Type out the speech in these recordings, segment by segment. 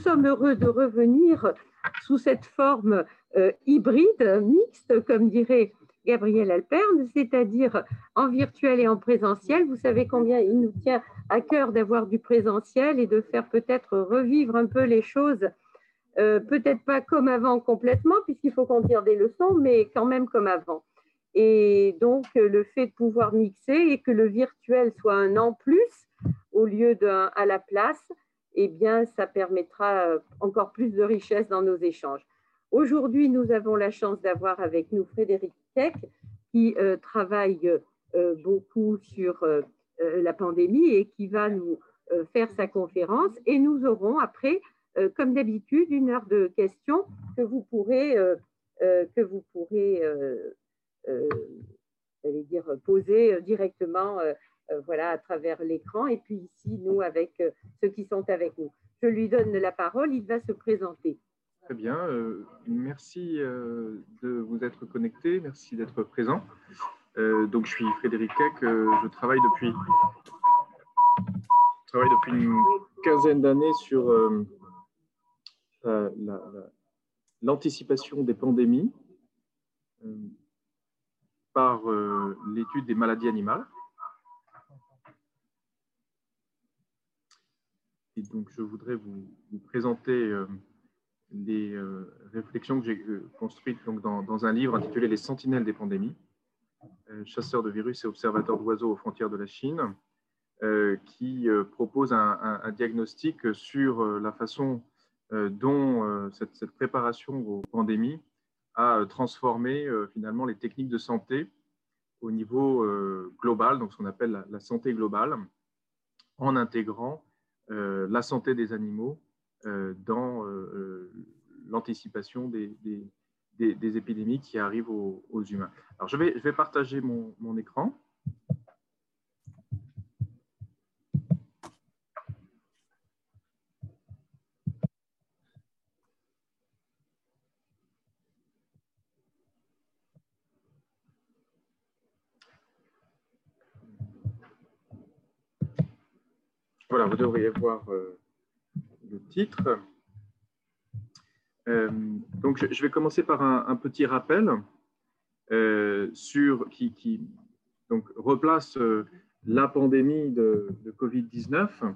sommes heureux de revenir sous cette forme hybride, mixte, comme dirait Gabriel Alperne, c'est-à-dire en virtuel et en présentiel. Vous savez combien il nous tient à cœur d'avoir du présentiel et de faire peut-être revivre un peu les choses, euh, peut-être pas comme avant complètement, puisqu'il faut qu'on tire des leçons, mais quand même comme avant. Et donc, le fait de pouvoir mixer et que le virtuel soit un en plus au lieu d'un à la place, eh bien, ça permettra euh, encore plus de richesse dans nos échanges. Aujourd'hui, nous avons la chance d'avoir avec nous Frédéric qui euh, travaille euh, beaucoup sur la pandémie et qui va nous faire sa conférence. Et nous aurons après, comme d'habitude, une heure de questions que vous pourrez, que vous pourrez dire, poser directement voilà, à travers l'écran. Et puis ici, nous, avec ceux qui sont avec nous. Je lui donne la parole, il va se présenter. Très bien. Euh, merci euh, de vous être connecté. Merci d'être présent. Euh, donc, je suis Frédéric Keck. je travaille depuis, travaille depuis une quinzaine d'années sur l'anticipation des pandémies par l'étude des maladies animales. Donc, je voudrais vous, présenter des euh, réflexions que j'ai euh, construites dans, un livre intitulé Les sentinelles des pandémies, euh, chasseurs de virus et observateurs d'oiseaux aux frontières de la Chine, qui propose un, diagnostic sur la façon dont cette, préparation aux pandémies a transformé finalement les techniques de santé au niveau global, donc ce qu'on appelle la, santé globale, en intégrant la santé des animaux euh, dans euh, euh, l'anticipation des, des, épidémies qui arrivent aux, humains. Alors, je vais, je vais partager mon, mon écran. Voilà, vous devriez voir le titre. Euh, donc, je, vais commencer par un, petit rappel euh, sur, qui, qui, donc, replace euh, la pandémie de, Covid-19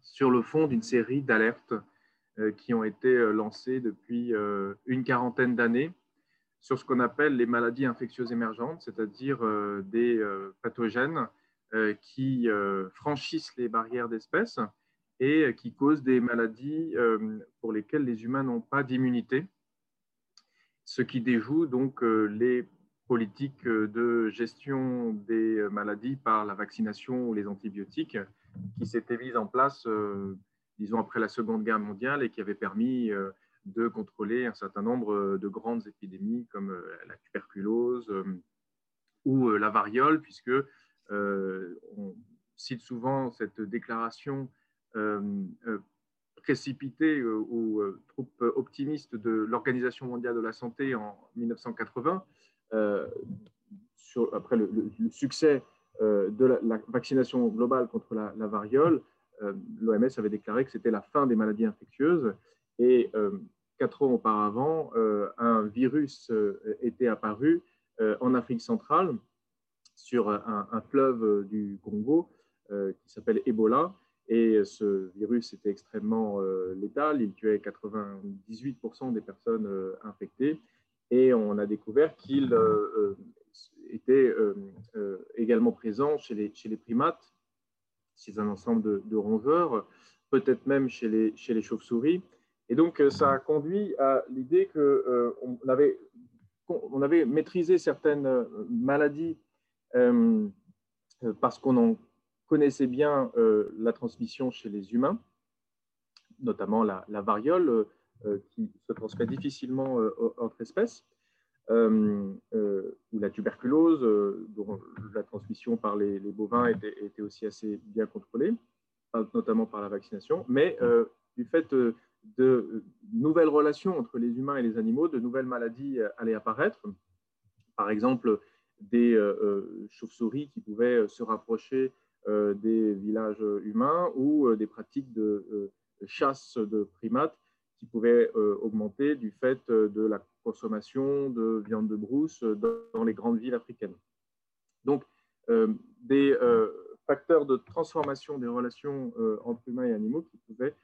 sur le fond d'une série d'alertes qui ont été lancées depuis une quarantaine d'années sur ce qu'on appelle les maladies infectieuses émergentes, c'est-à-dire des pathogènes qui franchissent les barrières d'espèces et qui causent des maladies euh, pour lesquelles les humains n'ont pas d'immunité, ce qui déjoue donc euh, les politiques de gestion des maladies par la vaccination ou les antibiotiques qui s'étaient mises en place, euh, disons, après la Seconde Guerre mondiale et qui avaient permis de contrôler un certain nombre de grandes épidémies comme la tuberculose ou la variole, puisque on cite souvent cette déclaration euh, euh, précipité euh, ou trop optimiste de l'Organisation mondiale de la santé en 1980, sur, après le, succès de la, vaccination globale contre la, variole, l'OMS avait déclaré que c'était la fin des maladies infectieuses. Et quatre ans auparavant, un virus était apparu en Afrique centrale sur un, fleuve du Congo qui s'appelle Ebola et ce virus était extrêmement euh, létal, il tuait 98% des personnes euh, infectées. Et on a découvert qu'il euh, était également présent chez les, chez les primates, chez un ensemble de, rongeurs, peut-être même chez les, chez les chauves-souris. Et donc, ça a conduit à l'idée qu'on avait, on avait maîtrisé certaines maladies parce qu'on en connaissait bien euh, la transmission chez les humains, notamment la, variole, euh, euh, qui se transmet difficilement entre espèces, ou la tuberculose, dont la transmission par les, bovins était, aussi assez bien contrôlée, notamment par la vaccination, mais du fait de nouvelles relations entre les humains et les animaux, de nouvelles maladies allaient apparaître. Par exemple, des chauves-souris qui pouvaient se rapprocher euh, des villages humains ou euh, des pratiques de chasse de primates qui pouvait augmenter du fait de la consommation de viande de brousse dans les grandes villes africaines. Donc, des facteurs de transformation des relations entre humains et animaux qui pouvaient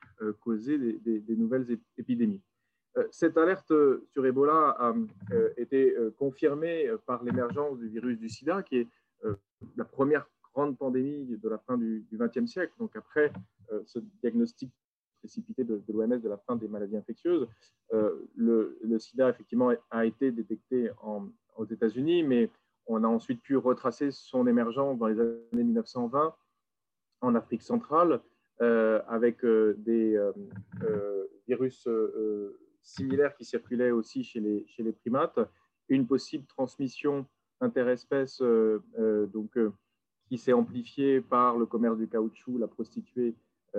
causer des nouvelles épidémies. Euh, cette alerte sur Ebola a euh, été euh, confirmée par l'émergence du virus du sida, qui est la première grande pandémie de la fin du XXe siècle. Donc après ce diagnostic précipité de, l'OMS de la fin des maladies infectieuses, le, sida effectivement a été détecté aux États-Unis, mais on a ensuite pu retracer son émergence dans les années 1920 en Afrique centrale avec des virus similaire qui circulait aussi chez les, chez les primates, une possible transmission interespèce euh, euh, donc, euh, qui s'est amplifiée par le commerce du caoutchouc, la prostituée,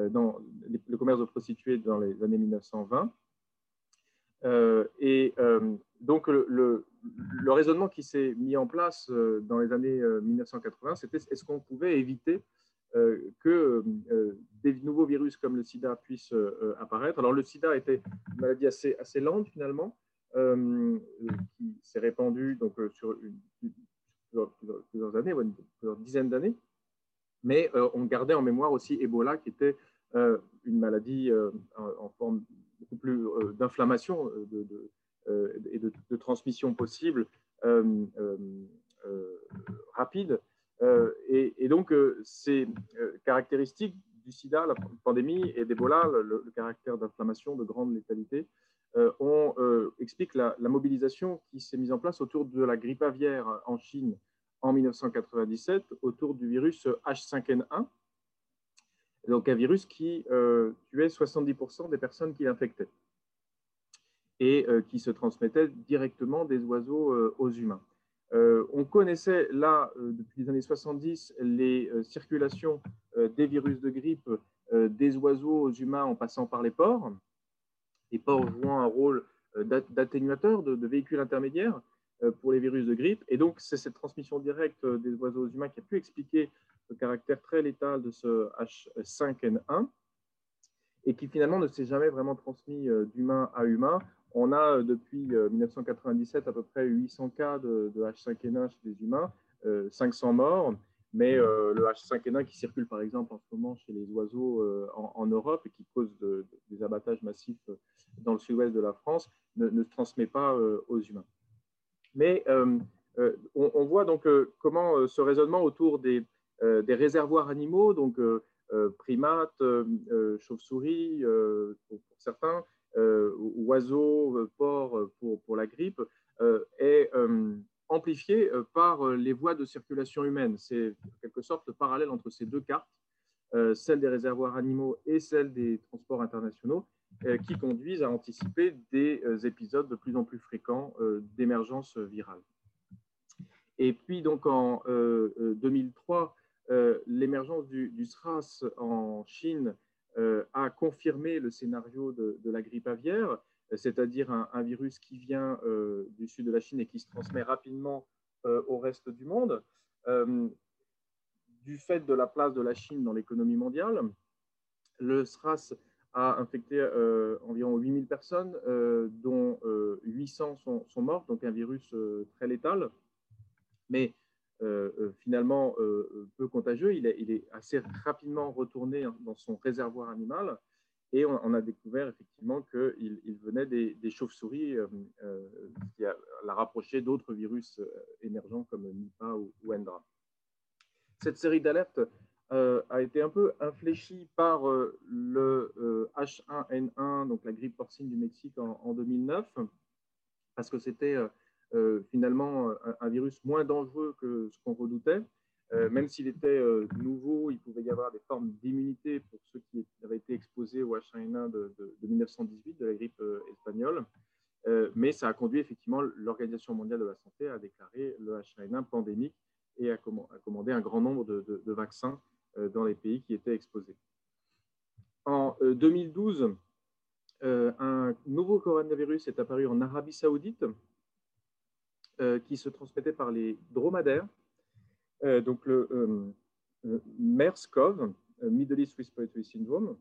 dans, le commerce de prostituées dans les années 1920. et donc, le, le, raisonnement qui s'est mis en place dans les années 1980, c'était est-ce qu'on pouvait éviter que euh, des nouveaux virus comme le sida puissent euh, apparaître. Alors le sida était une maladie assez, lente finalement, qui s'est répandue donc, sur plusieurs, années, plusieurs dizaines d'années, mais on gardait en mémoire aussi Ebola qui était une maladie en, forme beaucoup plus d'inflammation et de, transmission possible rapide euh, et, donc, euh, ces euh, caractéristiques du sida, la pandémie et d'Ebola, le, caractère d'inflammation de grande létalité, explique la, mobilisation qui s'est mise en place autour de la grippe aviaire en Chine en 1997, autour du virus H5N1, donc un virus qui tuait 70% des personnes qui l'infectaient et qui se transmettait directement des oiseaux aux humains. Euh, on connaissait là, euh, depuis les années 70, les euh, circulations des virus de grippe des oiseaux aux humains en passant par les porcs, les porcs jouant un rôle d'atténuateur, de, de, véhicule intermédiaire pour les virus de grippe. Et donc, c'est cette transmission directe des oiseaux aux humains qui a pu expliquer le caractère très létal de ce H5N1 et qui finalement ne s'est jamais vraiment transmis d'humain à humain on a euh, depuis 1997 euh, à peu près 800 cas de, H5N1 chez les humains, 500 euh, morts, mais le H5N1 qui circule par exemple en ce moment chez les oiseaux en, Europe et qui cause des abattages massifs dans le sud-ouest de la France ne, se transmet pas aux humains. Mais on, voit donc comment ce raisonnement autour des, réservoirs animaux, donc primates, chauves-souris pour, certains, oiseaux, euh, porcs euh, pour, la grippe, est amplifié par les voies de circulation humaine. C'est en quelque sorte le parallèle entre ces deux cartes, celle des réservoirs animaux et celle des transports internationaux, qui conduisent à anticiper des épisodes de plus en plus fréquents d'émergence virale. Et puis, donc, en 2003, l'émergence du, du, SRAS en Chine euh, a confirmé le scénario de, la grippe aviaire, c'est-à-dire un, virus qui vient euh, du sud de la Chine et qui se transmet rapidement euh, au reste du monde. du fait de la place de la Chine dans l'économie mondiale, le SRAS a infecté environ 8000 personnes, dont 800 sont, sont, mortes, donc un virus très létal. Mais euh, euh, finalement euh, peu contagieux, il est, assez rapidement retourné dans son réservoir animal et on, a découvert effectivement qu'il il venait des, chauves-souris qui l'a rapproché d'autres virus émergents comme Nipah ou, ou Endra. Cette série d'alertes a été un peu infléchie par le H1N1, donc la grippe porcine du Mexique en, en 2009, parce que c'était euh, finalement un, virus moins dangereux que ce qu'on redoutait. Euh, même s'il était euh, nouveau, il pouvait y avoir des formes d'immunité pour ceux qui avaient été exposés au H1N1 de, 1918, de la grippe espagnole. mais ça a conduit effectivement l'Organisation mondiale de la santé à déclarer le H1N1 pandémique et à, commander un grand nombre de, de vaccins dans les pays qui étaient exposés. En 2012, un nouveau coronavirus est apparu en Arabie saoudite euh, qui se transmettait par les dromadaires, euh, donc le MERS-CoV, Middle East Respiratory Syndrome.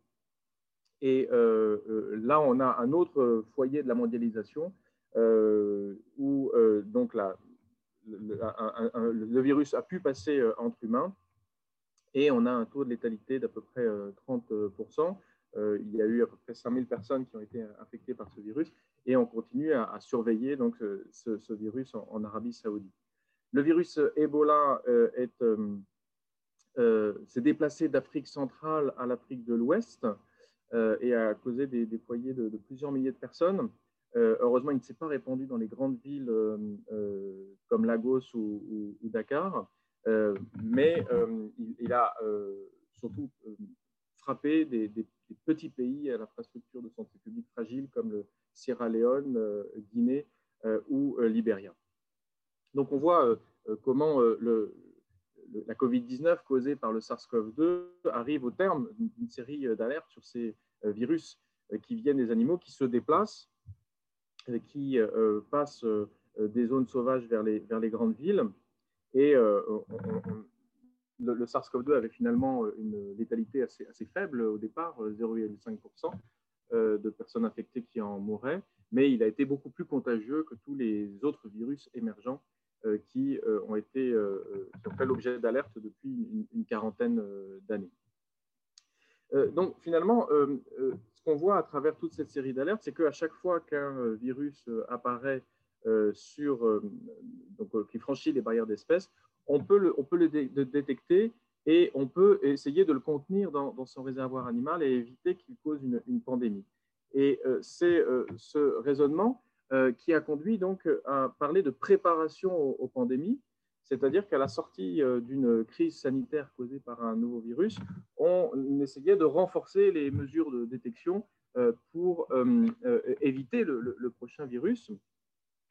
Et là, on a un autre foyer de la mondialisation où donc la, le, virus a pu passer entre humains et on a un taux de létalité d'à peu près 30%. il y a eu à peu près 5000 personnes qui ont été infectées par ce virus et on continue à, surveiller donc, ce, virus en, Arabie saoudite. Le virus Ebola s'est déplacé d'Afrique centrale à l'Afrique de l'Ouest et a causé des, foyers de, plusieurs milliers de personnes. heureusement, il ne s'est pas répandu dans les grandes villes comme Lagos ou, Dakar, mais il, a surtout frappé des, des, petits pays à l'infrastructure de santé publique fragile comme le Sierra Leone, Guinée ou Libéria. Donc on voit comment la COVID-19 causée par le SARS-CoV-2 arrive au terme d'une série d'alertes sur ces virus qui viennent des animaux, qui se déplacent, qui passent des zones sauvages vers les, grandes villes. Et le, SARS-CoV-2 avait finalement une létalité assez faible au départ, 0,5% de personnes infectées qui en mouraient, mais il a été beaucoup plus contagieux que tous les autres virus émergents euh, qui, euh, euh, qui ont fait l'objet d'alerte depuis une, quarantaine d'années. donc finalement, ce qu'on voit à travers toute cette série d'alertes, c'est qu'à chaque fois qu'un virus apparaît sur, qui franchit les barrières d'espèces, on peut le, détecter et on peut essayer de le contenir dans, son réservoir animal et éviter qu'il cause une, pandémie. Et c'est ce raisonnement euh, qui a conduit donc à parler de préparation aux, pandémies, c'est-à-dire qu'à la sortie euh, d'une crise sanitaire causée par un nouveau virus, on essayait de renforcer les mesures de détection euh, pour éviter le, prochain virus.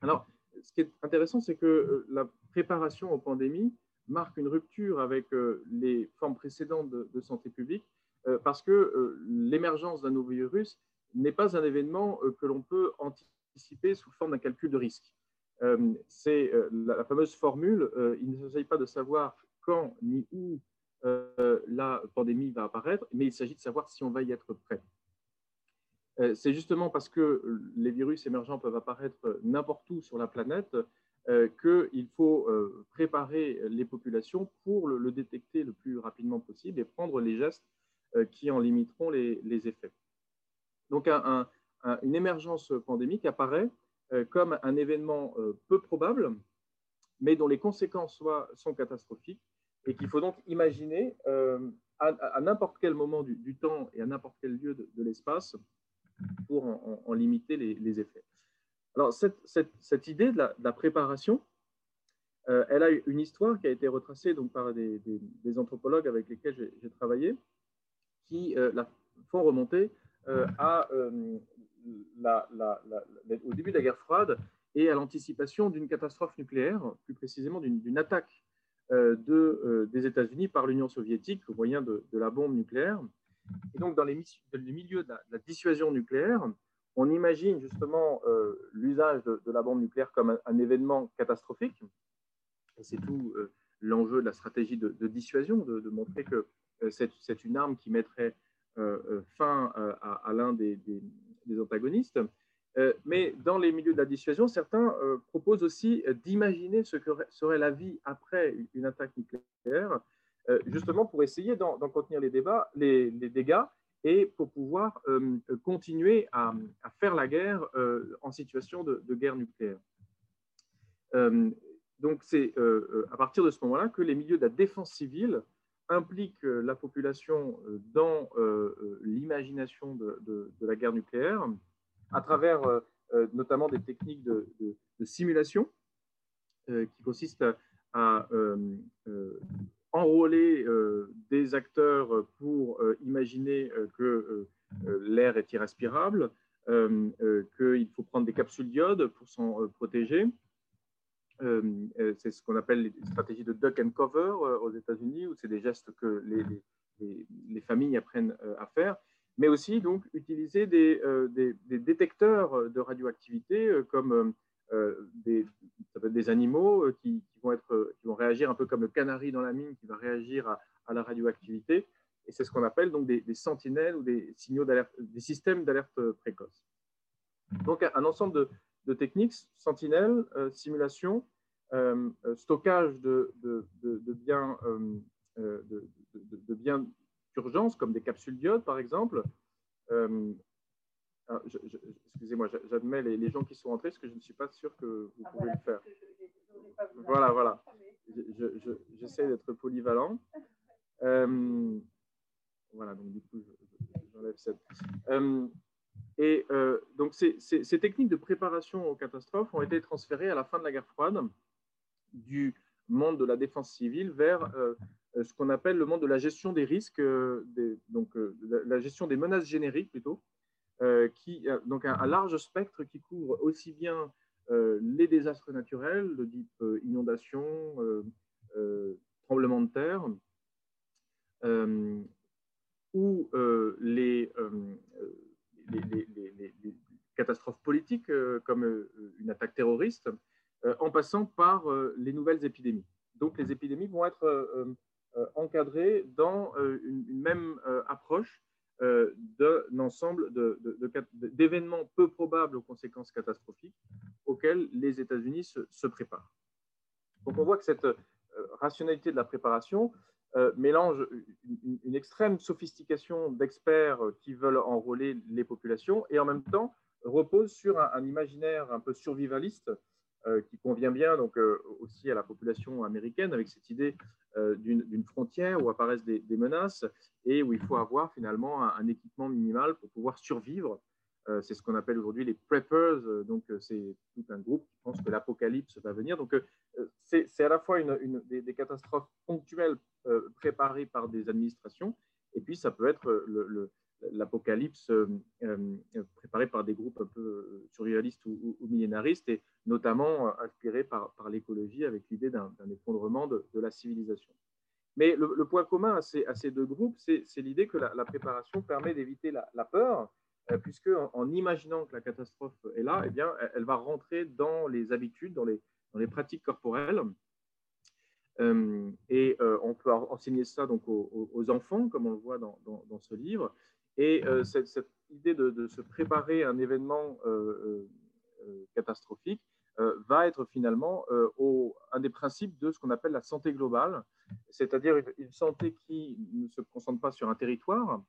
Alors, ce qui est intéressant, c'est que la préparation aux pandémies marque une rupture avec les formes précédentes de, santé publique, parce que l'émergence d'un nouveau virus n'est pas un événement que l'on peut anticiper sous forme d'un calcul de risque. Euh, c'est euh, la, fameuse formule, euh, il ne s'agit pas de savoir quand ni où la pandémie va apparaître, mais il s'agit de savoir si on va y être prêt. c'est justement parce que les virus émergents peuvent apparaître n'importe où sur la planète qu'il faut préparer les populations pour le, détecter le plus rapidement possible et prendre les gestes qui en limiteront les, effets. Donc un, une émergence pandémique apparaît euh, comme un événement euh, peu probable, mais dont les conséquences sont catastrophiques et qu'il faut donc imaginer euh, à, n'importe quel moment du, temps et à n'importe quel lieu de, l'espace pour en, limiter les, effets. Alors, cette, idée de la, préparation, elle a une histoire qui a été retracée donc, par des, anthropologues avec lesquels j'ai travaillé, qui la font remonter à au début de la guerre froide et à l'anticipation d'une catastrophe nucléaire, plus précisément d'une attaque euh, de, euh, des États-Unis par l'Union soviétique au moyen de, la bombe nucléaire. Et donc, dans les, le milieu de la, dissuasion nucléaire, on imagine justement euh, l'usage de, la bombe nucléaire comme un, événement catastrophique. Et c'est tout l'enjeu de la stratégie de, dissuasion, de, montrer que c'est une arme qui mettrait fin à, l'un des, antagonistes. Euh, mais dans les milieux de la dissuasion, certains euh, proposent aussi d'imaginer ce que serait la vie après une attaque nucléaire, euh, justement pour essayer d'en contenir les, débats, les, dégâts et pour pouvoir continuer à, faire la guerre en situation de, guerre nucléaire. donc c'est à partir de ce moment-là que les milieux de la défense civile impliquent la population dans l'imagination de, la guerre nucléaire à travers euh, euh, notamment des techniques de, simulation euh, qui consistent à, enrôler des acteurs pour imaginer que l'air est irrespirable, qu'il faut prendre des capsules d'iode pour s'en protéger. c'est ce qu'on appelle les stratégies de duck and cover aux États-Unis, où c'est des gestes que les, les familles apprennent à faire mais aussi donc utiliser des, euh, détecteurs de radioactivité euh, comme euh, des, des, animaux qui, vont être, qui vont réagir un peu comme le canari dans la mine qui va réagir à, la radioactivité Et c'est ce qu'on appelle donc des, sentinelles ou des signaux d'alerte, des systèmes d'alerte précoce. Donc un, ensemble de, techniques, sentinelles, simulation, stockage de, de biens, de, biens d'urgence comme des capsules diodes par exemple, excusez-moi, j'admets les, gens qui sont entrés parce que je ne suis pas sûr que vous ah, pouvez le faire. Voilà, voilà. J'essaie d'être polyvalent. Euh, voilà, donc du coup, j'enlève cette. Euh, et euh, donc, ces, ces, techniques de préparation aux catastrophes ont été transférées à la fin de la guerre froide du monde de la défense civile vers ce qu'on appelle le monde de la gestion des risques, des, donc la gestion des menaces génériques plutôt, qui, donc un, large spectre qui couvre aussi bien euh, les désastres naturels de type euh, inondation, tremblement de terre, ou les, catastrophes politiques comme une attaque terroriste, en passant par les nouvelles épidémies. Donc les épidémies vont être encadrées dans une même approche euh, d'un ensemble d'événements peu probables aux conséquences catastrophiques auxquels les États-Unis se, préparent. Donc on voit que cette euh, rationalité de la préparation euh, mélange une, extrême sophistication d'experts qui veulent enrôler les populations et en même temps repose sur un imaginaire un peu survivaliste euh, qui convient bien donc, euh, aussi à la population américaine avec cette idée euh, d'une frontière où apparaissent des, menaces et où il faut avoir finalement un, équipement minimal pour pouvoir survivre. c'est ce qu'on appelle aujourd'hui les preppers, donc c'est tout un groupe qui pense que l'apocalypse va venir. Donc c'est à la fois une, des, catastrophes ponctuelles préparées par des administrations et puis ça peut être le l'apocalypse euh, euh, préparé par des groupes un peu euh, surréalistes ou, millénaristes et notamment inspiré par, par l'écologie avec l'idée d'un effondrement de, la civilisation. Mais le, point commun à ces, deux groupes, c'est l'idée que la, préparation permet d'éviter la, peur, puisque en, imaginant que la catastrophe est là, eh bien, elle, va rentrer dans les habitudes, dans les, dans les pratiques corporelles. et on peut enseigner ça donc aux, enfants, comme on le voit dans ce livre, et euh, cette, idée de, se préparer à un événement euh, euh, catastrophique va être finalement au, un des principes de ce qu'on appelle la santé globale, c'est-à-dire une santé qui ne se concentre pas sur un territoire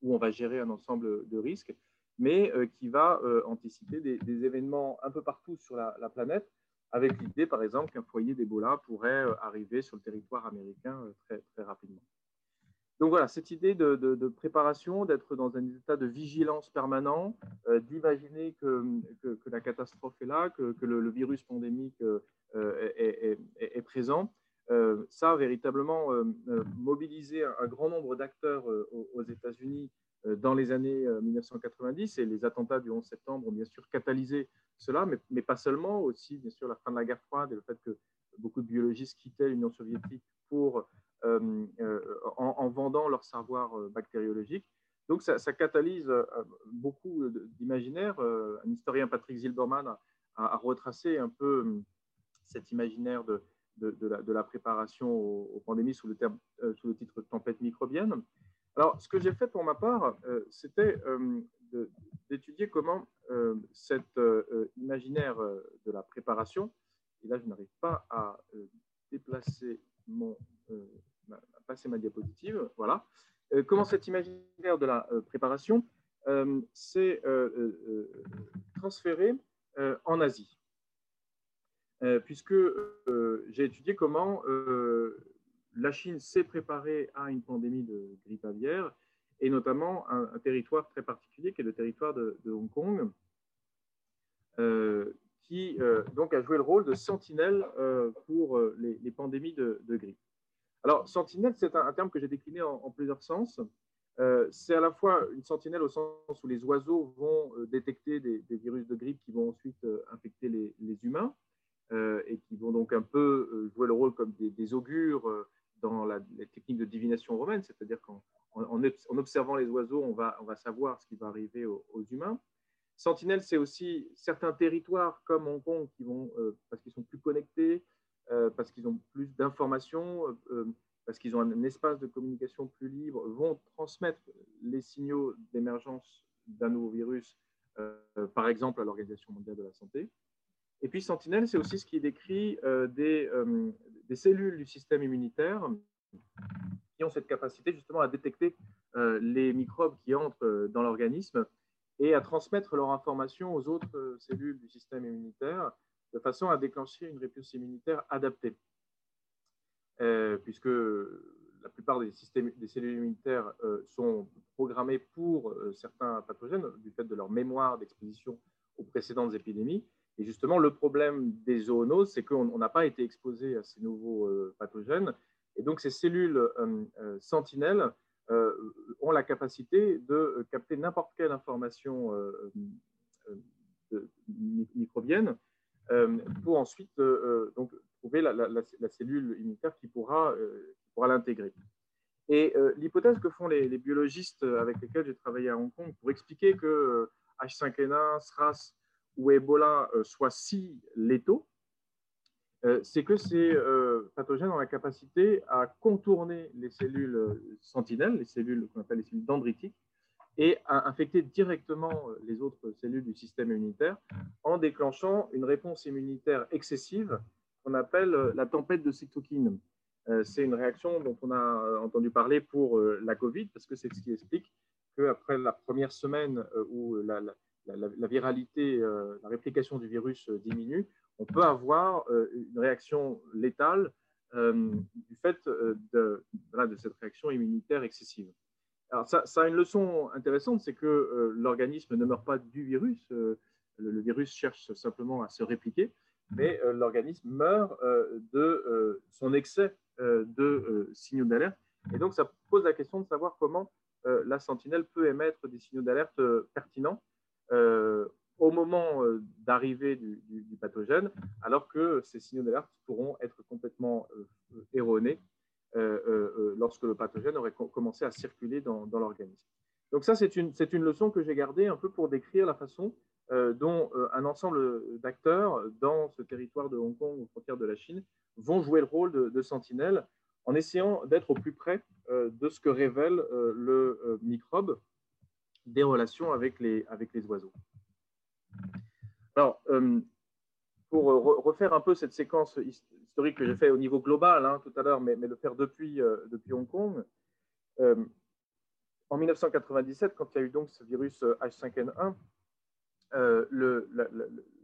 où on va gérer un ensemble de risques, mais qui va anticiper des, événements un peu partout sur la, la planète, avec l'idée, par exemple, qu'un foyer d'Ebola pourrait arriver sur le territoire américain très, très rapidement. Donc voilà, cette idée de, préparation, d'être dans un état de vigilance permanent, euh, d'imaginer que, la catastrophe est là, que, le, virus pandémique euh, est, présent, euh, ça a véritablement mobilisé un, grand nombre d'acteurs aux, États-Unis dans les années 1990 et les attentats du 11 septembre ont bien sûr catalysé cela, mais, mais, pas seulement, aussi bien sûr la fin de la guerre froide et le fait que beaucoup de biologistes quittaient l'Union soviétique pour euh, euh, en, vendant leur savoir euh, bactériologique. Donc, ça, catalyse beaucoup d'imaginaires. Un historien, Patrick Zilberman, a, retracé un peu cet imaginaire de, la, préparation aux, pandémies sous le titre tempête microbienne. Alors, ce que j'ai fait pour ma part, c'était d'étudier comment cet imaginaire de la préparation, et là je n'arrive pas à déplacer mon, passer ma diapositive. Voilà. Euh, comment cet imaginaire de la euh, préparation euh, s'est transféré en Asie? Puisque j'ai étudié comment la Chine s'est préparée à une pandémie de grippe aviaire, et notamment un, territoire très particulier qui est le territoire de, Hong Kong, qui donc a joué le rôle de sentinelle pour les, pandémies de, de grippe. Alors, sentinelle, c'est un, terme que j'ai décliné en, plusieurs sens. Euh, c'est à la fois une sentinelle au sens où les oiseaux vont euh, détecter des, virus de grippe qui vont ensuite euh, infecter les, humains et qui vont donc un peu jouer le rôle comme des, augures dans la, les techniques de divination romaine, c'est-à-dire qu'en en, observant les oiseaux, on va, savoir ce qui va arriver aux, humains. Sentinelle, c'est aussi certains territoires comme Hong Kong qui vont, parce qu'ils sont plus connectés, parce qu'ils ont plus d'informations, euh, parce qu'ils ont un espace de communication plus libre, vont transmettre les signaux d'émergence d'un nouveau virus, par exemple à l'Organisation mondiale de la santé. Et puis Sentinelle, c'est aussi ce qui décrit des, des, cellules du système immunitaire qui ont cette capacité justement à détecter les microbes qui entrent dans l'organisme et à transmettre leur information aux autres euh, cellules du système immunitaire de façon à déclencher une réponse immunitaire adaptée. Euh, puisque la plupart des, systèmes, des cellules immunitaires euh, sont programmées pour certains pathogènes du fait de leur mémoire d'exposition aux précédentes épidémies. Et justement, le problème des zoonoses, c'est qu'on n'a pas été exposé à ces nouveaux pathogènes. Et donc, ces cellules sentinelles euh, ont la capacité de capter n'importe quelle information euh, euh, microbienne pour ensuite donc, trouver la, cellule immunitaire qui pourra, pourra l'intégrer. Et l'hypothèse que font les, biologistes avec lesquels j'ai travaillé à Hong Kong pour expliquer que H5N1, SRAS ou Ebola soient si létaux, euh, c'est que ces euh, pathogènes ont la capacité à contourner les cellules euh, sentinelles, les cellules qu'on appelle les cellules dendritiques, et à infecter directement les autres cellules du système immunitaire en déclenchant une réponse immunitaire excessive qu'on appelle la tempête de cytokines. C'est une réaction dont on a entendu parler pour la Covid, parce que c'est ce qui explique qu'après la première semaine où la, la viralité, la réplication du virus diminue, on peut avoir euh, une réaction létale euh, du fait euh, de, de, cette réaction immunitaire excessive. Alors ça, a une leçon intéressante, c'est que l'organisme ne meurt pas du virus, le, virus cherche simplement à se répliquer, mais l'organisme meurt de son excès de signaux d'alerte. Et donc ça pose la question de savoir comment la sentinelle peut émettre des signaux d'alerte pertinents au moment euh, d'arrivée du, pathogène, alors que ces signaux d'alerte pourront être complètement euh, erronés euh, lorsque le pathogène aurait commencé à circuler dans, l'organisme. Donc ça, c'est une, une, leçon que j'ai gardée un peu pour décrire la façon dont un ensemble d'acteurs dans ce territoire de Hong Kong, aux frontières de la Chine, vont jouer le rôle de, de sentinelle en essayant d'être au plus près de ce que révèle le microbe des relations avec les, avec les oiseaux. Alors, euh, pour refaire un peu cette séquence historique que j'ai fait au niveau global hein, tout à l'heure, mais, le faire depuis, euh, depuis Hong Kong, euh, en 1997, quand il y a eu donc ce virus H5N1, le,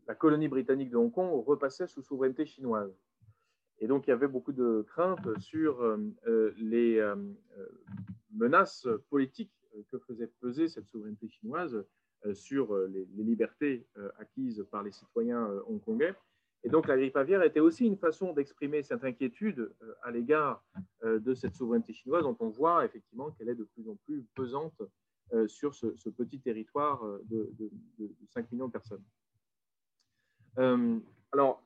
la, colonie britannique de Hong Kong repassait sous souveraineté chinoise. Et donc, il y avait beaucoup de craintes sur les menaces politiques que faisait peser cette souveraineté chinoise euh, sur euh, les, libertés euh, acquises par les citoyens hongkongais. Et donc la grippe aviaire était aussi une façon d'exprimer cette inquiétude à l'égard de cette souveraineté chinoise dont on voit effectivement qu'elle est de plus en plus pesante sur ce, petit territoire de, 5 millions de personnes. alors,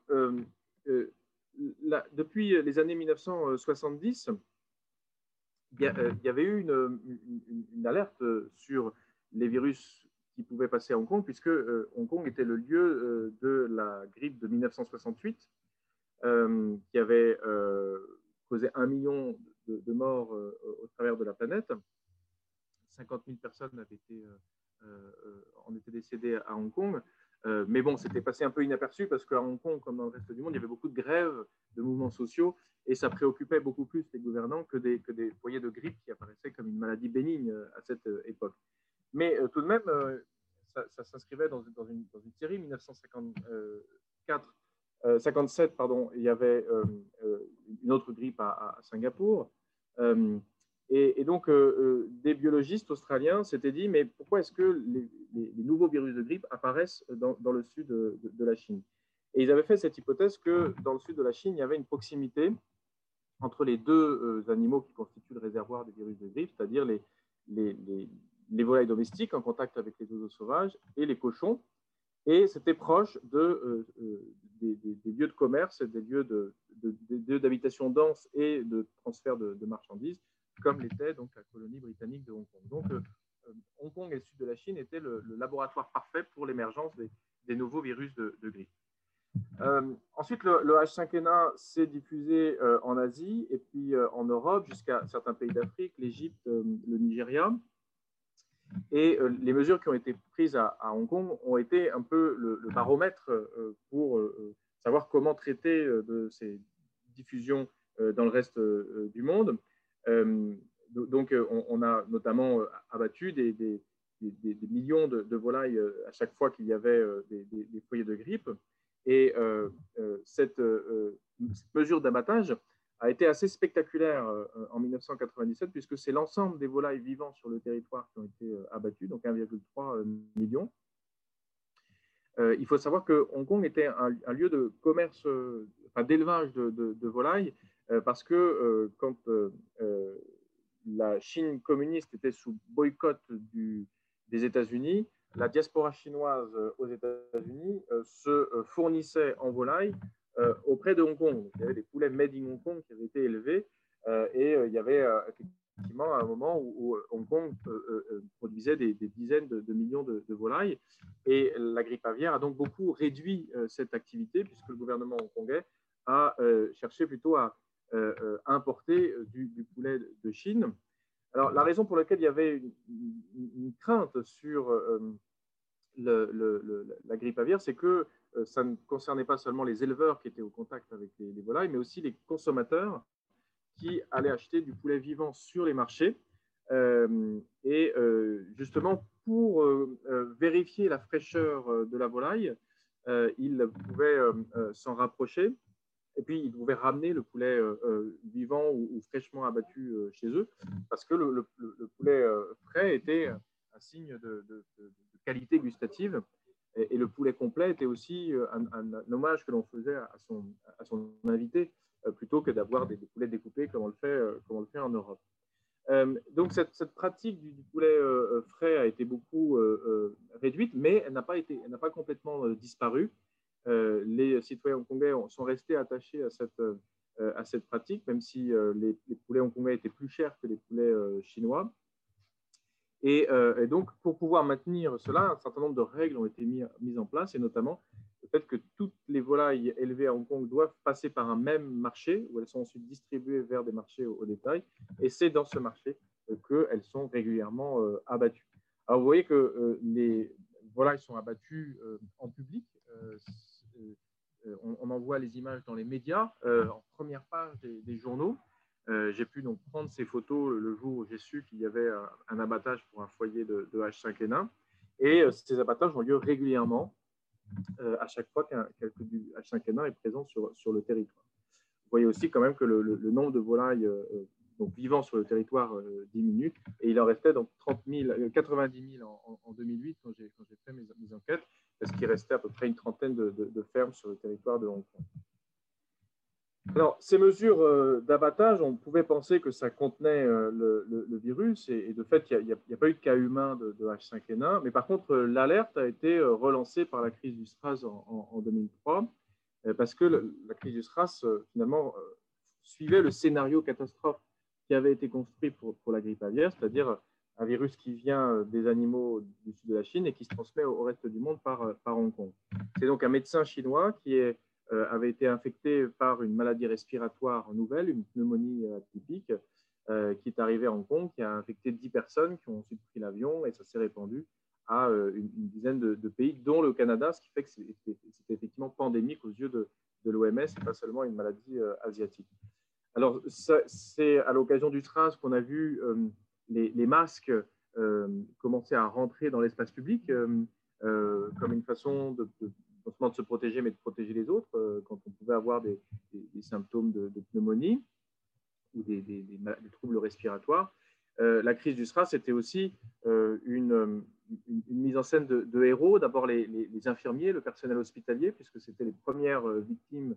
depuis les années 1970, il y, avait eu une alerte sur les virus qui pouvait passer à Hong Kong, puisque euh, Hong Kong était le lieu euh, de la grippe de 1968, euh, qui avait causé un million de, morts au travers de la planète. 50 000 personnes avaient été, en étaient décédées à Hong Kong. mais bon, c'était passé un peu inaperçu parce qu'à Hong Kong, comme dans le reste du monde, il y avait beaucoup de grèves, de mouvements sociaux, et ça préoccupait beaucoup plus les gouvernants que des, que des foyers de grippe qui apparaissaient comme une maladie bénigne à cette époque. Mais euh, tout de même, euh, ça, s'inscrivait dans, une, série 1954. 57, euh, pardon, il y avait une autre grippe à, Singapour. Et, donc, des biologistes australiens s'étaient dit, mais pourquoi est-ce que les, nouveaux virus de grippe apparaissent dans, le sud de, la Chine? Et ils avaient fait cette hypothèse que dans le sud de la Chine, il y avait une proximité entre les deux animaux qui constituent le réservoir des virus de grippe, c'est-à-dire les, les volailles domestiques en contact avec les oiseaux sauvages et les cochons. Et c'était proche de, euh, euh, des, lieux de commerce, des lieux d'habitation de, dense et de transfert de, marchandises, comme l'était la colonie britannique de Hong Kong. Donc, euh, Hong Kong et le sud de la Chine étaient le, laboratoire parfait pour l'émergence des, nouveaux virus de, grippe. ensuite, le, H5N1 s'est diffusé en Asie et puis en Europe jusqu'à certains pays d'Afrique, l'Égypte, le Nigeria. Et les mesures qui ont été prises à, Hong Kong ont été un peu le, baromètre pour savoir comment traiter de ces diffusions dans le reste du monde. Donc, on, a notamment abattu des, millions de, volailles à chaque fois qu'il y avait des, foyers de grippe. Et cette, mesure d'abattage a été assez spectaculaire en 1997 puisque c'est l'ensemble des volailles vivant sur le territoire qui ont été abattues, donc 1,3 million. il faut savoir que Hong Kong était un, lieu de commerce, d'élevage de, volailles, parce que quand la Chine communiste était sous boycott des États-Unis, la diaspora chinoise aux États-Unis se fournissait en volailles auprès de Hong Kong. il y avait des poulets made in Hong Kong qui avaient été élevés et il y avait effectivement un moment où, Hong Kong produisait des, dizaines de, millions de, volailles et la grippe aviaire a donc beaucoup réduit cette activité puisque le gouvernement hongkongais a cherché plutôt à euh, euh, importer euh, du, poulet de Chine. Alors, la raison pour laquelle il y avait une, crainte sur la grippe aviaire, c'est que ça ne concernait pas seulement les éleveurs qui étaient au contact avec les, volailles, mais aussi les consommateurs qui allaient acheter du poulet vivant sur les marchés. et justement, pour vérifier la fraîcheur de la volaille, ils pouvaient s'en rapprocher et puis, ils pouvaient ramener le poulet euh, euh, vivant ou, fraîchement abattu euh, chez eux, parce que le, poulet frais était un signe de, qualité gustative. Et, le poulet complet était aussi un, hommage que l'on faisait à son, invité, plutôt que d'avoir des, poulets découpés comme on le fait, fait en Europe. donc cette, pratique du, poulet frais a été beaucoup réduite, mais elle n'a pas, complètement disparu. Euh, les citoyens hongkongais sont restés attachés à cette, euh, pratique, même si euh, les, poulets hongkongais étaient plus chers que les poulets chinois. Et, donc, pour pouvoir maintenir cela, un certain nombre de règles ont été mises en place, et notamment le fait que toutes les volailles élevées à Hong Kong doivent passer par un même marché, où elles sont ensuite distribuées vers des marchés au, détail, et c'est dans ce marché qu'elles sont régulièrement abattues. Alors, vous voyez que les volailles sont abattues en public, euh, on, envoie les images dans les médias, euh, en première page des, journaux. Euh, j'ai pu donc prendre ces photos le jour où j'ai su qu'il y avait un, abattage pour un foyer de, H5N1. Et ces abattages ont lieu régulièrement à chaque fois qu'un H5N1 est présent sur, sur, le territoire. Vous voyez aussi quand même que le, nombre de volailles donc vivant sur le territoire diminue et il en restait donc 30 90 000 en, 2008 quand j'ai fait mes, mes enquêtes parce qu'il restait à peu près une trentaine de, fermes sur le territoire de Hong Kong. Alors, ces mesures euh, d'abattage, on pouvait penser que ça contenait euh, le, virus, et, de fait, il n'y a, pas eu de cas humain de, H5N1, mais par contre, l'alerte a été euh, relancée par la crise du SRAS en, 2003, parce que la crise du SRAS, finalement, suivait le scénario catastrophe qui avait été construit pour, la grippe aviaire, c'est-à-dire un virus qui vient euh, des animaux du sud de la Chine et qui se transmet au reste du monde par, euh, Hong Kong. C'est donc un médecin chinois qui est, euh, avait été infecté par une maladie respiratoire nouvelle, une pneumonie atypique, qui est arrivé à Hong Kong, qui a infecté 10 personnes qui ont ensuite pris l'avion et ça s'est répandu à une, dizaine de, pays, dont le Canada, ce qui fait que c'était effectivement pandémique aux yeux de, l'OMS et pas seulement une maladie asiatique. Alors, c'est à l'occasion du SRAS qu'on a vu les, masques euh, commençaient à rentrer dans l'espace public euh, euh, comme une façon de, non seulement de se protéger, mais de protéger les autres quand on pouvait avoir des, symptômes de, pneumonie ou des, troubles respiratoires. la crise du SRAS, c'était aussi une, mise en scène de, héros. D'abord les, infirmiers, le personnel hospitalier, puisque c'était les premières victimes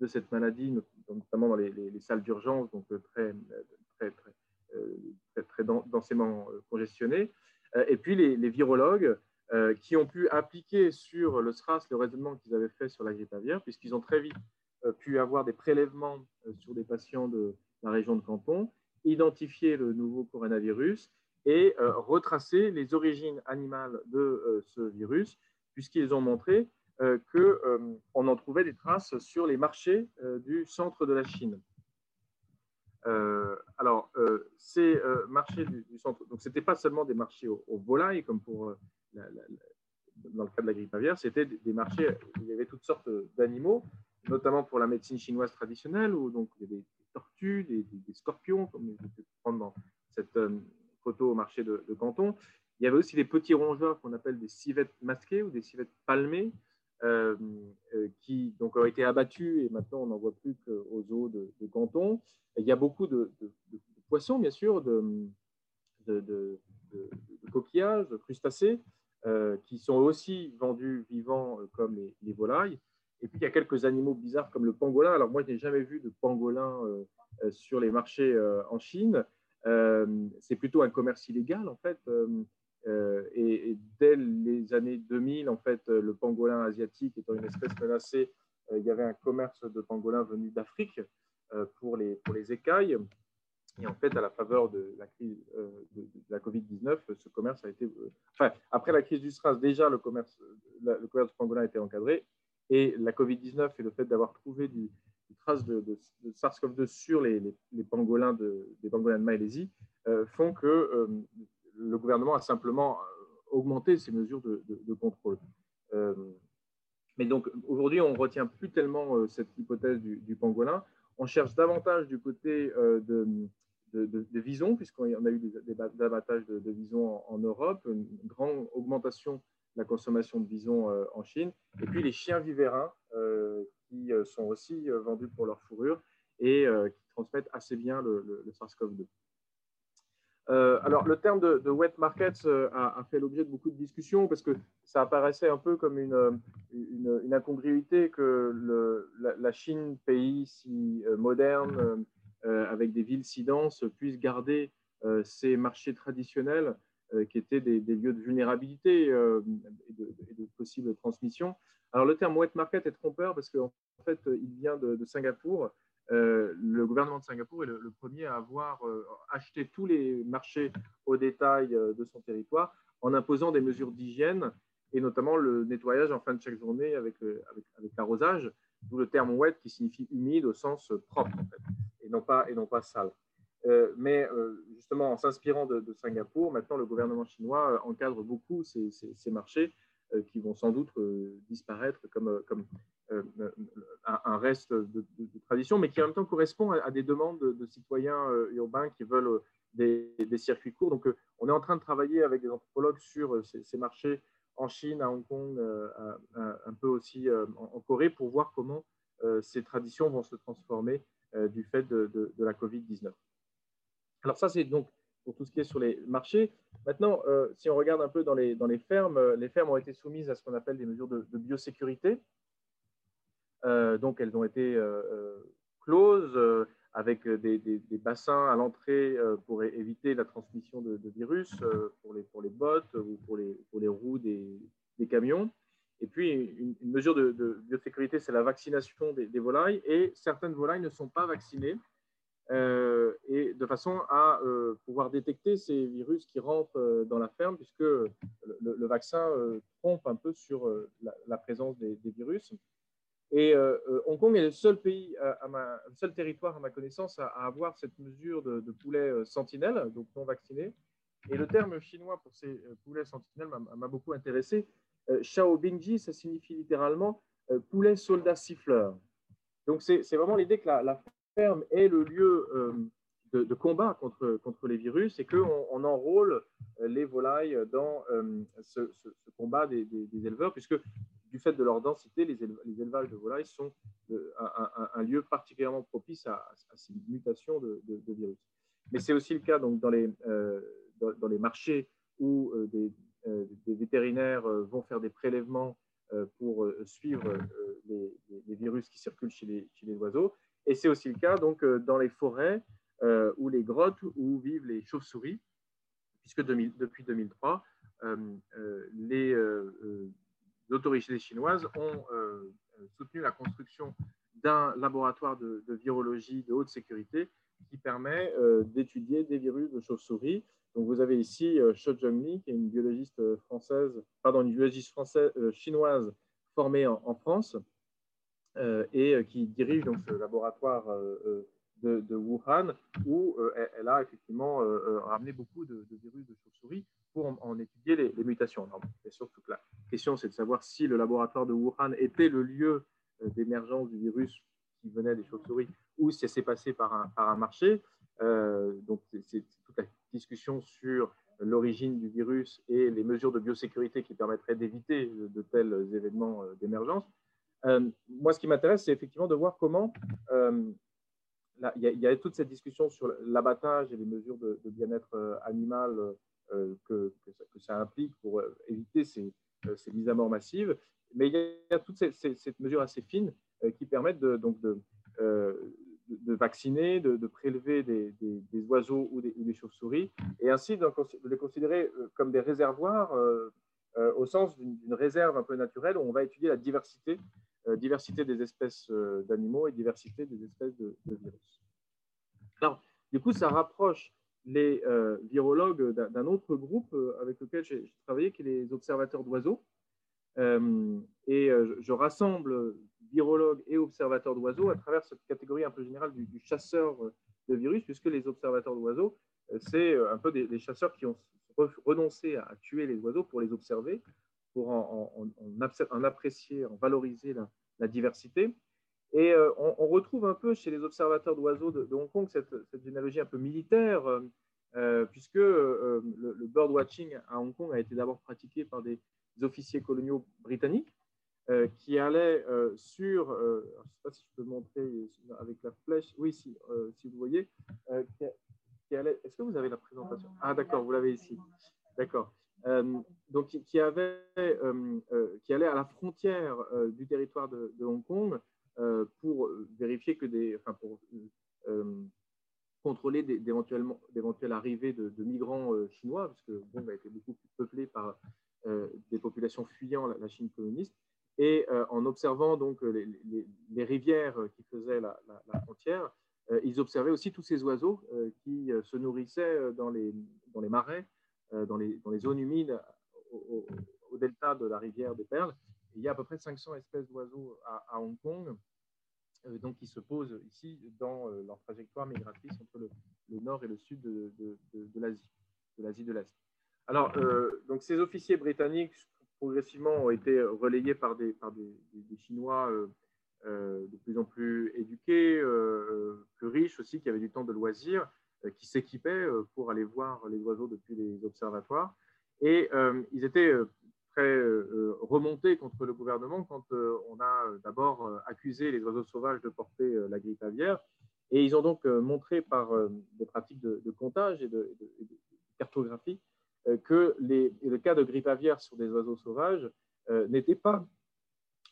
de cette maladie, notamment dans les, salles d'urgence, donc très, très, très, très, densément euh, congestionné, euh, et puis les, virologues euh, qui ont pu appliquer sur le SRAS le raisonnement qu'ils avaient fait sur la grippe aviaire, puisqu'ils ont très vite pu avoir des prélèvements sur des patients de la région de Canton, identifier le nouveau coronavirus et retracer les origines animales de ce virus, puisqu'ils ont montré qu'on en trouvait des traces sur les marchés du centre de la Chine. alors, ces marchés du, centre, donc ce n'était pas seulement des marchés aux, volailles, comme pour dans le cas de la grippe aviaire, c'était des marchés où il y avait toutes sortes d'animaux, notamment pour la médecine chinoise traditionnelle, où donc il y avait des tortues, des, scorpions, comme vous pouvez prendre dans cette photo au marché de, de Canton. Il y avait aussi des petits rongeurs qu'on appelle des civettes masquées ou des civettes palmées, euh, euh, qui donc, ont été abattus et maintenant on n'en voit plus qu'aux eaux de, Canton. il y a beaucoup de, poissons, bien sûr, de, coquillages, de crustacés, euh, qui sont aussi vendus vivants comme les, volailles. Et puis il y a quelques animaux bizarres comme le pangolin. Alors moi, je n'ai jamais vu de pangolin sur les marchés en Chine. c'est plutôt un commerce illégal en fait. Euh, et, dès les années 2000, en fait, le pangolin asiatique étant une espèce menacée, euh, il y avait un commerce de pangolins venus d'Afrique euh, pour les écailles. Et en fait, à la faveur de la crise de, la Covid-19, ce commerce a été. enfin, après la crise du SRAS, déjà, le commerce, le commerce pangolin a été encadré. Et la Covid-19 et le fait d'avoir trouvé des traces de, SARS-CoV-2 sur les, pangolins de, des pangolins de Malaisie font que le gouvernement a simplement euh, augmenté ses mesures de, contrôle. Euh, mais donc aujourd'hui, on ne retient plus tellement euh, cette hypothèse du, pangolin. On cherche davantage du côté de, de, visons, puisqu'on a eu des, abattages de, visons en, Europe, une grande augmentation de la consommation de visons en Chine, et puis les chiens vivérins qui sont aussi vendus pour leur fourrure et qui transmettent assez bien le, le SARS-CoV-2. Euh, alors, le terme de, wet markets euh, a, fait l'objet de beaucoup de discussions parce que ça apparaissait un peu comme une, une, incongruité que la, Chine, pays si euh, moderne, avec des villes si denses, puisse garder ces marchés traditionnels qui étaient des, lieux de vulnérabilité et de, possible transmission. Alors, le terme wet market est trompeur parce qu'en fait, il vient de, Singapour euh, le gouvernement de Singapour est le, premier à avoir euh, acheté tous les marchés au détail euh, de son territoire en imposant des mesures d'hygiène et notamment le nettoyage en fin de chaque journée avec, avec, l'arrosage, d'où le terme wet qui signifie humide au sens propre et, non pas, et non pas sale. mais justement, en s'inspirant de, Singapour, maintenant le gouvernement chinois encadre beaucoup ces, ces marchés qui vont sans doute disparaître comme, comme euh, un, reste de, tradition, mais qui en même temps correspond à, des demandes de, citoyens euh, urbains qui veulent euh, des, circuits courts. Donc, on est en train de travailler avec des anthropologues sur ces, marchés en Chine, à Hong Kong, un peu aussi en, Corée, pour voir comment ces traditions vont se transformer du fait de, la Covid-19. Alors ça, c'est donc pour tout ce qui est sur les marchés. Maintenant, si on regarde un peu dans les, fermes, les fermes ont été soumises à ce qu'on appelle des mesures de, biosécurité. Euh, donc, elles ont été euh, euh, closes avec des, bassins à l'entrée pour éviter la transmission de, virus pour, les, bottes ou pour les roues des, camions. Et puis, une, mesure de, biosécurité, c'est la vaccination des, volailles. Et certaines volailles ne sont pas vaccinées. et de façon à pouvoir détecter ces virus qui rentrent dans la ferme, puisque le, vaccin trompe un peu sur la, présence des, virus. Et euh, euh, Hong Kong est le seul pays, euh, à le seul territoire à ma connaissance à, avoir cette mesure de, poulet sentinelle, donc non vacciné. Et le terme chinois pour ces poulets sentinelles m'a beaucoup intéressé. Xiao Bingji, ça signifie littéralement poulet soldat siffleur. Donc c'est vraiment l'idée que la, ferme est le lieu de, combat contre, contre les virus et qu'on on enrôle les volailles dans ce, combat des, des, éleveurs, puisque du fait de leur densité, les, élevages de volailles sont euh, un, lieu particulièrement propice à, ces mutations de, virus. Mais c'est aussi le cas donc, dans, les, euh, dans, les marchés où euh, des, vétérinaires vont faire des prélèvements pour suivre les, virus qui circulent chez les, oiseaux. Et c'est aussi le cas donc, dans les forêts ou les grottes où vivent les chauves-souris, puisque depuis 2003, les autorités chinoises ont euh, soutenu la construction d'un laboratoire de, virologie de haute sécurité qui permet euh, d'étudier des virus de chauve-souris. Donc, vous avez ici euh, Shou Zhengli, qui est une biologiste française, pardon, une biologiste française, chinoise formée en, France et qui dirige donc ce laboratoire de, Wuhan, où elle, a effectivement ramené beaucoup de, virus de chauve-souris pour en, étudier les, mutations. bien sûr, toute la question, c'est de savoir si le laboratoire de Wuhan était le lieu d'émergence du virus qui venait des chauves-souris ou si ça s'est passé par un, marché. donc, c'est toute la discussion sur l'origine du virus et les mesures de biosécurité qui permettraient d'éviter de tels événements euh, d'émergence. Euh, moi, ce qui m'intéresse, c'est effectivement de voir comment euh, il y, a toute cette discussion sur l'abattage et les mesures de, bien-être animal que, ça, implique pour éviter ces, mises à mort massives. Mais il y a, toutes ces, ces, mesures assez fines qui permettent de, donc de, de, vacciner, de, prélever des, oiseaux ou des, chauves-souris, et ainsi de, les considérer euh, comme des réservoirs euh, euh, au sens d'une réserve un peu naturelle où on va étudier la diversité, diversité des espèces d'animaux et diversité des espèces de, virus. Alors, du coup, ça rapproche les virologues d'un autre groupe avec lequel j'ai travaillé, qui est les observateurs d'oiseaux. et je rassemble virologues et observateurs d'oiseaux à travers cette catégorie un peu générale du, chasseur de virus, puisque les observateurs d'oiseaux, euh, c'est euh, un peu des, chasseurs qui ont renoncé à, tuer les oiseaux pour les observer, pour en, apprécier, en valoriser la, diversité. Et euh, on, retrouve un peu chez les observateurs d'oiseaux de, Hong Kong cette, généalogie un peu militaire, puisque le, le birdwatching à Hong Kong a été d'abord pratiqué par des officiers coloniaux britanniques euh, qui allait euh, sur, euh, je ne sais pas si je peux montrer avec la flèche, oui, si, si vous voyez, qui, allait, est-ce que vous avez la présentation? Ah d'accord, vous l'avez ici, d'accord. donc qui, avait, qui allait à la frontière du territoire de, Hong Kong pour vérifier que des, enfin pour contrôler d'éventuelles arrivées de, migrants chinois, parce que Hong Kong a été beaucoup plus peuplé par des populations fuyant la Chine communiste. Et euh, en observant donc les, les, rivières qui faisaient la, frontière, euh, ils observaient aussi tous ces oiseaux euh, qui se nourrissaient dans les, dans les marais, dans les, dans, les, zones humides au, delta de la rivière des Perles. il y a à peu près 500 espèces d'oiseaux à, Hong Kong, donc qui se posent ici dans leur trajectoire migratrice entre le, nord et le sud de l'Asie, de l'Asie de l'Est. Alors, donc ces officiers britanniques progressivement ont été relayés par des, par des, Chinois euh, euh, de plus en plus éduqués, euh, plus riches aussi, qui avaient du temps de loisirs, qui s'équipaient pour aller voir les oiseaux depuis les observatoires. Et ils étaient très remontés contre le gouvernement quand on a d'abord accusé les oiseaux sauvages de porter la grippe aviaire. Et ils ont donc montré par des pratiques de, comptage et de, cartographie que les, le cas de grippe aviaire sur des oiseaux sauvages euh, n'était pas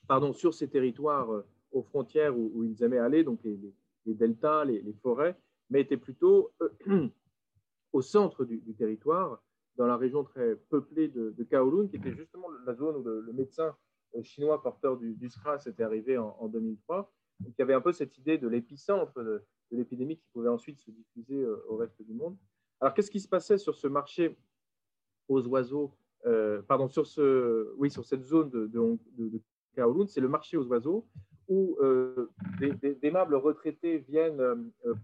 pardon, sur ces territoires euh, aux frontières où, ils aimaient aller, donc les, deltas, les, forêts, mais était plutôt au centre du, territoire, dans la région très peuplée de, de, Kowloon, qui était justement la zone où le, médecin chinois porteur du, du SRAS était arrivé en, 2003. Donc, il y avait un peu cette idée de l'épicentre de l'épidémie qui pouvait ensuite se diffuser au reste du monde. Alors, qu'est-ce qui se passait sur ce marché aux oiseaux, euh, pardon, sur, ce, oui, sur cette zone de, de, c'est le marché aux oiseaux où euh, des, aimables retraités viennent euh,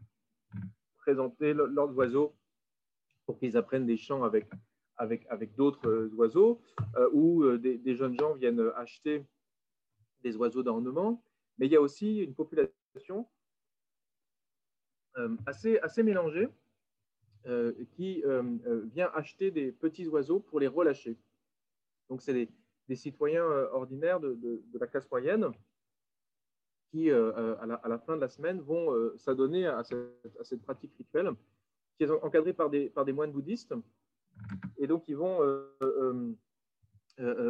présenter leurs oiseaux pour qu'ils apprennent des chants avec, avec, avec d'autres oiseaux, ou des, jeunes gens viennent acheter des oiseaux d'ornement. Mais il y a aussi une population assez, assez mélangée euh, qui euh, euh, vient acheter des petits oiseaux pour les relâcher. Donc, c'est des, citoyens ordinaires de, la classe moyenne qui, à la, fin de la semaine, vont s'adonner à, cette pratique rituelle qui est encadrée par des, moines bouddhistes. Et donc, ils vont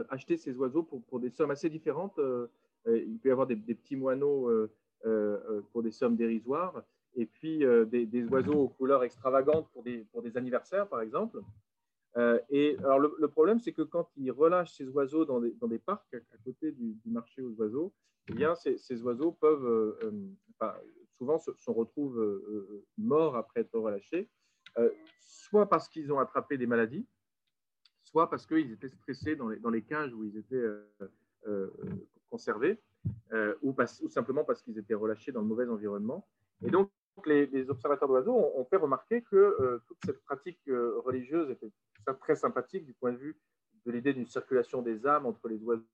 acheter ces oiseaux pour, des sommes assez différentes. il peut y avoir des petits moineaux pour des sommes dérisoires et puis euh, des, oiseaux aux couleurs extravagantes pour des, pour des anniversaires, par exemple. Euh, et alors le, problème, c'est que quand ils relâchent ces oiseaux dans des, dans des parcs à, côté du, marché aux oiseaux, eh bien, ces, ces oiseaux peuvent, euh, souvent se, retrouvent morts après être relâchés, soit parce qu'ils ont attrapé des maladies, soit parce qu'ils étaient stressés dans les, dans les cages où ils étaient conservés ou, simplement parce qu'ils étaient relâchés dans le mauvais environnement. Et donc, les, observateurs d'oiseaux ont, fait remarquer que toute cette pratique religieuse était très sympathique du point de vue de l'idée d'une circulation des âmes entre les oiseaux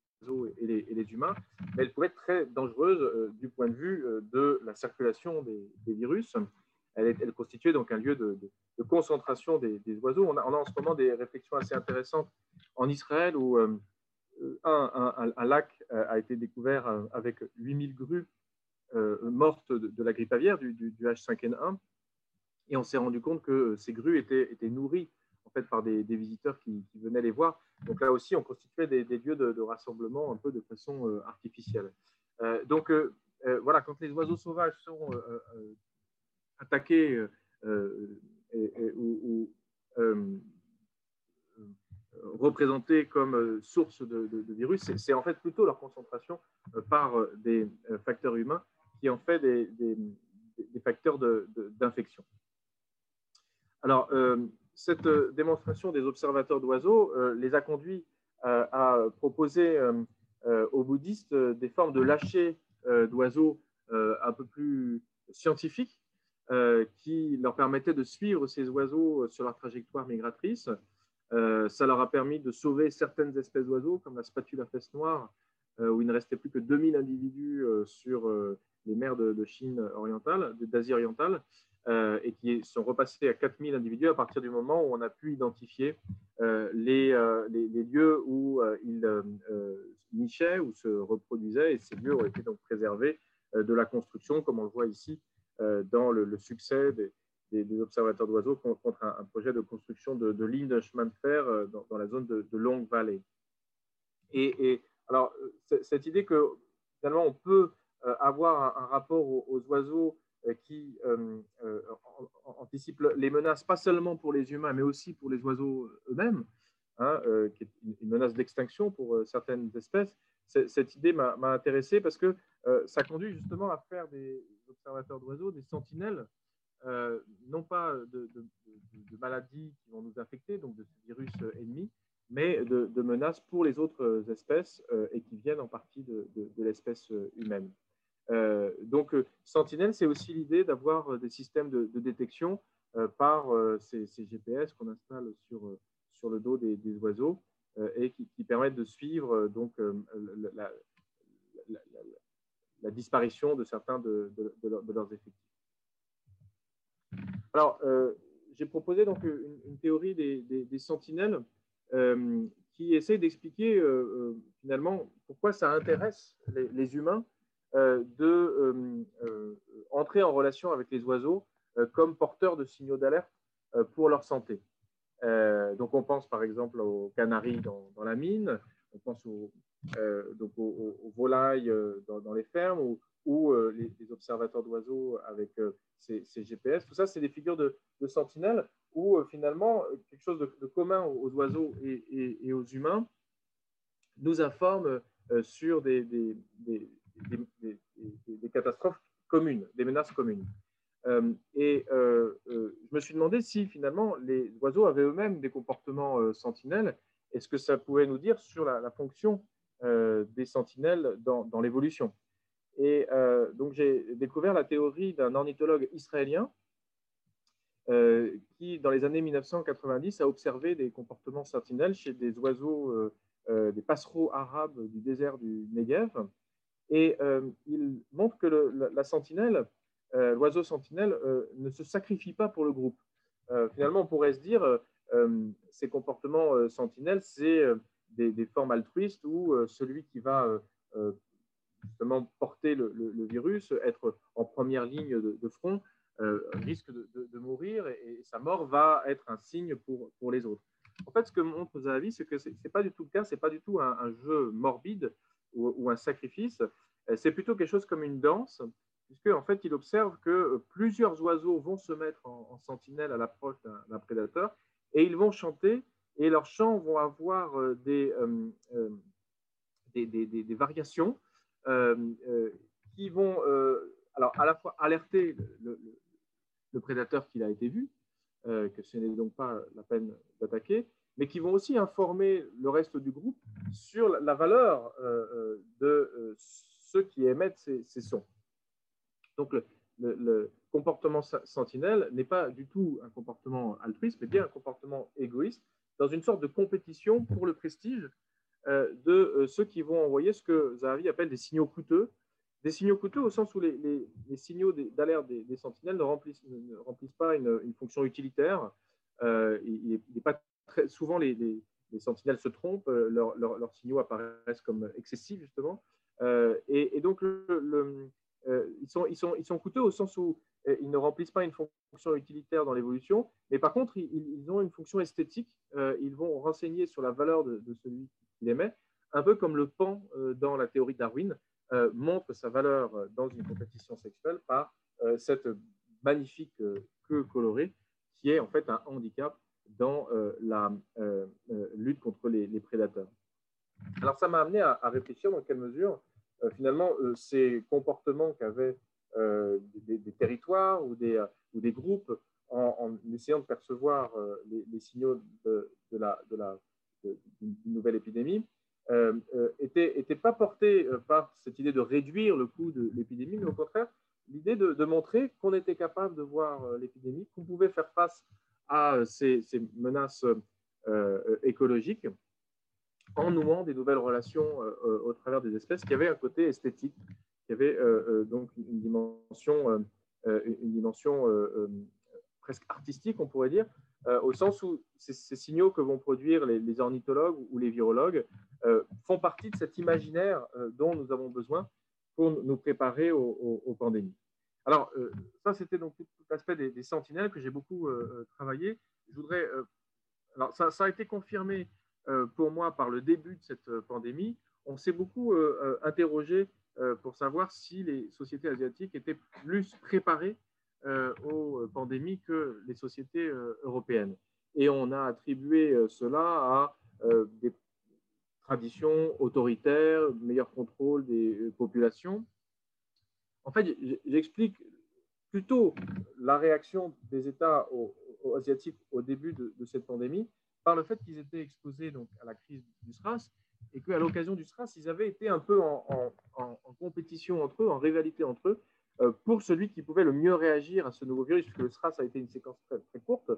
et les, humains, mais elle pouvait être très dangereuse du point de vue de la circulation des, virus. Elle, constituait donc un lieu de, concentration des, oiseaux. On a, en ce moment des réflexions assez intéressantes en Israël où un, lac a été découvert avec 8000 grues mortes de, la grippe aviaire, du, H5N1, et on s'est rendu compte que ces grues étaient, étaient nourries en fait, par des, visiteurs qui, venaient les voir. Donc là aussi, on constituait des, lieux de, rassemblement un peu de façon euh, artificielle. Euh, donc euh, voilà, quand les oiseaux sauvages sont attaqués ou, représentés comme source de, virus, c'est en fait plutôt leur concentration par des facteurs humains qui en fait des, facteurs d'infection. Alors, cette euh, démonstration des observateurs d'oiseaux euh, les a conduits euh, à proposer aux bouddhistes des formes de lâcher d'oiseaux un peu plus scientifiques qui leur permettaient de suivre ces oiseaux sur leur trajectoire migratrice. ça leur a permis de sauver certaines espèces d'oiseaux, comme la spatule à fesse noire, où il ne restait plus que 2000 individus sur les mers de, de Chine orientale, d'Asie orientale. Euh, et qui sont repassés à 4000 individus à partir du moment où on a pu identifier euh, euh, les, lieux où ils nichaient, ou se reproduisaient, et ces lieux ont été donc préservés de la construction, comme on le voit ici dans le, succès des, observateurs d'oiseaux contre un, projet de construction de, de lignes de chemin de fer dans, la zone de, Long Valley. Alors, cette idée que finalement on peut avoir un, rapport aux oiseaux euh, qui euh, euh, anticipe les menaces, pas seulement pour les humains, mais aussi pour les oiseaux eux-mêmes, hein, qui est une menace d'extinction pour certaines espèces. Cette idée m'a intéressé parce que ça conduit justement à faire des observateurs d'oiseaux, des sentinelles, non pas de, maladies qui vont nous infecter, donc de virus ennemi, mais de, menaces pour les autres espèces et qui viennent en partie de l'espèce humaine. Euh, donc, euh, Sentinelle, c'est aussi l'idée d'avoir euh, des systèmes de, détection par ces, GPS qu'on installe sur, sur le dos des, oiseaux et qui, permettent de suivre donc, la, disparition de certains de, leurs effectifs. Alors, j'ai proposé donc une, théorie des, des, sentinelles qui essaie d'expliquer finalement pourquoi ça intéresse les humains euh, de euh, euh, entrer en relation avec les oiseaux comme porteurs de signaux d'alerte pour leur santé. donc on pense par exemple aux canaris dans, la mine, on pense aux, donc aux, volailles dans, les fermes ou, les, observateurs d'oiseaux avec ces, GPS. Tout ça, c'est des figures de, sentinelles où finalement quelque chose de, commun aux oiseaux et, aux humains nous informe sur des, catastrophes communes, des menaces communes. Euh, et euh, euh, je me suis demandé si finalement les oiseaux avaient eux-mêmes des comportements sentinelles et ce que ça pouvait nous dire sur la, fonction des sentinelles dans, l'évolution. Et donc j'ai découvert la théorie d'un ornithologue israélien qui, dans les années 1990, a observé des comportements sentinelles chez des oiseaux, des passereaux arabes du désert du Negev, et euh, il montre que la, sentinelle, euh, l'oiseau sentinelle, euh, ne se sacrifie pas pour le groupe. finalement, on pourrait se dire, ces comportements sentinelles, c'est des, formes altruistes où celui qui va justement porter le, virus, être en première ligne de, front, risque de, mourir et, sa mort va être un signe pour, pour les autres. En fait, ce que montre Zahavi, c'est que ce n'est pas du tout le cas, ce n'est pas du tout un, jeu morbide ou, un sacrifice, euh, c'est plutôt quelque chose comme une danse, puisque en fait, il observe que euh, plusieurs oiseaux vont se mettre en, sentinelle à l'approche d'un prédateur et ils vont chanter et leurs chants vont avoir euh, des, des, variations qui vont alors à la fois alerter le, prédateur qu'il a été vu, que ce n'est donc pas la peine d'attaquer, mais qui vont aussi informer le reste du groupe sur la valeur euh, euh, de euh, émettent ces, sons. Donc, le, comportement sentinelle n'est pas du tout un comportement altruiste, mais bien un comportement égoïste, dans une sorte de compétition pour le prestige euh, de euh, ceux qui vont envoyer ce que Zahavi appelle des signaux coûteux. Des signaux coûteux au sens où les, signaux d'alerte des, sentinelles ne remplissent, pas une, fonction utilitaire. Euh, il, pas très, souvent, les, sentinelles se trompent, leurs signaux apparaissent comme excessifs, justement. Et, donc, ils, sont, ils, sont, ils sont coûteux au sens où ils ne remplissent pas une fonction utilitaire dans l'évolution, mais par contre, ils, ont une fonction esthétique. ils vont renseigner sur la valeur de, celui qu'il émet, un peu comme le pan euh, dans la théorie Darwin euh, montre sa valeur euh, dans une compétition sexuelle par cette magnifique queue colorée qui est en fait un handicap dans la lutte contre les, prédateurs. Alors ça m'a amené à, réfléchir dans quelle mesure finalement ces comportements qu'avaient des, territoires ou des, des groupes en, essayant de percevoir les, signaux de, la, nouvelle épidémie, n'était euh, euh, pas porté euh, par cette idée de réduire le coût de l'épidémie, mais au contraire, l'idée de, montrer qu'on était capable de voir l'épidémie, qu'on pouvait faire face à ces, menaces écologiques en nouant des nouvelles relations au travers des espèces qui avaient un côté esthétique, qui avait donc une dimension, une dimension presque artistique, on pourrait dire, euh, au sens où ces, signaux que vont produire les, ornithologues ou les virologues euh, font partie de cet imaginaire euh, dont nous avons besoin pour nous préparer aux, pandémies. Alors, ça, c'était donc tout, l'aspect des, sentinelles que j'ai beaucoup travaillé. Je voudrais, alors ça, a été confirmé pour moi par le début de cette pandémie. On s'est beaucoup interrogé pour savoir si les sociétés asiatiques étaient plus préparées euh, aux pandémies que les sociétés euh, européennes. Et on a attribué euh, cela à des traditions autoritaires, meilleur contrôle des populations. En fait, j'explique plutôt la réaction des États asiatiques au début de, cette pandémie par le fait qu'ils étaient exposés donc, à la crise du SRAS et qu'à l'occasion du SRAS, ils avaient été un peu en, compétition entre eux, en rivalité entre eux, euh, pour celui qui pouvait le mieux réagir à ce nouveau virus, puisque le SRAS a été une séquence très, très courte,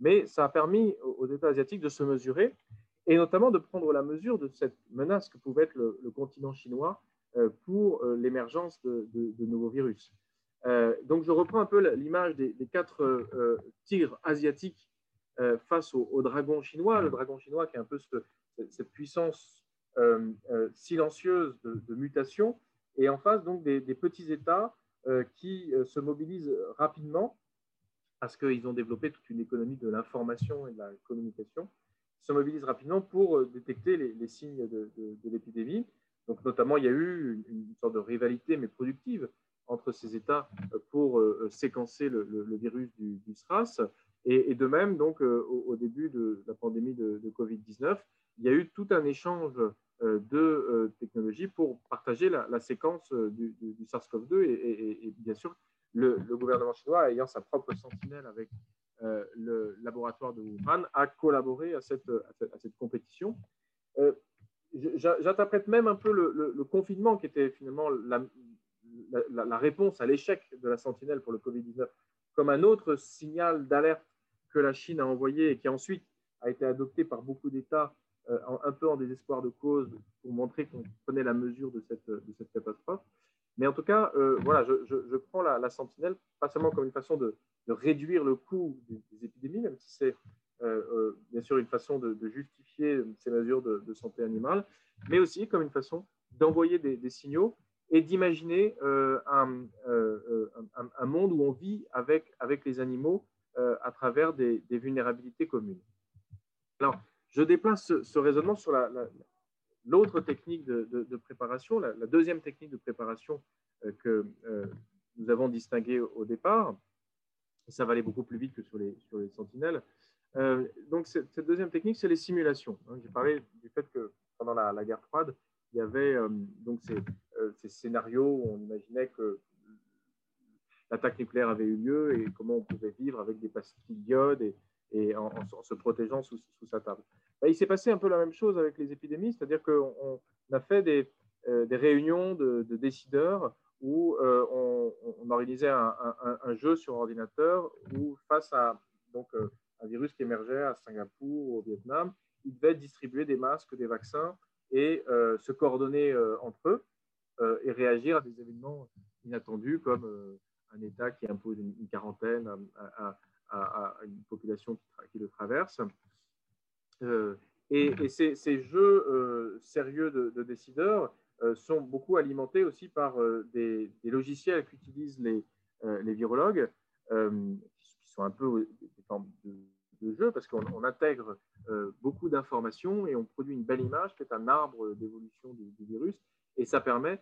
mais ça a permis aux États asiatiques de se mesurer et notamment de prendre la mesure de cette menace que pouvait être le, continent chinois euh, pour euh, l'émergence de, nouveaux virus. donc je reprends un peu l'image des, quatre tigres asiatiques face au, dragon chinois, le dragon chinois qui est un peu cette puissance silencieuse de, mutation, et en face donc des petits États euh, qui euh, se mobilisent rapidement parce qu'ils ont développé toute une économie de l'information et de la communication, se mobilisent rapidement pour euh, détecter les, signes de, l'épidémie. Donc, notamment, il y a eu une, sorte de rivalité, mais productive, entre ces États pour séquencer le, virus du, SRAS. Et, de même, donc, au, début de la pandémie de, de Covid-19, il y a eu tout un échange euh, de euh, technologies pour partager la, séquence euh, du, SARS-CoV-2 et, bien sûr le, gouvernement chinois ayant sa propre sentinelle avec le laboratoire de Wuhan a collaboré à cette, à cette, compétition. J'interprète même un peu le, confinement qui était finalement la, la réponse à l'échec de la sentinelle pour le Covid-19 comme un autre signal d'alerte que la Chine a envoyé et qui ensuite a été adopté par beaucoup d'États euh, un peu en désespoir de cause pour montrer qu'on prenait la mesure de cette, catastrophe. Mais en tout cas, euh, voilà, je, prends la, sentinelle pas seulement comme une façon de, réduire le coût des, épidémies, même si c'est euh, bien sûr une façon de, justifier ces mesures de, santé animale, mais aussi comme une façon d'envoyer des, signaux et d'imaginer un, monde où on vit avec, avec les animaux à travers des, des vulnérabilités communes. Alors, je déplace ce, raisonnement sur l'autre technique de, préparation, la, deuxième technique de préparation euh, que euh, nous avons distinguée au départ. Ça va aller beaucoup plus vite que sur les, sentinelles. Euh, donc, cette, deuxième technique, c'est les simulations. Hein. J'ai parlé du fait que pendant la, guerre froide, il y avait donc ces, ces, scénarios où on imaginait que l'attaque nucléaire avait eu lieu et comment on pouvait vivre avec des pastilles d'iode et, et en, se protégeant sous, sa table. Bah, il s'est passé un peu la même chose avec les épidémies, c'est-à-dire qu'on a fait des, des réunions de, décideurs où on, organisait un, jeu sur ordinateur où face à donc, un virus qui émergeait à Singapour ou au Vietnam, ils devaient distribuer des masques, des vaccins et se coordonner entre eux et réagir à des événements inattendus comme un État qui impose une, quarantaine à, une population qui, le traverse. Euh, et, ces, jeux euh, sérieux de, décideurs euh, sont beaucoup alimentés aussi par des, logiciels qu'utilisent les, les virologues, qui sont un peu des formes de, jeu, parce qu'on intègre beaucoup d'informations et on produit une belle image qui est un arbre d'évolution du, du, virus, et ça permet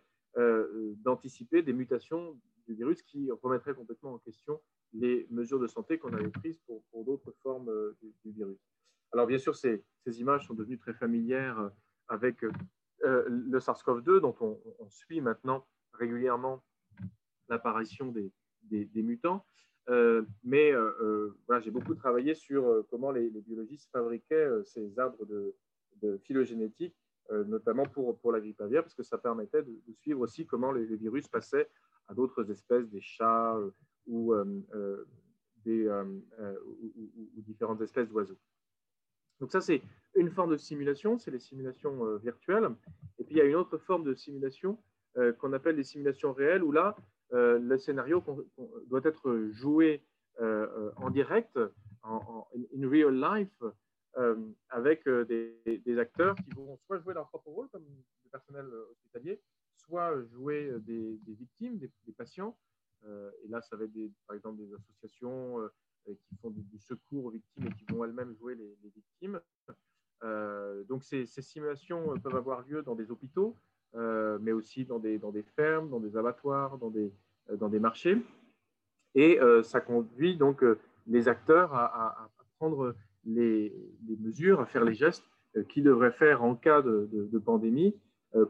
d'anticiper des mutations du virus qui remettrait complètement en question les mesures de santé qu'on avait prises pour, d'autres formes du, virus. Alors bien sûr, ces, images sont devenues très familières euh, avec euh, le SARS-CoV-2 dont on, suit maintenant régulièrement l'apparition des, mutants. mais j'ai beaucoup travaillé sur comment les, biologistes fabriquaient ces arbres de, phylogénétique, notamment pour, la grippe aviaire, parce que ça permettait de, suivre aussi comment les, virus passaient à d'autres espèces, des chats euh, euh, euh, ou, différentes espèces d'oiseaux. Donc ça, c'est une forme de simulation, c'est les simulations virtuelles. Et puis, il y a une autre forme de simulation qu'on appelle les simulations réelles, où là, le scénario doit être joué en direct, en, in real life, avec des, des, acteurs qui vont soit jouer leur propre rôle, comme le personnel hospitalier, soit jouer euh, des, victimes, des, patients. Euh, et là, ça va être par exemple des associations euh, qui font du, secours aux victimes et qui vont elles-mêmes jouer les, victimes. donc ces, simulations peuvent avoir lieu dans des hôpitaux, mais aussi dans des, fermes, dans des abattoirs, dans des, marchés. Et ça conduit donc les acteurs à, prendre les, mesures, à faire les gestes qu'ils devraient faire en cas de, de pandémie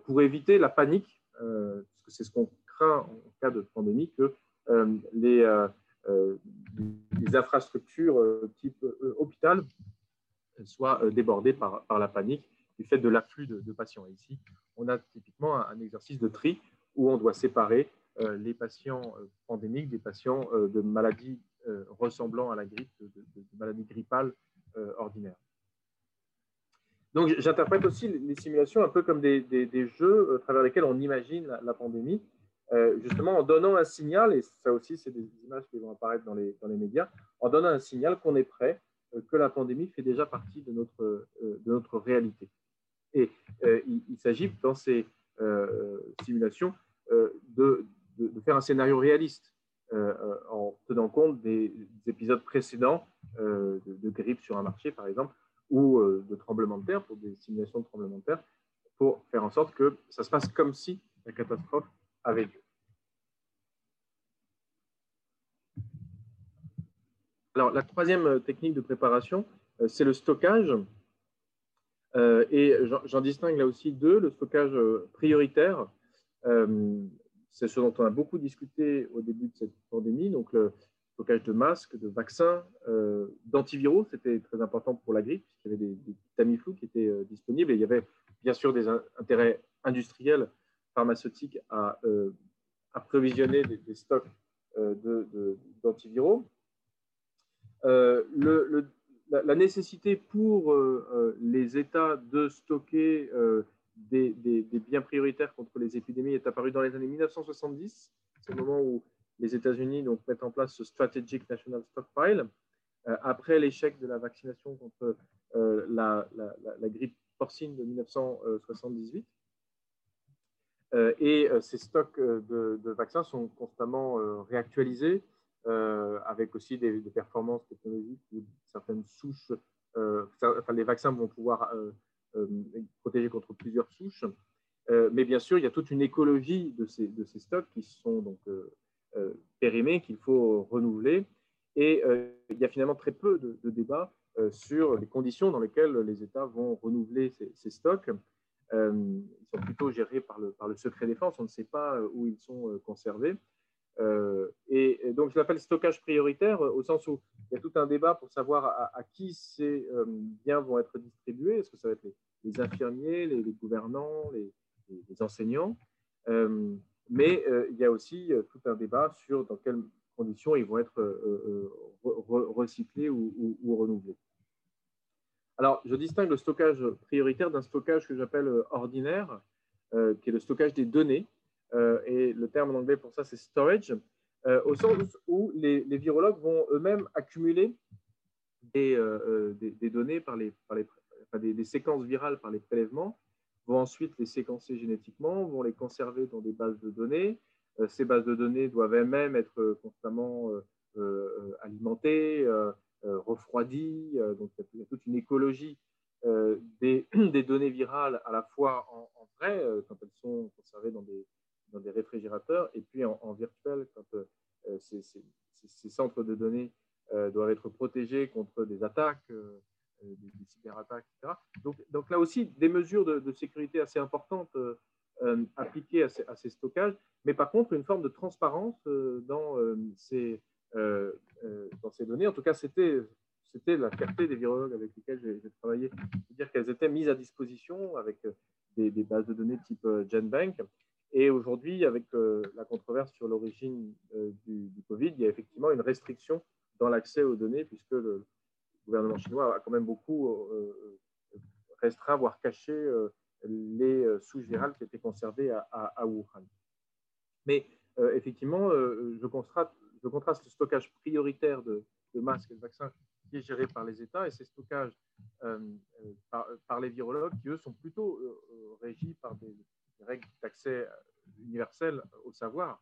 pour éviter la panique euh, parce que c'est ce qu'on craint en cas de pandémie, que euh, les, euh, les, infrastructures type hôpital soient débordées par, par, la panique du fait de l'afflux de, patients. Ici, on a typiquement un, exercice de tri où on doit séparer les patients pandémiques des patients de maladies ressemblant à la grippe, de, de maladies grippales ordinaires. Donc, j'interprète aussi les simulations un peu comme des, des, jeux à travers lesquels on imagine la, pandémie, euh, justement en donnant un signal, et ça aussi, c'est des images qui vont apparaître dans les, dans les médias, en donnant un signal qu'on est prêt, euh, que la pandémie fait déjà partie de notre, euh, de notre réalité. Et il, s'agit dans ces simulations de, de, faire un scénario réaliste. en tenant compte des, épisodes précédents de grippe sur un marché, par exemple, ou de tremblement de terre, pour des simulations de tremblement de terre, pour faire en sorte que ça se passe comme si la catastrophe Alors, la troisième euh, technique de préparation, euh, c'est le stockage. Et j'en distingue là aussi deux. Le stockage prioritaire, c'est ce dont on a beaucoup discuté au début de cette pandémie. Donc, le, stockage de masques, de vaccins, euh, d'antiviraux. C'était très important pour la grippe, puisqu'il y avait des, des Tamiflu qui étaient euh, disponibles. Et il y avait bien sûr des intérêts industriels, pharmaceutiques à euh, approvisionner des, stocks d'antiviraux. Le, la, nécessité pour les États de stocker des, biens prioritaires contre les épidémies est apparue dans les années 1970. C'est le moment où les États-Unis mettent en place ce Strategic National Stockpile euh, après l'échec de la vaccination contre euh, la, grippe porcine de 1978. Euh, et ces stocks de, vaccins sont constamment réactualisés avec aussi des, performances technologiques où certaines souches, enfin, les vaccins vont pouvoir protéger contre plusieurs souches. mais bien sûr, il y a toute une écologie de ces, de stocks qui sont donc euh, périmé qu'il faut renouveler. Et euh, il y a finalement très peu de, débats euh, sur les conditions dans lesquelles les États vont renouveler ces, stocks. Ils sont plutôt gérés par le, par le secret défense, on ne sait pas où ils sont conservés. et, donc, je l'appelle stockage prioritaire au sens où il y a tout un débat pour savoir à, qui ces biens vont être distribués. Est-ce que ça va être les, infirmiers, les, gouvernants, les, enseignants? mais il y a aussi tout un débat sur dans quelles conditions ils vont être recyclés ou, renouvelés. Alors, je distingue le stockage prioritaire d'un stockage que j'appelle ordinaire, qui est le stockage des données. et le terme en anglais pour ça, c'est storage. Euh, au sens où les, virologues vont eux-mêmes accumuler des, euh, euh, données par les, des, séquences virales par les prélèvements, vont ensuite les séquencer génétiquement, vont les conserver dans des bases de données. ces bases de données doivent elles-mêmes être constamment alimentées, refroidies. donc il y a toute une écologie des, données virales à la fois en, vrai, quand elles sont conservées dans des, réfrigérateurs, et puis en, virtuel, quand euh, ces, centres de données euh, doivent être protégés contre des attaques, euh, des, cyberattaques, etc. Donc, donc, là aussi, des mesures de, sécurité assez importantes appliquées à ces, stockages, mais par contre, une forme de transparence dans, ces, dans ces données. En tout cas, c'était la fierté des virologues avec lesquels j'ai travaillé, c'est-à-dire qu'elles étaient mises à disposition avec des, des, bases de données type GenBank et aujourd'hui, avec euh, la controverse sur l'origine euh, du, Covid, il y a effectivement une restriction dans l'accès aux données, puisque le gouvernement chinois a quand même beaucoup euh, restreint, voire caché les souches virales qui étaient conservées à, Wuhan. Mais effectivement, je, contraste, je, contraste, le stockage prioritaire de, masques et de vaccins qui est géré par les États et ces stockages par, par, les virologues qui, eux, sont plutôt régis par des, règles d'accès universel au savoir.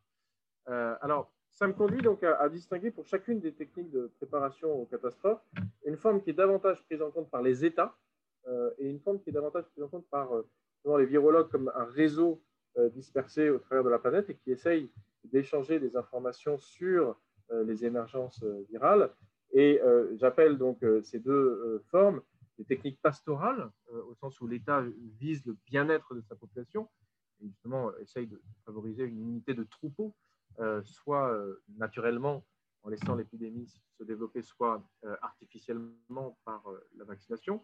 Euh, alors, ça me conduit donc à, distinguer pour chacune des techniques de préparation aux catastrophes une forme qui est davantage prise en compte par les États euh, et une forme qui est davantage prise en compte par euh, les virologues comme un réseau dispersé au travers de la planète et qui essaye d'échanger des informations sur les émergences virales. Et j'appelle donc ces deux formes des techniques pastorales, au sens où l'État vise le bien-être de sa population, et justement essaye de favoriser une unité de troupeau, euh, soit euh, naturellement en laissant l'épidémie se développer, soit euh, artificiellement par la vaccination.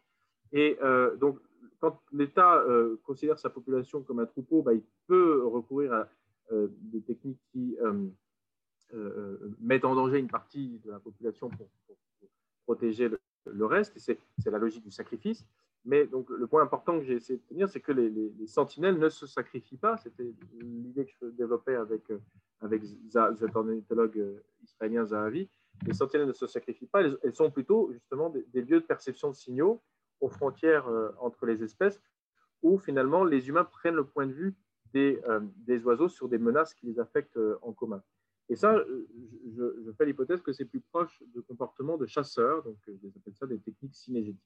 Et donc, quand l'État considère sa population comme un troupeau, bah, il peut recourir à des techniques qui mettent en danger une partie de la population pour, protéger le, reste. C'est la logique du sacrifice. Mais donc, le point important que j'ai essayé de tenir, c'est que les, sentinelles ne se sacrifient pas. C'était l'idée que je développais avec, euh, avec cet ornithologue euh, israélien Zahavi. Les sentinelles ne se sacrifient pas, elles, sont plutôt justement des, lieux de perception de signaux aux frontières euh, entre les espèces, où finalement les humains prennent le point de vue des, des oiseaux sur des menaces qui les affectent en commun. Et ça, je, je fais l'hypothèse que c'est plus proche de comportement de chasseurs, donc je appelle ça des techniques cinégétiques.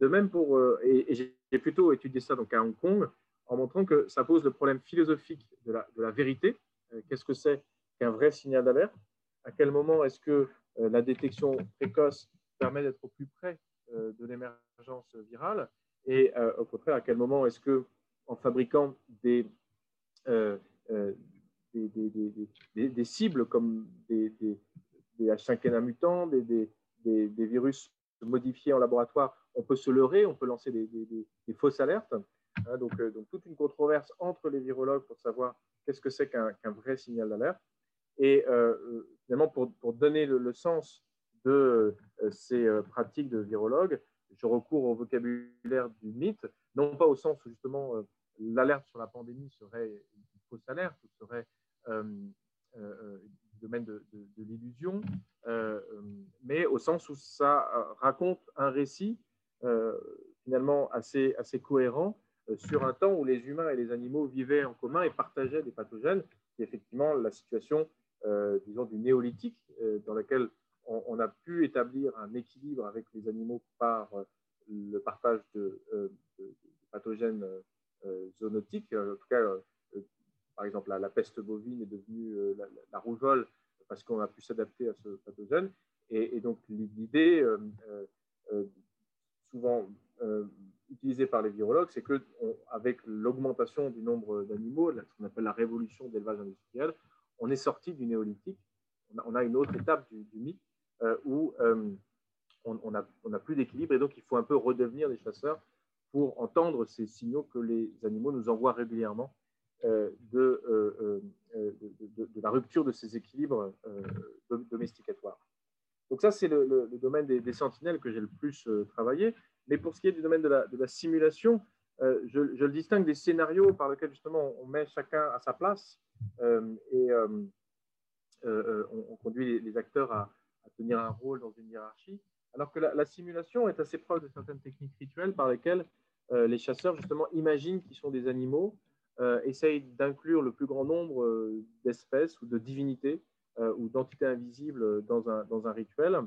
De même pour, euh, et, j'ai plutôt étudié ça donc à Hong Kong, en montrant que ça pose le problème philosophique de la, de la vérité. Euh, qu'est-ce que c'est qu'un vrai signal d'alerte? À quel moment est-ce que euh, la détection précoce permet d'être au plus près de l'émergence virale? Et au contraire, à quel moment est-ce que, en fabriquant des, des, des, des, cibles comme des, H5N1 mutants, des, virus modifiés en laboratoire, on peut se leurrer, on peut lancer des, fausses alertes. Hein, donc, euh, donc, toute une controverse entre les virologues pour savoir qu'est-ce que c'est qu'un vrai signal d'alerte. Et euh, euh, finalement, pour, donner le, sens de ces pratiques de virologues, je recours au vocabulaire du mythe, non pas au sens justement l'alerte sur la pandémie serait une fausse alerte, serait du domaine de, l'illusion, mais au sens où ça raconte un récit euh, finalement assez, cohérent euh, sur un temps où les humains et les animaux vivaient en commun et partageaient des pathogènes, qui est effectivement la situation, euh, du néolithique, dans laquelle on, a pu établir un équilibre avec les animaux par le partage de, pathogènes zoonotiques. En tout cas, par exemple, la, peste bovine est devenue la, rougeole parce qu'on a pu s'adapter à ce pathogène. Et, donc, l'idée souvent euh, utilisé par les virologues, c'est que avec l'augmentation du nombre d'animaux, ce qu'on appelle la révolution d'élevage industriel, on est sorti du néolithique. On a, une autre étape du, mythe euh, où euh, on n'a plus d'équilibre et donc il faut un peu redevenir des chasseurs pour entendre ces signaux que les animaux nous envoient régulièrement de, de, la rupture de ces équilibres domesticatoires. Donc ça, c'est le, domaine des, sentinelles que j'ai le plus travaillé. Mais pour ce qui est du domaine de la, simulation, je, le distingue des scénarios par lesquels justement on met chacun à sa place et on, conduit les, acteurs à, tenir un rôle dans une hiérarchie. Alors que la, simulation est assez proche de certaines techniques rituelles par lesquelles euh, les chasseurs, justement, imaginent qu'ils sont des animaux, euh, essayent d'inclure le plus grand nombre euh, d'espèces ou de divinités ou d'entités invisibles dans un, dans un rituel.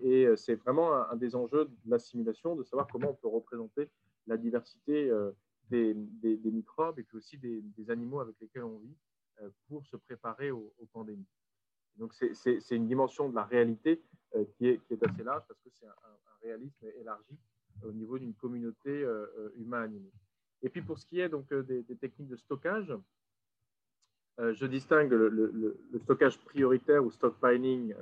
et c'est vraiment un, des enjeux de la simulation, de savoir comment on peut représenter la diversité des, des, microbes et puis aussi des, animaux avec lesquels on vit pour se préparer aux pandémies. Donc, c'est une dimension de la réalité euh, qui, est, qui, est, assez large parce que c'est un, réalisme élargi au niveau d'une communauté euh, euh, humaine Et puis, pour ce qui est donc, des, techniques de stockage, je distingue le, stockage prioritaire ou stockpiling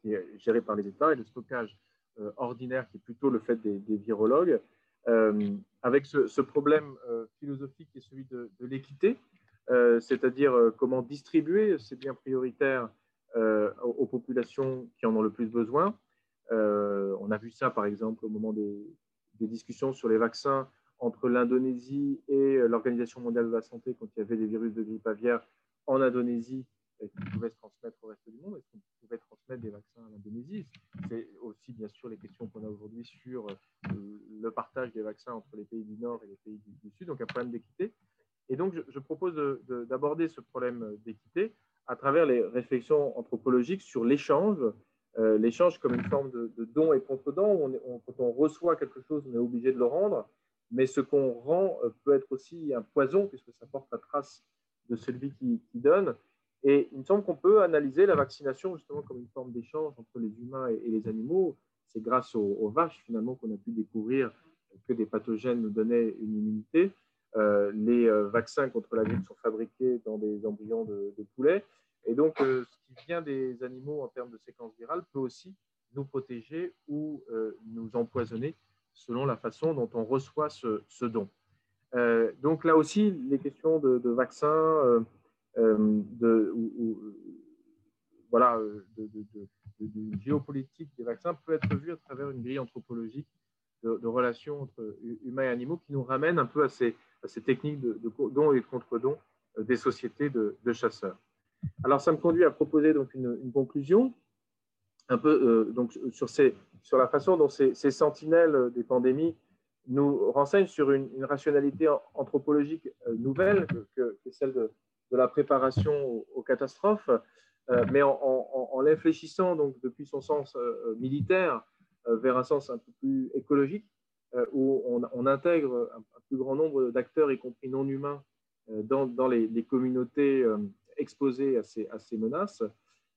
qui est géré par les États et le stockage ordinaire qui est plutôt le fait des, virologues, avec ce, problème philosophique qui est celui de, de l'équité, c'est-à-dire comment distribuer ces biens prioritaires euh, aux populations qui en ont le plus besoin. Euh, on a vu ça, par exemple, au moment des, discussions sur les vaccins entre l'Indonésie et l'Organisation mondiale de la santé quand il y avait des virus de grippe aviaire en Indonésie qui pouvaient se transmettre au reste du monde. Est-ce qu'on pouvait transmettre des vaccins en Indonésie C'est aussi, bien sûr, les questions qu'on a aujourd'hui sur euh, le partage des vaccins entre les pays du Nord et les pays du, Sud, donc un problème d'équité. Et donc, je, propose d'aborder ce problème d'équité à travers les réflexions anthropologiques sur l'échange, euh, l'échange comme une forme de, don et contre-don. quand on reçoit quelque chose, on est obligé de le rendre, mais ce qu'on rend euh, peut être aussi un poison, puisque ça porte la trace de celui qui, donne. Et il me semble qu'on peut analyser la vaccination justement comme une forme d'échange entre les humains et, les animaux. C'est grâce aux, vaches finalement qu'on a pu découvrir que des pathogènes nous donnaient une immunité. Euh, les vaccins contre la grippe sont fabriqués dans des embryons de, de poulet. Et donc, euh, ce qui vient des animaux en termes de séquence virale peut aussi nous protéger ou euh, nous empoisonner selon la façon dont on reçoit ce, don. Euh, donc là aussi, les questions de, vaccins, de, voilà, de, géopolitique des vaccins peut être vues à travers une grille anthropologique de, relations entre humains et animaux qui nous ramène un peu à ces, ces techniques de, don et de contre-don des sociétés de chasseurs. Alors, ça me conduit à proposer donc une, conclusion un peu euh, donc, sur, ces, sur, la façon dont ces, sentinelles des pandémies nous renseignent sur une, rationalité anthropologique euh, nouvelle que, celle de, la préparation aux, catastrophes, euh, mais en, l'infléchissant donc depuis son sens militaire vers un sens un peu plus écologique, où on, intègre un, plus grand nombre d'acteurs, y compris non humains, dans, les, communautés exposés à ces, menaces.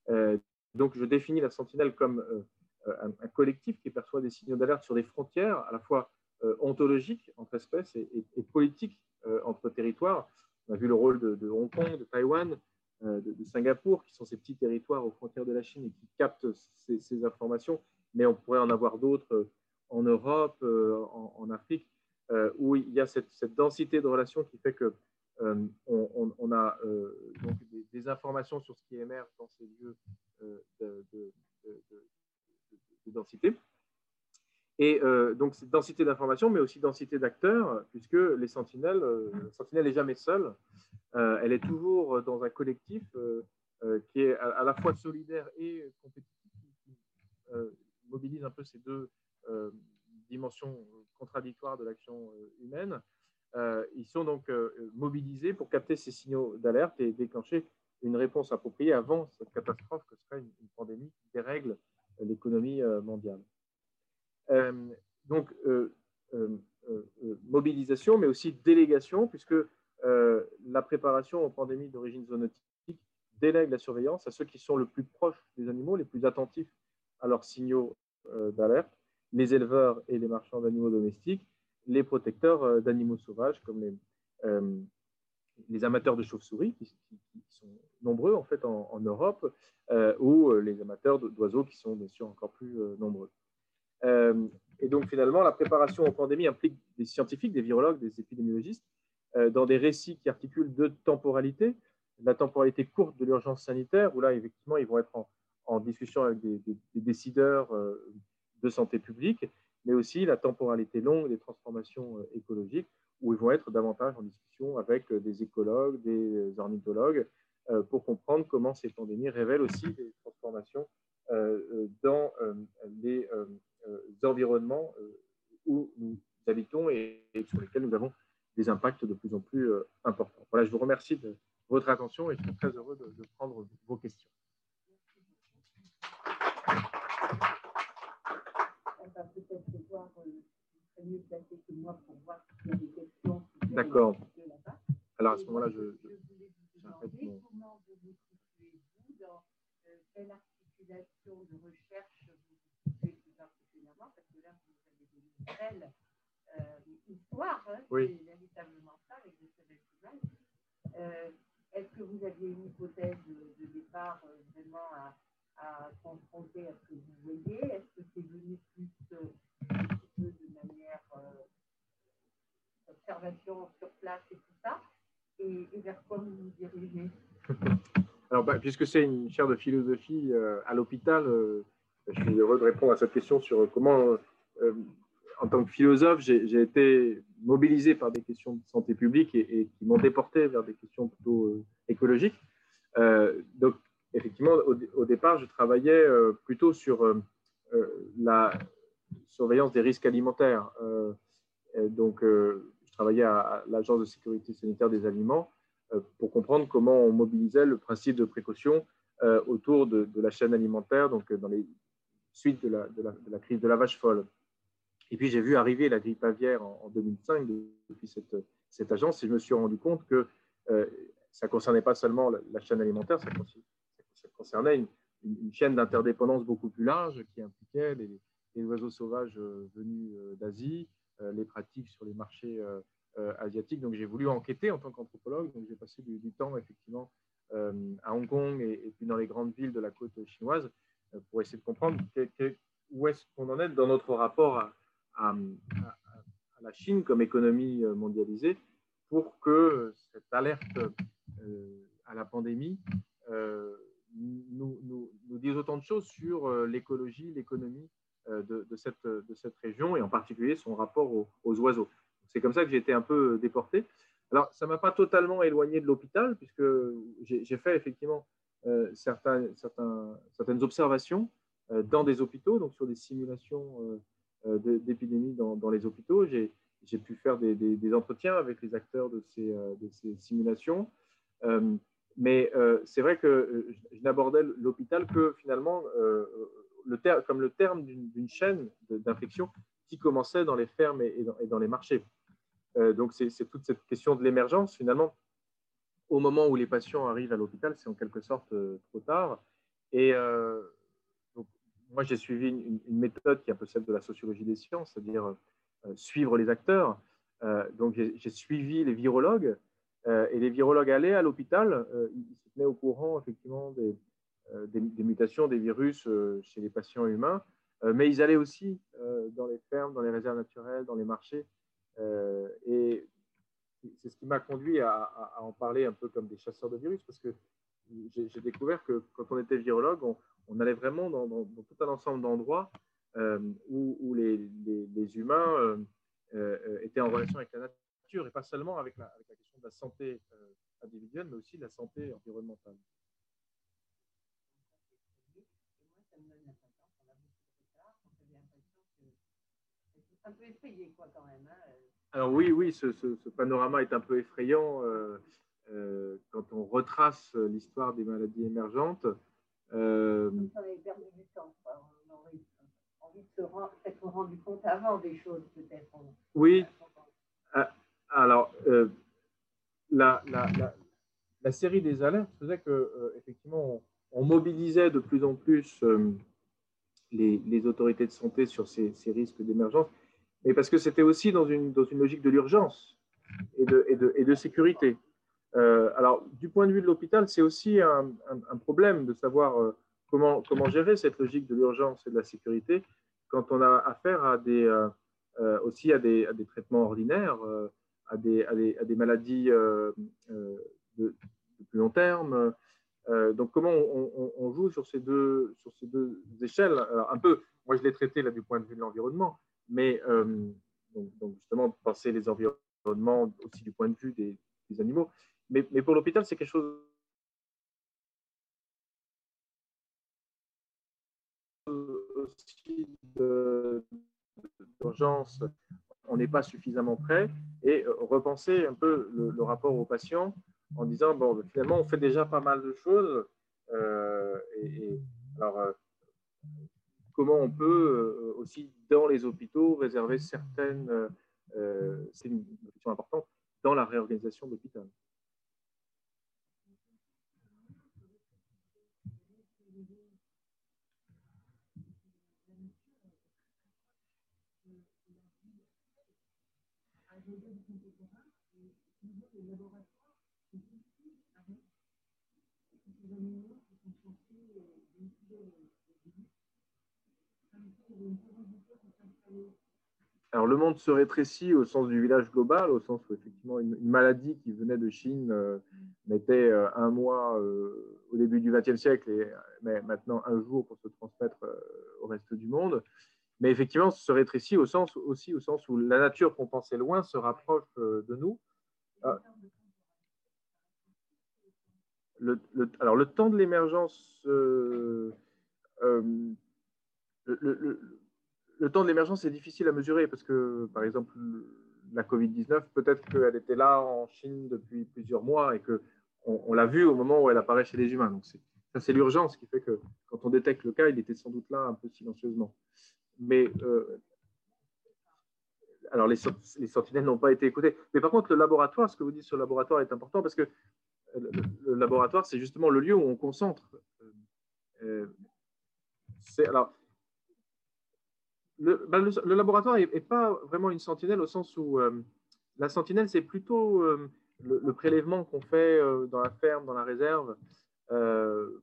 Euh, donc, je définis la sentinelle comme euh, un, collectif qui perçoit des signaux d'alerte sur des frontières à la fois euh, ontologiques entre espèces et, politiques entre territoires. On a vu le rôle de, Hong Kong, de Taïwan, de, Singapour, qui sont ces petits territoires aux frontières de la Chine et qui captent ces, informations, mais on pourrait en avoir d'autres en Europe, en, Afrique, où il y a cette, densité de relations qui fait que euh, on, a euh, donc des, informations sur ce qui émerge dans ces lieux euh, de, densité. Et donc, cette densité d'informations, mais aussi densité d'acteurs, puisque les sentinelles, la sentinelle n'est jamais seule. elle est toujours dans un collectif qui est à, la fois solidaire et compétitif, qui mobilise un peu ces deux dimensions contradictoires de l'action humaine. Euh, ils sont donc euh, mobilisés pour capter ces signaux d'alerte et déclencher une réponse appropriée avant cette catastrophe que serait une, pandémie qui dérègle l'économie euh, mondiale. donc, mobilisation, mais aussi délégation, puisque la préparation aux pandémies d'origine zoonotique délègue la surveillance à ceux qui sont le plus proches des animaux, les plus attentifs à leurs signaux d'alerte, les éleveurs et les marchands d'animaux domestiques, les protecteurs euh, d'animaux sauvages comme les, euh, les amateurs de chauves-souris, qui, sont nombreux en fait en, Europe, euh, ou les amateurs d'oiseaux qui sont bien sûr encore plus nombreux. Et donc, finalement, la préparation aux pandémies implique des scientifiques, des virologues, des épidémiologistes, dans des récits qui articulent deux temporalités. La temporalité courte de l'urgence sanitaire, où là, effectivement, ils vont être en, discussion avec des, décideurs de santé publique, mais aussi la temporalité longue des transformations euh, écologiques, où ils vont être davantage en discussion avec des écologues, des ornithologues, pour comprendre comment ces pandémies révèlent aussi des transformations dans les environnements où nous habitons et sur lesquels nous avons des impacts de plus en plus euh, importants. Voilà, je vous remercie de votre attention et je suis très heureux de, prendre vos questions. D'accord. Alors à ce moment-là, je, je, je comment vous vous situez-vous dans quelle articulation de recherche vous vous situez plus particulièrement Parce que là, vous avez des euh, histoire, hein, oui. c'est véritablement ça avec des. Euh, Est-ce que vous aviez une hypothèse de, de départ euh, vraiment à, à, confronter à ce que vous voyez Est-ce que c'est venu plus euh, de manière euh, observation sur place et tout ça et, et, vers quoi vous vous dirigez? Alors, bah, puisque c'est une chaire de philosophie euh, à l'hôpital, je suis heureux de répondre à cette question sur comment en tant que philosophe, j'ai été mobilisé par des questions de santé publique et, qui m'ont déporté vers des questions plutôt euh, écologiques. Euh, donc, effectivement, au, départ, je travaillais euh, plutôt sur la surveillance des risques alimentaires. donc, je travaillais à, l'Agence de sécurité sanitaire des aliments pour comprendre comment on mobilisait le principe de précaution autour de, la chaîne alimentaire, donc dans les suites de la, crise de la vache folle. Et puis j'ai vu arriver la grippe aviaire en, 2005 depuis cette, agence et je me suis rendu compte que euh, ça ne concernait pas seulement la, chaîne alimentaire, ça, concernait une, chaîne d'interdépendance beaucoup plus large qui impliquait les, oiseaux sauvages euh, venus euh, d'Asie, les pratiques sur les marchés asiatiques. Donc j'ai voulu enquêter en tant qu'anthropologue. Donc j'ai passé du, temps effectivement à Hong Kong et, puis dans les grandes villes de la côte chinoise pour essayer de comprendre où est-ce qu'on en est dans notre rapport à, la Chine comme économie euh, mondialisée pour que cette alerte euh, à la pandémie euh, nous, nous, nous, dise autant de choses sur l'écologie, l'économie de, de, cette, de cette région et en particulier son rapport aux, oiseaux. C'est comme ça que j'ai été un peu déporté. Alors, ça ne m'a pas totalement éloigné de l'hôpital, puisque j'ai fait effectivement certains, certains, certaines observations dans des hôpitaux, donc sur des simulations euh, d'épidémies dans, dans, les hôpitaux. J'ai pu faire des, des, entretiens avec les acteurs de ces, euh, de ces simulations. Euh, mais c'est vrai que je n'abordais l'hôpital que finalement le ter comme le terme d'une chaîne d'infection qui commençait dans les fermes et, dans, les marchés. donc c'est toute cette question de l'émergence finalement. Au moment où les patients arrivent à l'hôpital, c'est en quelque sorte trop tard. Et moi, j'ai suivi une, méthode qui est un peu celle de la sociologie des sciences, c'est-à-dire euh, suivre les acteurs. Euh, donc, j'ai suivi les virologues euh, et les virologues allaient à l'hôpital. ils se tenaient au courant, effectivement, des, des, mutations des virus chez les patients humains, mais ils allaient aussi dans les fermes, dans les réserves naturelles, dans les marchés. et c'est ce qui m'a conduit à, en parler un peu comme des chasseurs de virus, parce que j'ai découvert que quand on était virologue, on, allait vraiment dans, tout un ensemble d'endroits euh, où, les, humains euh, euh, étaient en relation avec la nature et pas seulement avec la, question de la santé individuelle, mais aussi de la santé environnementale. un peu effrayé, quoi, quand même. Hein. Alors oui, oui, ce, panorama est un peu effrayant quand on retrace l'histoire des maladies émergentes. Euh... On avait perdu du temps. On aurait envie de s'être rendu compte avant des choses, peut-être. Oui. Ah, alors, euh, la, la, la, série des alertes faisait que, euh, effectivement, on, mobilisait de plus en plus euh, les, les, autorités de santé sur ces, ces risques d'émergence, mais parce que c'était aussi dans une, dans une logique de l'urgence et de, et, de, et de sécurité. Alors, du point de vue de l'hôpital, c'est aussi un, problème de savoir comment, comment gérer cette logique de l'urgence et de la sécurité, quand on a affaire à des, aussi à des, à des, traitements ordinaires, à des, à, des, à, des, maladies de, plus long terme. donc, comment on, joue sur ces deux, échelles? Un peu, moi je l'ai traité là du point de vue de l'environnement, mais justement, penser les environnements aussi du point de vue des, animaux. Mais pour l'hôpital, c'est quelque chose aussi d'urgence, on n'est pas suffisamment prêt, et repenser un peu le, rapport aux patients en disant, bon, finalement, on fait déjà pas mal de choses, euh, et, alors, euh, comment on peut euh, aussi, dans les hôpitaux, réserver certaines, c'est une question importante, dans la réorganisation Alors, le monde se rétrécit au sens du village global, au sens où effectivement une, maladie qui venait de Chine euh, mettait euh, un mois euh, au début du XXe siècle et mais maintenant un jour pour se transmettre au reste du monde. Mais effectivement, se rétrécit au sens, aussi au sens où la nature qu'on pensait loin se rapproche de nous. Ah. Le, alors, le temps de l'émergence, le, le temps de l'émergence est difficile à mesurer parce que, par exemple, la Covid-19, peut-être qu'elle était là en Chine depuis plusieurs mois et qu'on on, l'a vu au moment où elle apparaît chez les humains. Donc, ça, c'est l'urgence qui fait que quand on détecte le cas, il était sans doute là un peu silencieusement. Mais euh, alors, les, les sentinelles n'ont pas été écoutées. Mais par contre, le laboratoire, ce que vous dites sur le laboratoire est important parce que le, laboratoire, c'est justement le lieu où on concentre. Euh, alors le, le, laboratoire n'est pas vraiment une sentinelle au sens où euh, la sentinelle, c'est plutôt euh, le, prélèvement qu'on fait euh, dans la ferme, dans la réserve,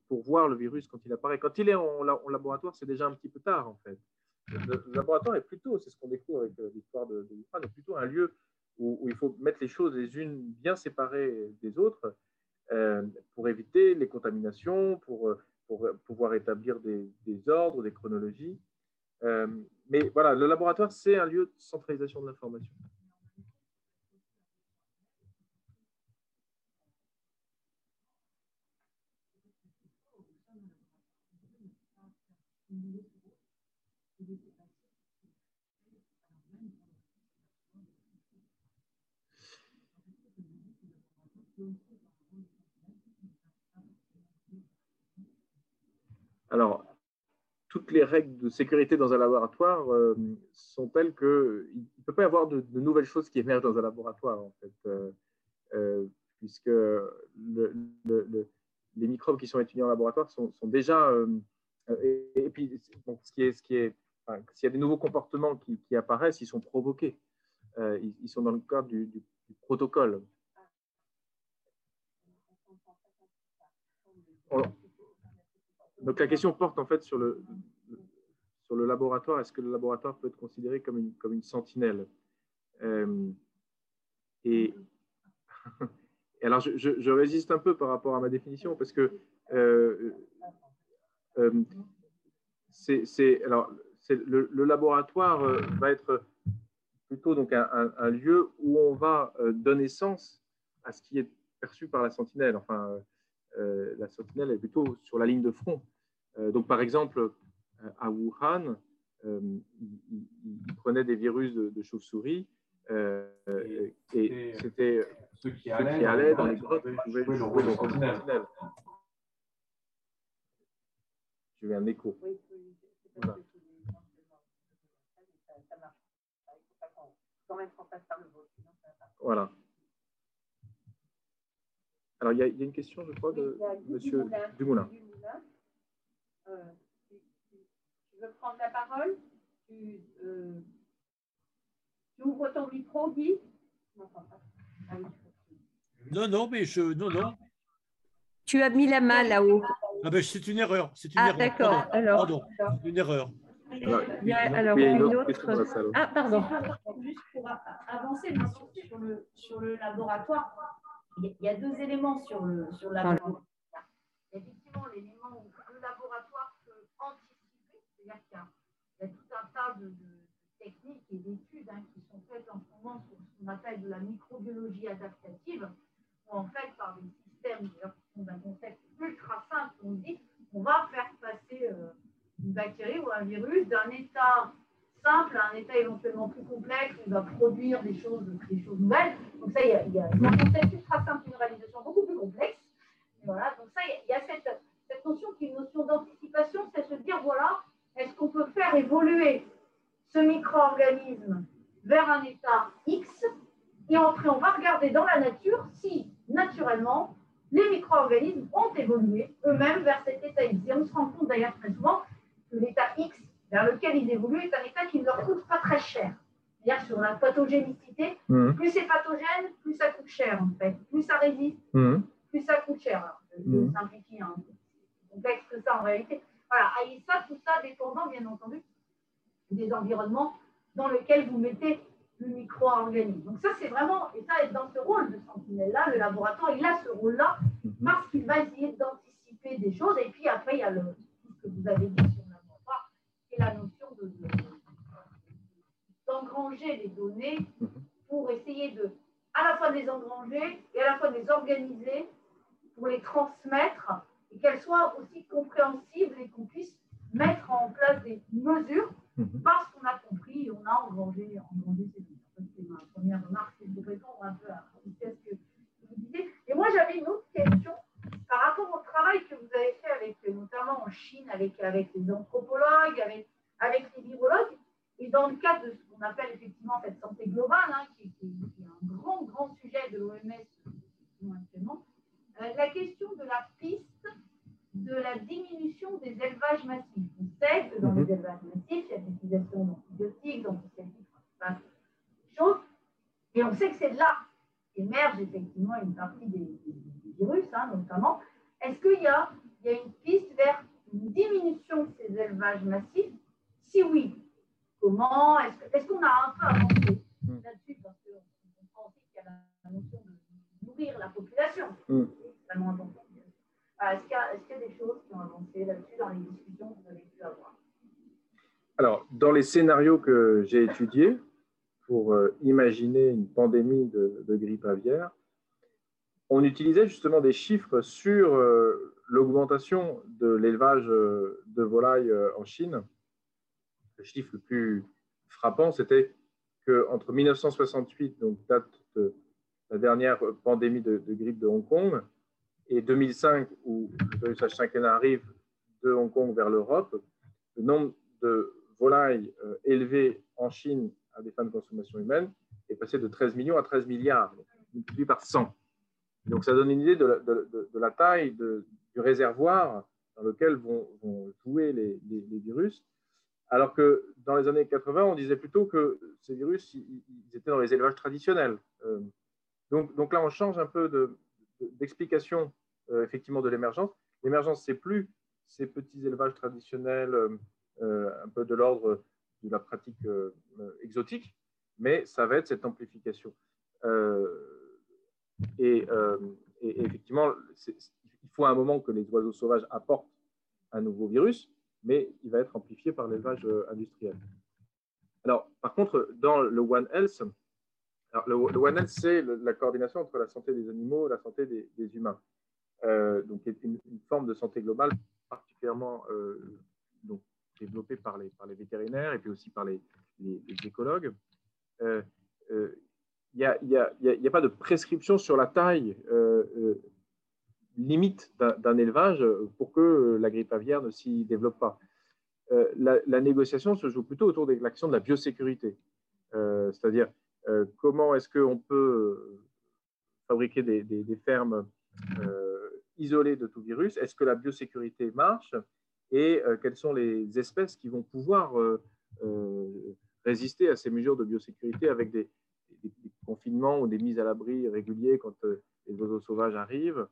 pour voir le virus quand il apparaît. Quand il est en, laboratoire, c'est déjà un petit peu tard, en fait. Le, laboratoire est plutôt, c'est ce qu'on découvre avec l'histoire de, de est plutôt un lieu où, il faut mettre les choses les unes bien séparées des autres pour éviter les contaminations, pour, pour pouvoir établir des, des ordres, des chronologies. Euh, mais voilà, le laboratoire, c'est un lieu de centralisation de l'information. Alors, toutes les règles de sécurité dans un laboratoire euh, sont telles qu'il ne peut pas y avoir de, nouvelles choses qui émergent dans un laboratoire, euh, euh, puisque les microbes qui sont étudiés en laboratoire sont, déjà. Et, puis, ce qui est, ce qui est, s'il y a des nouveaux comportements qui, apparaissent, ils sont provoqués. Ils, sont dans le cadre du, du protocole. Donc la question porte en fait sur le, sur le laboratoire. Est-ce que le laboratoire peut être considéré comme une, comme une sentinelle? Euh, et, alors je, résiste un peu par rapport à ma définition parce que euh, euh, c'est alors le, le, laboratoire va être plutôt donc un, un, lieu où on va donner sens à ce qui est perçu par la sentinelle. Enfin, la sentinelle est plutôt sur la ligne de front. Euh, donc, par exemple, euh, à Wuhan, euh, ils, prenaient des virus de, chauve-souris et, c'était ceux qui allaient, dans, les grottes pouvaient jouer le rôle de sentinelle. J'ai eu un écho. Voilà. Voilà. Alors, il y, a, il y, a, une question, je crois, de M. Dumoulin. Euh, tu, veux prendre la parole? Euh, tu, ouvres ton micro, Guy? Ah Non, non, mais je. Non, non. Tu as mis la main là-haut. Ah ben, c'est une erreur. C'est une ah, erreur. d'accord. Alors. Pardon. Une erreur. Il y a alors une, autre. Ah, pardon. Juste pour avancer sur le, sur le laboratoire, il y a deux éléments sur le, sur le laboratoire. Effectivement, l'élément où le laboratoire peut anticiper, c'est-à-dire y, a tout un tas de, techniques et d'études hein, qui sont faites en ce moment sur ce qu'on appelle de la microbiologie adaptative, où en fait, par des systèmes qui sont d'un concept ultra simple, on dit on va faire passer euh, une bactérie ou un virus d'un état simple à un état éventuellement plus complexe, qui va produire des choses, des choses nouvelles. Donc ça, il y a, il y a un concept ultra simple, une réalisation beaucoup plus complexe. voilà, donc ça, il y a cette, cette notion qui est une notion d'anticipation, c'est se dire, voilà, est-ce qu'on peut faire évoluer ce micro-organisme vers un état X et après, on va regarder dans la nature si, naturellement, les micro-organismes ont évolué eux-mêmes vers cet état X. Et on se rend compte d'ailleurs très souvent que l'état X vers lequel ils évoluent est un état qui ne leur coûte pas très cher. C'est-à-dire sur la pathogénicité, mmh. plus c'est pathogène, plus ça coûte cher en fait. Plus ça résiste, mmh. plus ça coûte cher. Alors, je mmh. simplifie un peu. complexe que ça en réalité. Voilà, et ça, tout ça dépendant bien entendu des environnements dans lesquels vous mettez le micro-organisme. Donc ça, c'est vraiment, et ça, est dans ce rôle de sentinelle-là, le laboratoire, il a ce rôle-là mhm. parce qu'il va essayer d'anticiper des choses. Et puis après, il y a le, ce que vous avez dit sur le laboratoire, qui est la notion de, d'engranger les données mhm. pour essayer de, à la fois de les engranger et à la fois de les organiser pour les transmettre et qu'elles soient aussi compréhensibles et qu'on puisse mettre en place des mesures Mhm. Parce qu'on a compris, on a engrangé, engrangé ces. C'est ma première remarque, c'est de répondre un peu à ce que vous disiez. Et moi, j'avais une autre question par rapport au travail que vous avez fait notamment en Chine, avec, les anthropologues, avec, les virologues, et dans le cadre de ce qu'on appelle effectivement cette santé globale, hein, qui, est un grand, grand sujet de l'OMS actuellement, euh, la question de la piste de la diminution des élevages massifs. On sait que dans les mhm. élevages massifs, il y a l'utilisation d'antibiotiques, d'antiseptiques, de choses. Et on sait que c'est là qu'émerge effectivement une partie des, virus, hein, notamment. Est-ce qu'il y, a, il y a une piste vers une diminution de ces élevages massifs? Si oui, comment? Est-ce qu'on a un peu avancé mhm. là-dessus? Parce qu'on comprend aussi qu'il y a la notion de nourrir la population. Mhm. C'est extrêmement important. Euh, est-ce qu'il y, a des choses qui ont avancé là-dessus dans les discussions que vous avez pu avoir? Alors, dans les scénarios que j'ai étudiés pour euh, imaginer une pandémie de, grippe aviaire, on utilisait justement des chiffres sur euh, l'augmentation de l'élevage de volailles en Chine. Le chiffre le plus frappant, c'était qu'entre 1968, donc date de la dernière pandémie de grippe de Hong Kong, et 2005, où le virus H5N1 arrive de Hong Kong vers l'Europe, le nombre de volailles euh, élevées en Chine à des fins de consommation humaine est passé de 13 millions à 13 milliards, multiplié par 100. Donc ça donne une idée de la, taille du réservoir dans lequel vont, jouer les, virus. Alors que dans les années 80, on disait plutôt que ces virus, étaient dans les élevages traditionnels. Euh, donc là, on change un peu de, d'explication euh, effectivement de l'émergence. L'émergence, c'est plus ces petits élevages traditionnels, euh, euh, un peu de l'ordre de la pratique exotique, mais ça va être cette amplification. Et, effectivement, il faut un moment que les oiseaux sauvages apportent un nouveau virus, mais il va être amplifié par l'élevage industriel. Alors, par contre, dans le One Health, le, One Health, c'est la coordination entre la santé des animaux et la santé des, humains. Euh, donc, une, forme de santé globale particulièrement euh, développée par les, vétérinaires et puis aussi par les, écologues. Il n'y a, a, pas de prescription sur la taille euh, limite d'un élevage pour que la grippe aviaire ne s'y développe pas. La, la, négociation se joue plutôt autour de l'action de la biosécurité, c'est-à-dire euh, comment est-ce qu'on peut euh, fabriquer des, fermes euh, isolées de tout virus? Est-ce que la biosécurité marche? Et quelles sont les espèces qui vont pouvoir résister à ces mesures de biosécurité avec des, confinements ou des mises à l'abri réguliers quand les oiseaux sauvages arrivent?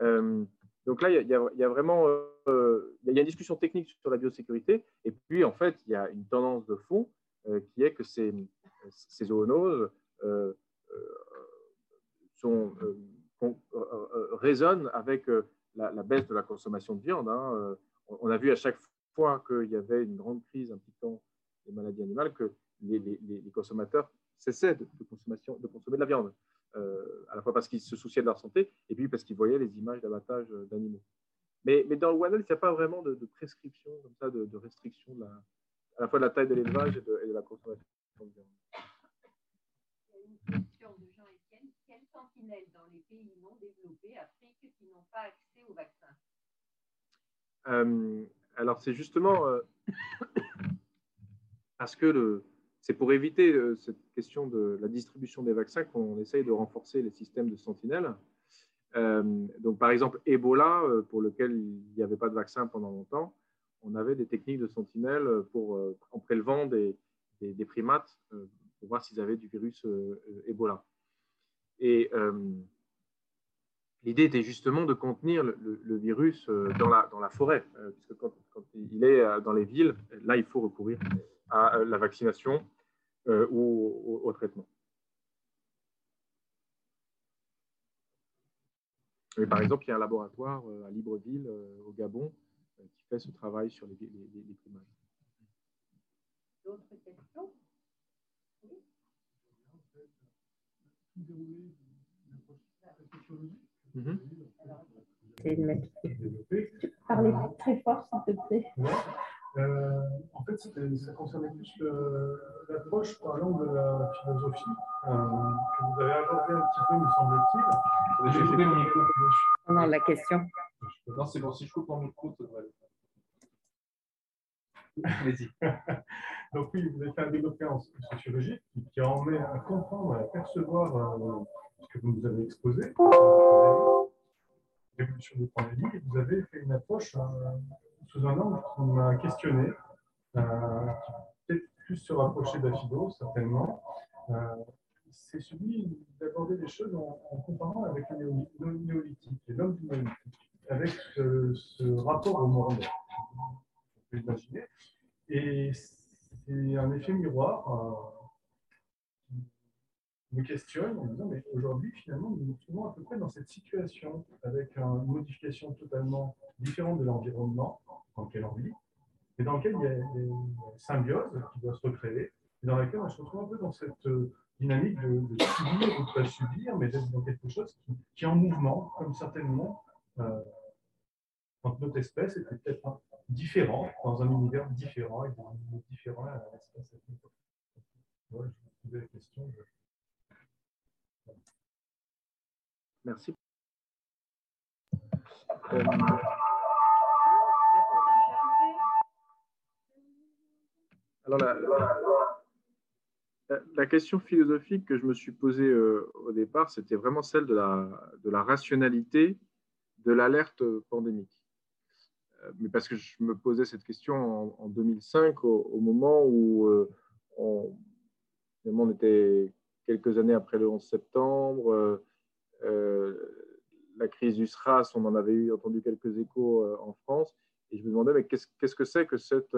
Donc là, il y, a, vraiment il y a une discussion technique sur la biosécurité. Et puis, en fait, il y a une tendance de fond qui est que ces, ces zoonoses sont, résonnent avec la, baisse de la consommation de viande. Hein. On a vu à chaque fois qu'il y avait une grande crise impliquant les maladies animales que les, consommateurs cessaient de, consommation, de consommer de la viande, euh, à la fois parce qu'ils se souciaient de leur santé et puis parce qu'ils voyaient les images d'abattage euh, d'animaux. Mais, dans le Health, il n'y a pas vraiment de, prescription, comme ça, de, restriction de à la fois de la taille de l'élevage et, de, la consommation une question de Jean-Étienne. Quelles sentinelles dans les pays non développés, Afrique, qui n'ont pas accès au vaccin euh, Alors, c'est justement parce que c'est pour éviter euh, cette question de la distribution des vaccins qu'on essaye de renforcer les systèmes de sentinelles. Euh, donc, par exemple, Ebola, euh, pour lequel il n'y avait pas de vaccin pendant longtemps, on avait des techniques de sentinelles pour, en prélevant des, des, primates pour voir s'ils avaient du virus Ebola. Et l'idée était justement de contenir le, virus dans la, forêt, puisque quand, il est dans les villes, là, il faut recourir à la vaccination euh, ou au, traitement. Par exemple, il y a un laboratoire euh, à Libreville, euh, au Gabon, qui fait ce travail sur les, les, D'autres questions? Mm Parlez très fort, s'il te plaît? Euh, en fait, ça concernait plus l'approche par exemple de la philosophie euh, que vous avez abordé un petit peu, me semble-t-il. J'ai coupé mon micro. Non, la question. Non, c'est bon, si je coupe mon micro, ça devrait Donc oui, vous avez fait un développement en qui, qui emmené à comprendre, à percevoir euh, ce que vous nous avez exposé, l'évolution des pandémies, et vous avez fait une approche sous un angle qui m'a questionné, euh, qui peut-être plus se rapprocher d'Afido, certainement. Euh, c'est celui d'aborder les choses en, comparant avec le, néolithique, l'homme du néolithique, avec ce, rapport au monde. Et c'est un effet miroir euh, qui me questionne en disant, mais aujourd'hui, finalement, nous nous trouvons à peu près dans cette situation, avec une modification totalement différente de l'environnement, dans lequel on vit, et dans lequel il y a une symbiose qui doit se recréer, et dans laquelle on se retrouve un peu dans cette euh, dynamique de, subir ou de pas subir, mais d'être dans quelque chose qui, est en mouvement, comme certainement euh, notre espèce était peut-être différente, dans un univers différent, et dans un univers différent à l'espèce. Voilà, je vous posais la question. Merci. Alors, la, question philosophique que je me suis posée euh, au départ, c'était vraiment celle de la, de la rationalité de l'alerte pandémique. Euh, mais parce que je me posais cette question en, 2005, au, moment où euh, on, était quelques années après le 11 septembre, la crise du SRAS, on en avait eu entendu quelques échos en France, et je me demandais, mais qu'est-ce que c'est que cette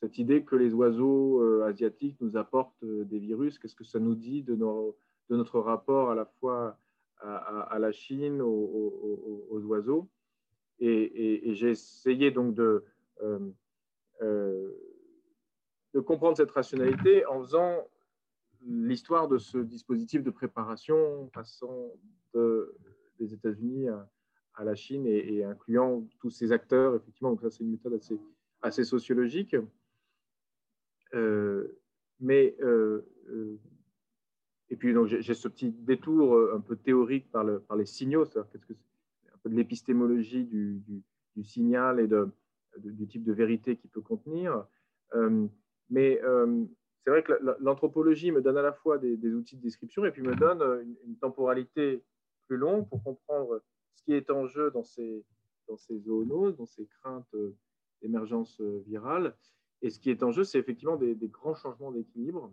cette idée que les oiseaux euh, asiatiques nous apportent euh, des virus, qu'est-ce que ça nous dit de notre rapport à la fois à, la Chine, aux, oiseaux? Et, j'ai essayé donc de, euh, de comprendre cette rationalité en faisant l'histoire de ce dispositif de préparation passant de, des États-Unis à, la Chine et, incluant tous ces acteurs, effectivement. Donc ça, c'est une méthode assez, sociologique. Euh, mais, euh, euh, et puis j'ai ce petit détour un peu théorique par, par les signaux, c'est-à-dire qu'est-ce que c'est de l'épistémologie du, signal et de, du type de vérité qu'il peut contenir. mais c'est vrai que l'anthropologie me donne à la fois des, outils de description et puis me donne une, temporalité plus longue pour comprendre ce qui est en jeu dans ces, dans ces zoonoses, dans ces craintes d'émergence virale, et ce qui est en jeu, c'est effectivement des, grands changements d'équilibre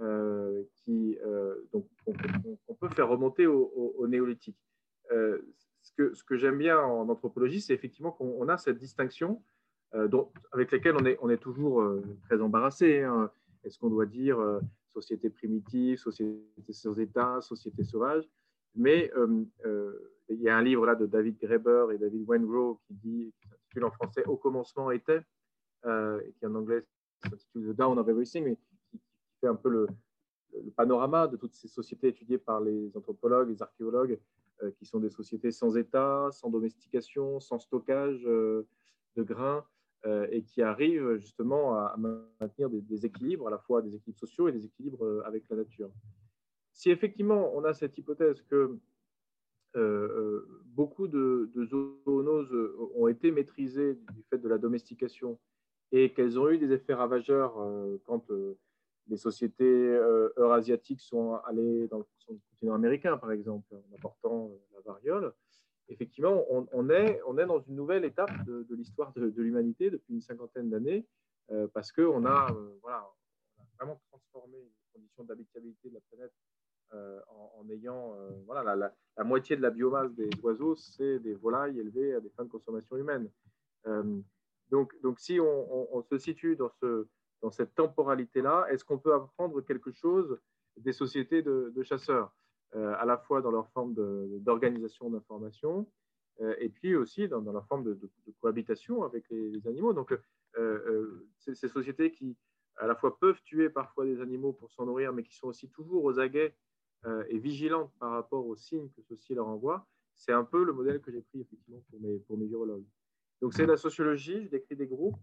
euh, qui euh, donc on, peut faire remonter au, néolithique. Ce que j'aime bien en anthropologie, c'est effectivement qu'on a cette distinction dont, avec laquelle on est, toujours très embarrassé. Hein. Est-ce qu'on doit dire société primitive, société sans État, société sauvage? Mais il y a un livre là de David Graeber et David Wengrow qui dit, qui s'intitule en français Au commencement était, et qui en anglais s'intitule The Down of Everything, mais qui, fait un peu le, panorama de toutes ces sociétés étudiées par les anthropologues, les archéologues, euh, qui sont des sociétés sans État, sans domestication, sans stockage euh, de grains, euh, et qui arrivent justement à maintenir des, équilibres, à la fois des équilibres sociaux et des équilibres avec la nature. Si effectivement on a cette hypothèse que beaucoup de, zoonoses ont été maîtrisées du fait de la domestication et qu'elles ont eu des effets ravageurs quand les sociétés euh, eurasiatiques sont allées dans le continent américain, par exemple, en apportant euh, la variole. Effectivement, on, est, dans une nouvelle étape de, l'histoire de, l'humanité depuis une cinquantaine d'années, euh, parce qu'on a, on a vraiment transformé les conditions d'habitabilité de la planète en, ayant la, moitié de la biomasse des oiseaux, c'est des volailles élevées à des fins de consommation humaine. donc, si on se situe dans ce, dans cette temporalité-là, est-ce qu'on peut apprendre quelque chose des sociétés de, chasseurs, euh, à la fois dans leur forme d'organisation d'information, euh, et puis aussi dans, leur forme de, cohabitation avec les, animaux. Donc, euh, ces sociétés qui, à la fois, peuvent tuer parfois des animaux pour s'en nourrir, mais qui sont aussi toujours aux aguets et vigilantes par rapport aux signes que ceci leur envoie, c'est un peu le modèle que j'ai pris effectivement pour mes, pour mes virologues. Donc, c'est la sociologie, je décris des groupes,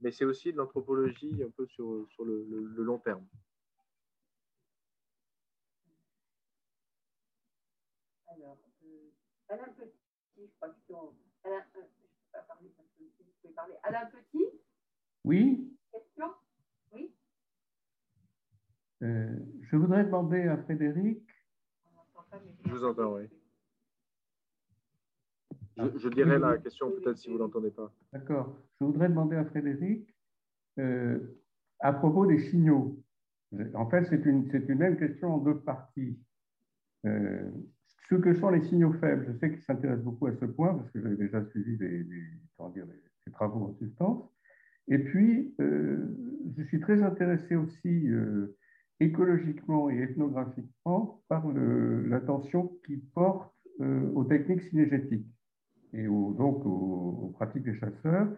mais c'est aussi de l'anthropologie un peu sur, sur le, le, long terme. Alors, euh, Alain Petit, je crois que Alain, euh, je ne peux pas parler parce que vous pouvez parler. Alain Petit? Oui. Question? Oui. Euh, je voudrais demander à Frédéric. Je vous entends, oui. Je, dirai la question peut-être si vous ne l'entendez pas. D'accord. Je voudrais demander à Frédéric euh, à propos des signaux. En fait, c'est une, une, même question en deux parties. Euh, ce que sont les signaux faibles, je sais qu'il s'intéresse beaucoup à ce point parce que j'ai déjà suivi des, dire, des, travaux en substance. Et puis, euh, je suis très intéressé aussi écologiquement et ethnographiquement par l'attention qu'il porte aux techniques synergétiques et donc aux, pratiques des chasseurs,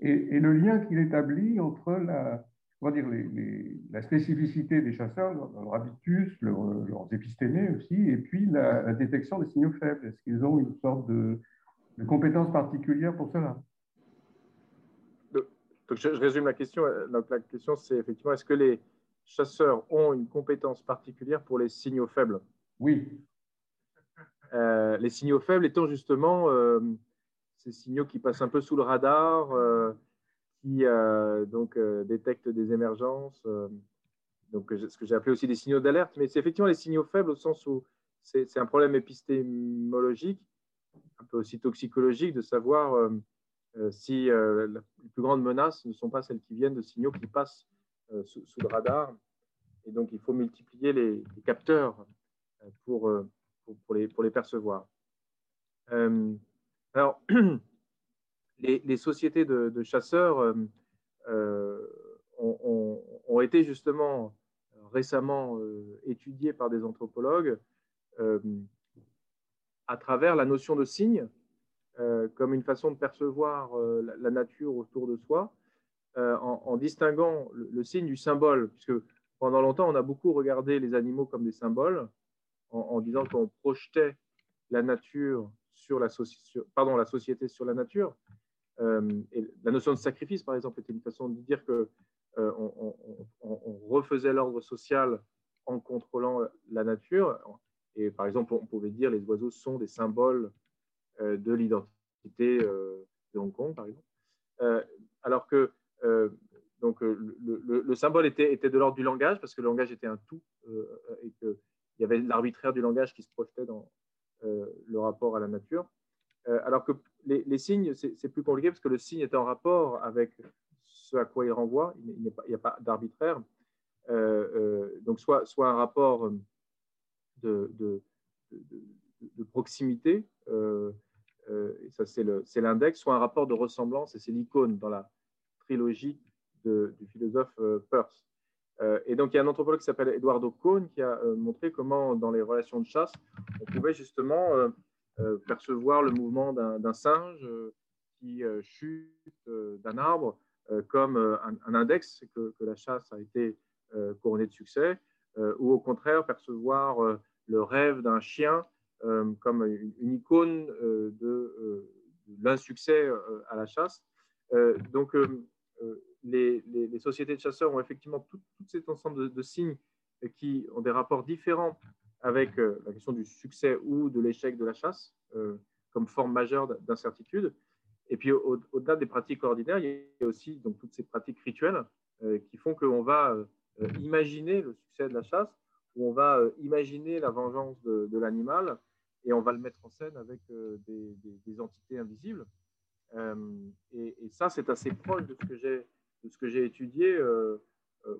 et, le lien qu'il établit entre la, dire, la spécificité des chasseurs, leur, habitus, leurs épistémés aussi, et puis la, détection des signaux faibles. Est-ce qu'ils ont une sorte de, de compétence particulière pour cela? Donc, je, résume la question. Donc, la question, c'est effectivement, est-ce que les chasseurs ont une compétence particulière pour les signaux faibles? Oui. Euh, les signaux faibles étant justement euh, ces signaux qui passent un peu sous le radar, euh, qui donc détectent des émergences, donc ce que j'ai appelé aussi des signaux d'alerte, mais c'est effectivement les signaux faibles au sens où c'est un problème épistémologique, un peu aussi toxicologique, de savoir si les plus grandes menaces ne sont pas celles qui viennent de signaux qui passent sous, le radar. Et donc, il faut multiplier les capteurs pour, pour, les, percevoir. Euh, alors, les, sociétés de, chasseurs euh, euh, ont, été justement récemment étudiées par des anthropologues à travers la notion de signe comme une façon de percevoir la, nature autour de soi, en, distinguant le, signe du symbole, puisque pendant longtemps, on a beaucoup regardé les animaux comme des symboles, en, disant qu'on projetait la nature sur la, pardon, la société sur la nature. Euh, la notion de sacrifice, par exemple, était une façon de dire que euh, on, refaisait l'ordre social en contrôlant la nature. Et par exemple, on pouvait dire les oiseaux sont des symboles euh, de l'identité de Hong Kong, par exemple. alors que donc, le, le, symbole était, était de l'ordre du langage, parce que le langage était un tout, et que il y avait l'arbitraire du langage qui se projetait dans euh, le rapport à la nature. Euh, alors que les, signes, c'est plus compliqué parce que le signe est en rapport avec ce à quoi il renvoie. Il n'y a pas d'arbitraire. Euh, donc, soit, soit un rapport de, de, proximité ça c'est l'index, soit un rapport de ressemblance, et c'est l'icône dans la trilogie du philosophe Peirce. Et donc, il y a un anthropologue qui s'appelle Eduardo Cohn qui a montré comment, dans les relations de chasse, on pouvait justement percevoir le mouvement d'un singe qui chute d'un arbre comme un, index, que, la chasse a été couronnée de succès, ou au contraire percevoir le rêve d'un chien euh, comme une, icône euh, de, euh, l'insuccès à la chasse. donc, les, sociétés de chasseurs ont effectivement tout, cet ensemble de, signes qui ont des rapports différents avec la question du succès ou de l'échec de la chasse comme forme majeure d'incertitude. Et puis, au-delà des pratiques ordinaires, il y a aussi donc, toutes ces pratiques rituelles qui font qu'on va imaginer le succès de la chasse, ou on va imaginer la vengeance de l'animal, et on va le mettre en scène avec euh, des, entités invisibles. Euh, et, ça, c'est assez proche de ce que j'ai étudié, euh,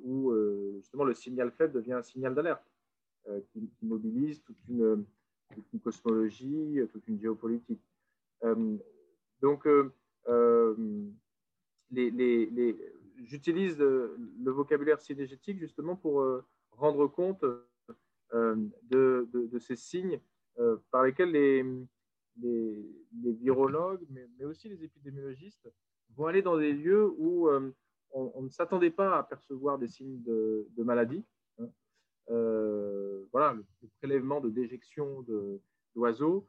où justement le signal faible devient un signal d'alerte qui, mobilise toute une, cosmologie, toute une géopolitique. donc, j'utilise le, vocabulaire synergétique justement pour rendre compte de, de, ces signes euh, par lesquels les, les, virologues, mais, aussi les épidémiologistes, vont aller dans des lieux où euh, on, ne s'attendait pas à percevoir des signes de, maladie. Hein. Euh, voilà, le, prélèvement de déjection d'oiseaux,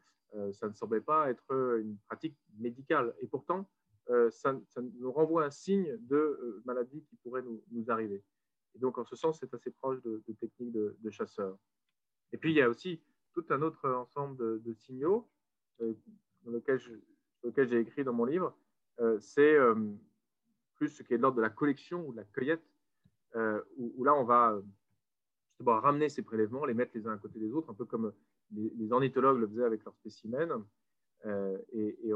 ça ne semblait pas être une pratique médicale. Et pourtant, ça, nous renvoie un signe de maladie qui pourrait nous, arriver. Et donc, en ce sens, c'est assez proche de, de techniques de, de, chasseurs. Et puis, il y a aussi tout un autre ensemble de, signaux euh, dans lequel j'ai écrit dans mon livre. Euh, c'est euh, plus ce qui est de l'ordre de la collection ou de la cueillette, où, là, on va justement ramener ces prélèvements, les mettre les uns à côté des autres, un peu comme les, ornithologues le faisaient avec leurs spécimens. et,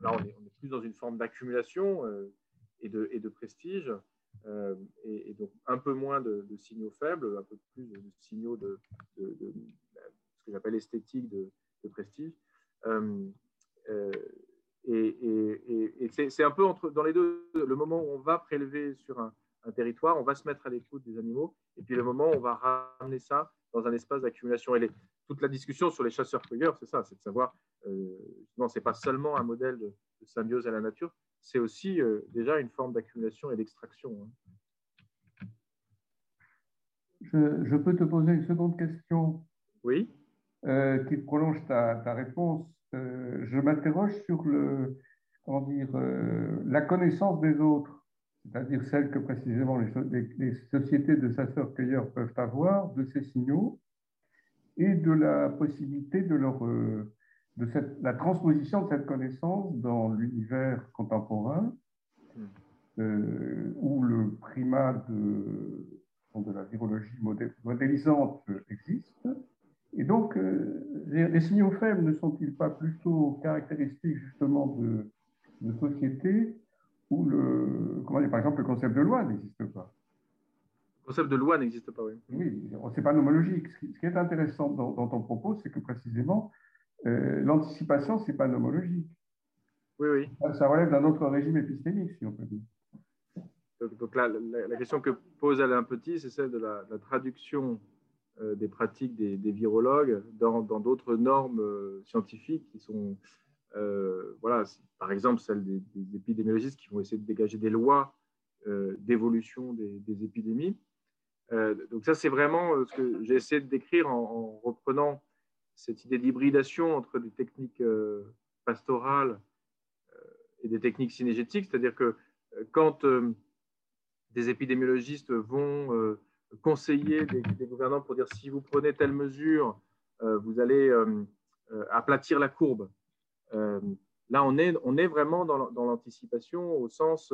là, on est, plus dans une forme d'accumulation et de, prestige. et, donc un peu moins de, signaux faibles, un peu plus de, signaux de, que j'appelle esthétique de, prestige. Euh, euh, et, c'est un peu entre, dans les deux, le moment où on va prélever sur un, territoire, on va se mettre à l'écoute des animaux, et puis le moment où on va ramener ça dans un espace d'accumulation. Et toute la discussion sur les chasseurs-cueilleurs, c'est ça, c'est de savoir, euh, non, c'est pas seulement un modèle de, symbiose à la nature, c'est aussi euh, déjà une forme d'accumulation et d'extraction. Hein. Je, je, peux te poser une seconde question? Oui. Euh, qui prolonge ta, réponse. Euh, je m'interroge sur le, dire, euh, la connaissance des autres, c'est-à-dire celle que précisément les, sociétés de chasseurs-cueilleurs peuvent avoir de ces signaux et de la possibilité de, leur, de cette, la transposition de cette connaissance dans l'univers contemporain, où le primat de, de la virologie modélisante existe et donc, euh, les, signaux faibles ne sont-ils pas plutôt caractéristiques justement de, de sociétés où, le, comment dire, par exemple, le concept de loi n'existe pas? Le concept de loi n'existe pas, oui. Oui, ce n'est pas nomologique. Ce qui, est intéressant dans, ton propos, c'est que précisément, euh, l'anticipation, ce n'est pas nomologique. Oui, oui. Ça, relève d'un autre régime épistémique, si on peut dire. Donc, là, la, question que pose Alain Petit, c'est celle de la, la traduction des pratiques des, virologues dans d'autres normes euh, scientifiques qui sont, euh, voilà, par exemple, celles des, épidémiologistes qui vont essayer de dégager des lois d'évolution des, épidémies. donc ça, c'est vraiment ce que j'ai essayé de décrire en, reprenant cette idée d'hybridation entre des techniques pastorales et des techniques synergétiques, c'est-à-dire que quand des épidémiologistes vont conseiller des, gouvernants pour dire si vous prenez telle mesure, euh, vous allez euh, euh, aplatir la courbe. là, on est, on est vraiment dans, l'anticipation au sens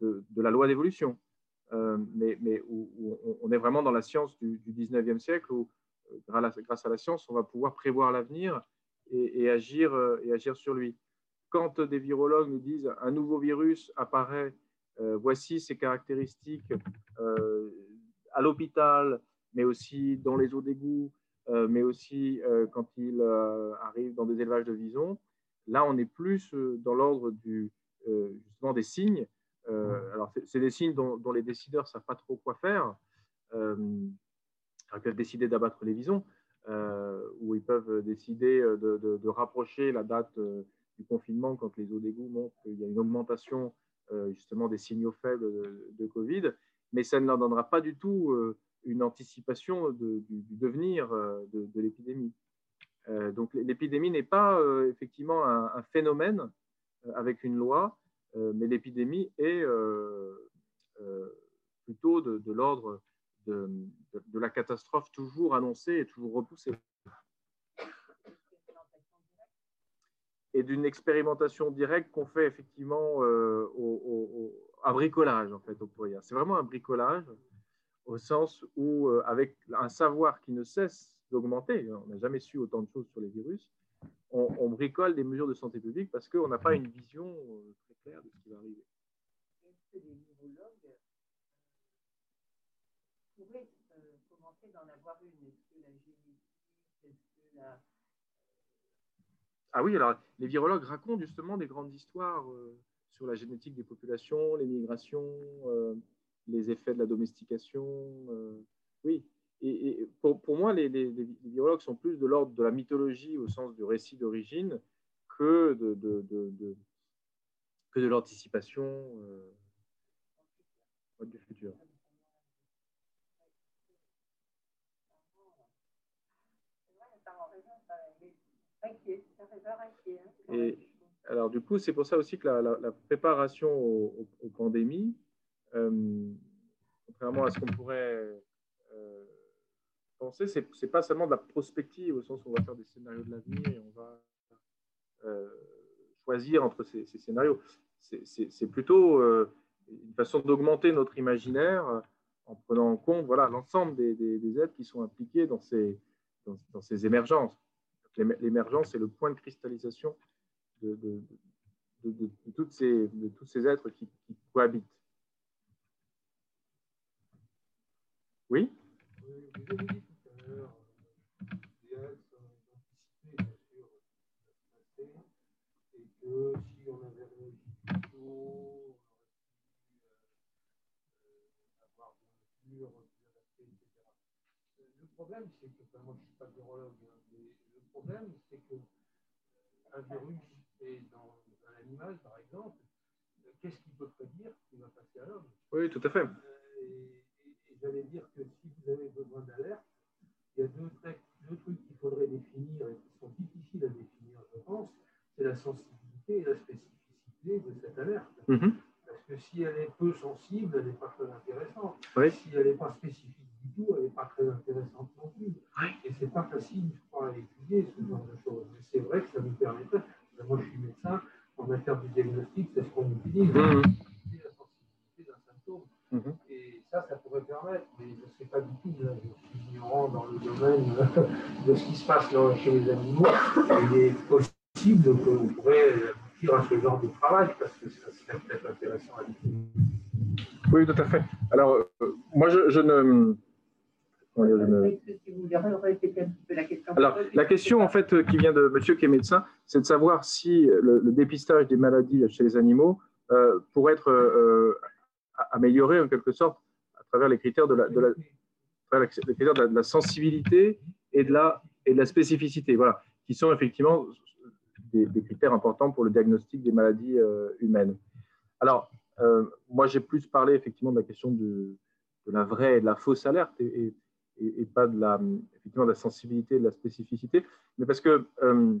de, la loi d'évolution, mais, mais où, on est vraiment dans la science du, 19e siècle où, grâce à la science, on va pouvoir prévoir l'avenir et, agir, et agir sur lui. Quand des virologues nous disent un nouveau virus apparaît, voici ses caractéristiques, à l'hôpital, mais aussi dans les eaux d'égout, euh, mais aussi euh, quand il euh, arrive dans des élevages de visons. là, on est plus dans l'ordre des signes. alors, c'est des signes dont, les décideurs ne savent pas trop quoi faire. ils peuvent décider d'abattre les visons, ou ils peuvent décider de, rapprocher la date du confinement quand les eaux d'égout montrent qu'il y a une augmentation justement des signaux faibles de, Covid, mais ça ne leur donnera pas du tout une anticipation du, devenir euh, de, l'épidémie. Euh, donc l'épidémie n'est pas euh, effectivement un, phénomène avec une loi, mais l'épidémie est plutôt de, l'ordre de, la catastrophe toujours annoncée et toujours repoussée. Et d'une expérimentation directe qu'on fait effectivement au, à bricolage, en fait, au C'est vraiment un bricolage au sens où, euh, avec un savoir qui ne cesse d'augmenter, hein, on n'a jamais su autant de choses sur les virus, on, bricole des mesures de santé publique parce qu'on n'a pas une vision euh, très claire de ce qui va arriver. Est-ce que les pourraient euh, commencer d'en avoir une? Est-ce que la génétique, est-ce que la... Ah oui, alors les virologues racontent justement des grandes histoires sur la génétique des populations, les migrations les effets de la domestication. Euh, oui. Et, pour, moi, les, virologues sont plus de l'ordre de la mythologie au sens du récit d'origine que de, de, de, que de l'anticipation euh, du futur. Et alors, du coup, c'est pour ça aussi que la, la, préparation aux, aux pandémies, euh, contrairement à ce qu'on pourrait euh, penser, ce n'est pas seulement de la prospective au sens où on va faire des scénarios de l'avenir et on va euh, choisir entre ces, scénarios. C'est plutôt une façon d'augmenter notre imaginaire en prenant en compte voilà, l'ensemble des, des, êtres qui sont dans ces, dans, ces émergences. L'émergence est le point de cristallisation de, de, de, de tous ces êtres qui cohabitent. Oui? Vous avez dit tout à l'heure, l'idéal serait d'anticiper, bien sûr, ce qui va se passer, et que si on avait réagi plus on aurait pu avoir des mesures plus adaptées, etc. Le problème, c'est que, moi je ne suis pas virologue, hein, problème, c'est que un virus est dans un animal, par exemple, qu'est-ce qu'il peut prédire qui va passer à l'homme? Oui, tout à fait. Euh, j'allais dire que si vous avez besoin d'alerte, il y a deux, deux trucs qu'il faudrait définir et qui sont difficiles à définir, je pense. C'est la sensibilité et la spécificité de cette alerte. Mhm. Que si elle est peu sensible, elle n'est pas très intéressante. Si elle n'est pas spécifique du tout, elle n'est pas très intéressante non plus. Et ce n'est pas facile, je crois, à étudier ce genre de choses. Mais c'est vrai que ça nous permettrait. Moi, je suis médecin. En matière du diagnostic, c'est ce qu'on utilise. Mhm. La sensibilité d'un symptôme. Mhm ça, pourrait permettre, mais je ne sais pas du tout, je suis ignorant dans le domaine de ce qui se passe chez les animaux. Il est possible qu'on pourrait aboutir à ce genre de travail, parce que ça serait peut-être intéressant à définir. Oui, tout à fait. Alors, euh, moi, je, ne. Alors, la question, en fait, qui vient de monsieur qui est médecin, c'est de savoir si le, dépistage des maladies chez les animaux euh, pourrait être euh, amélioré en quelque sorte travers les critères de la, de la, les critères de la, sensibilité et de la, et de la spécificité, voilà, qui sont effectivement des, critères importants pour le diagnostic des maladies euh, humaines. Alors, euh, moi, j'ai plus parlé effectivement de la question de, la vraie et de la fausse alerte et, pas de la, effectivement, de la sensibilité de la spécificité, mais parce que euh,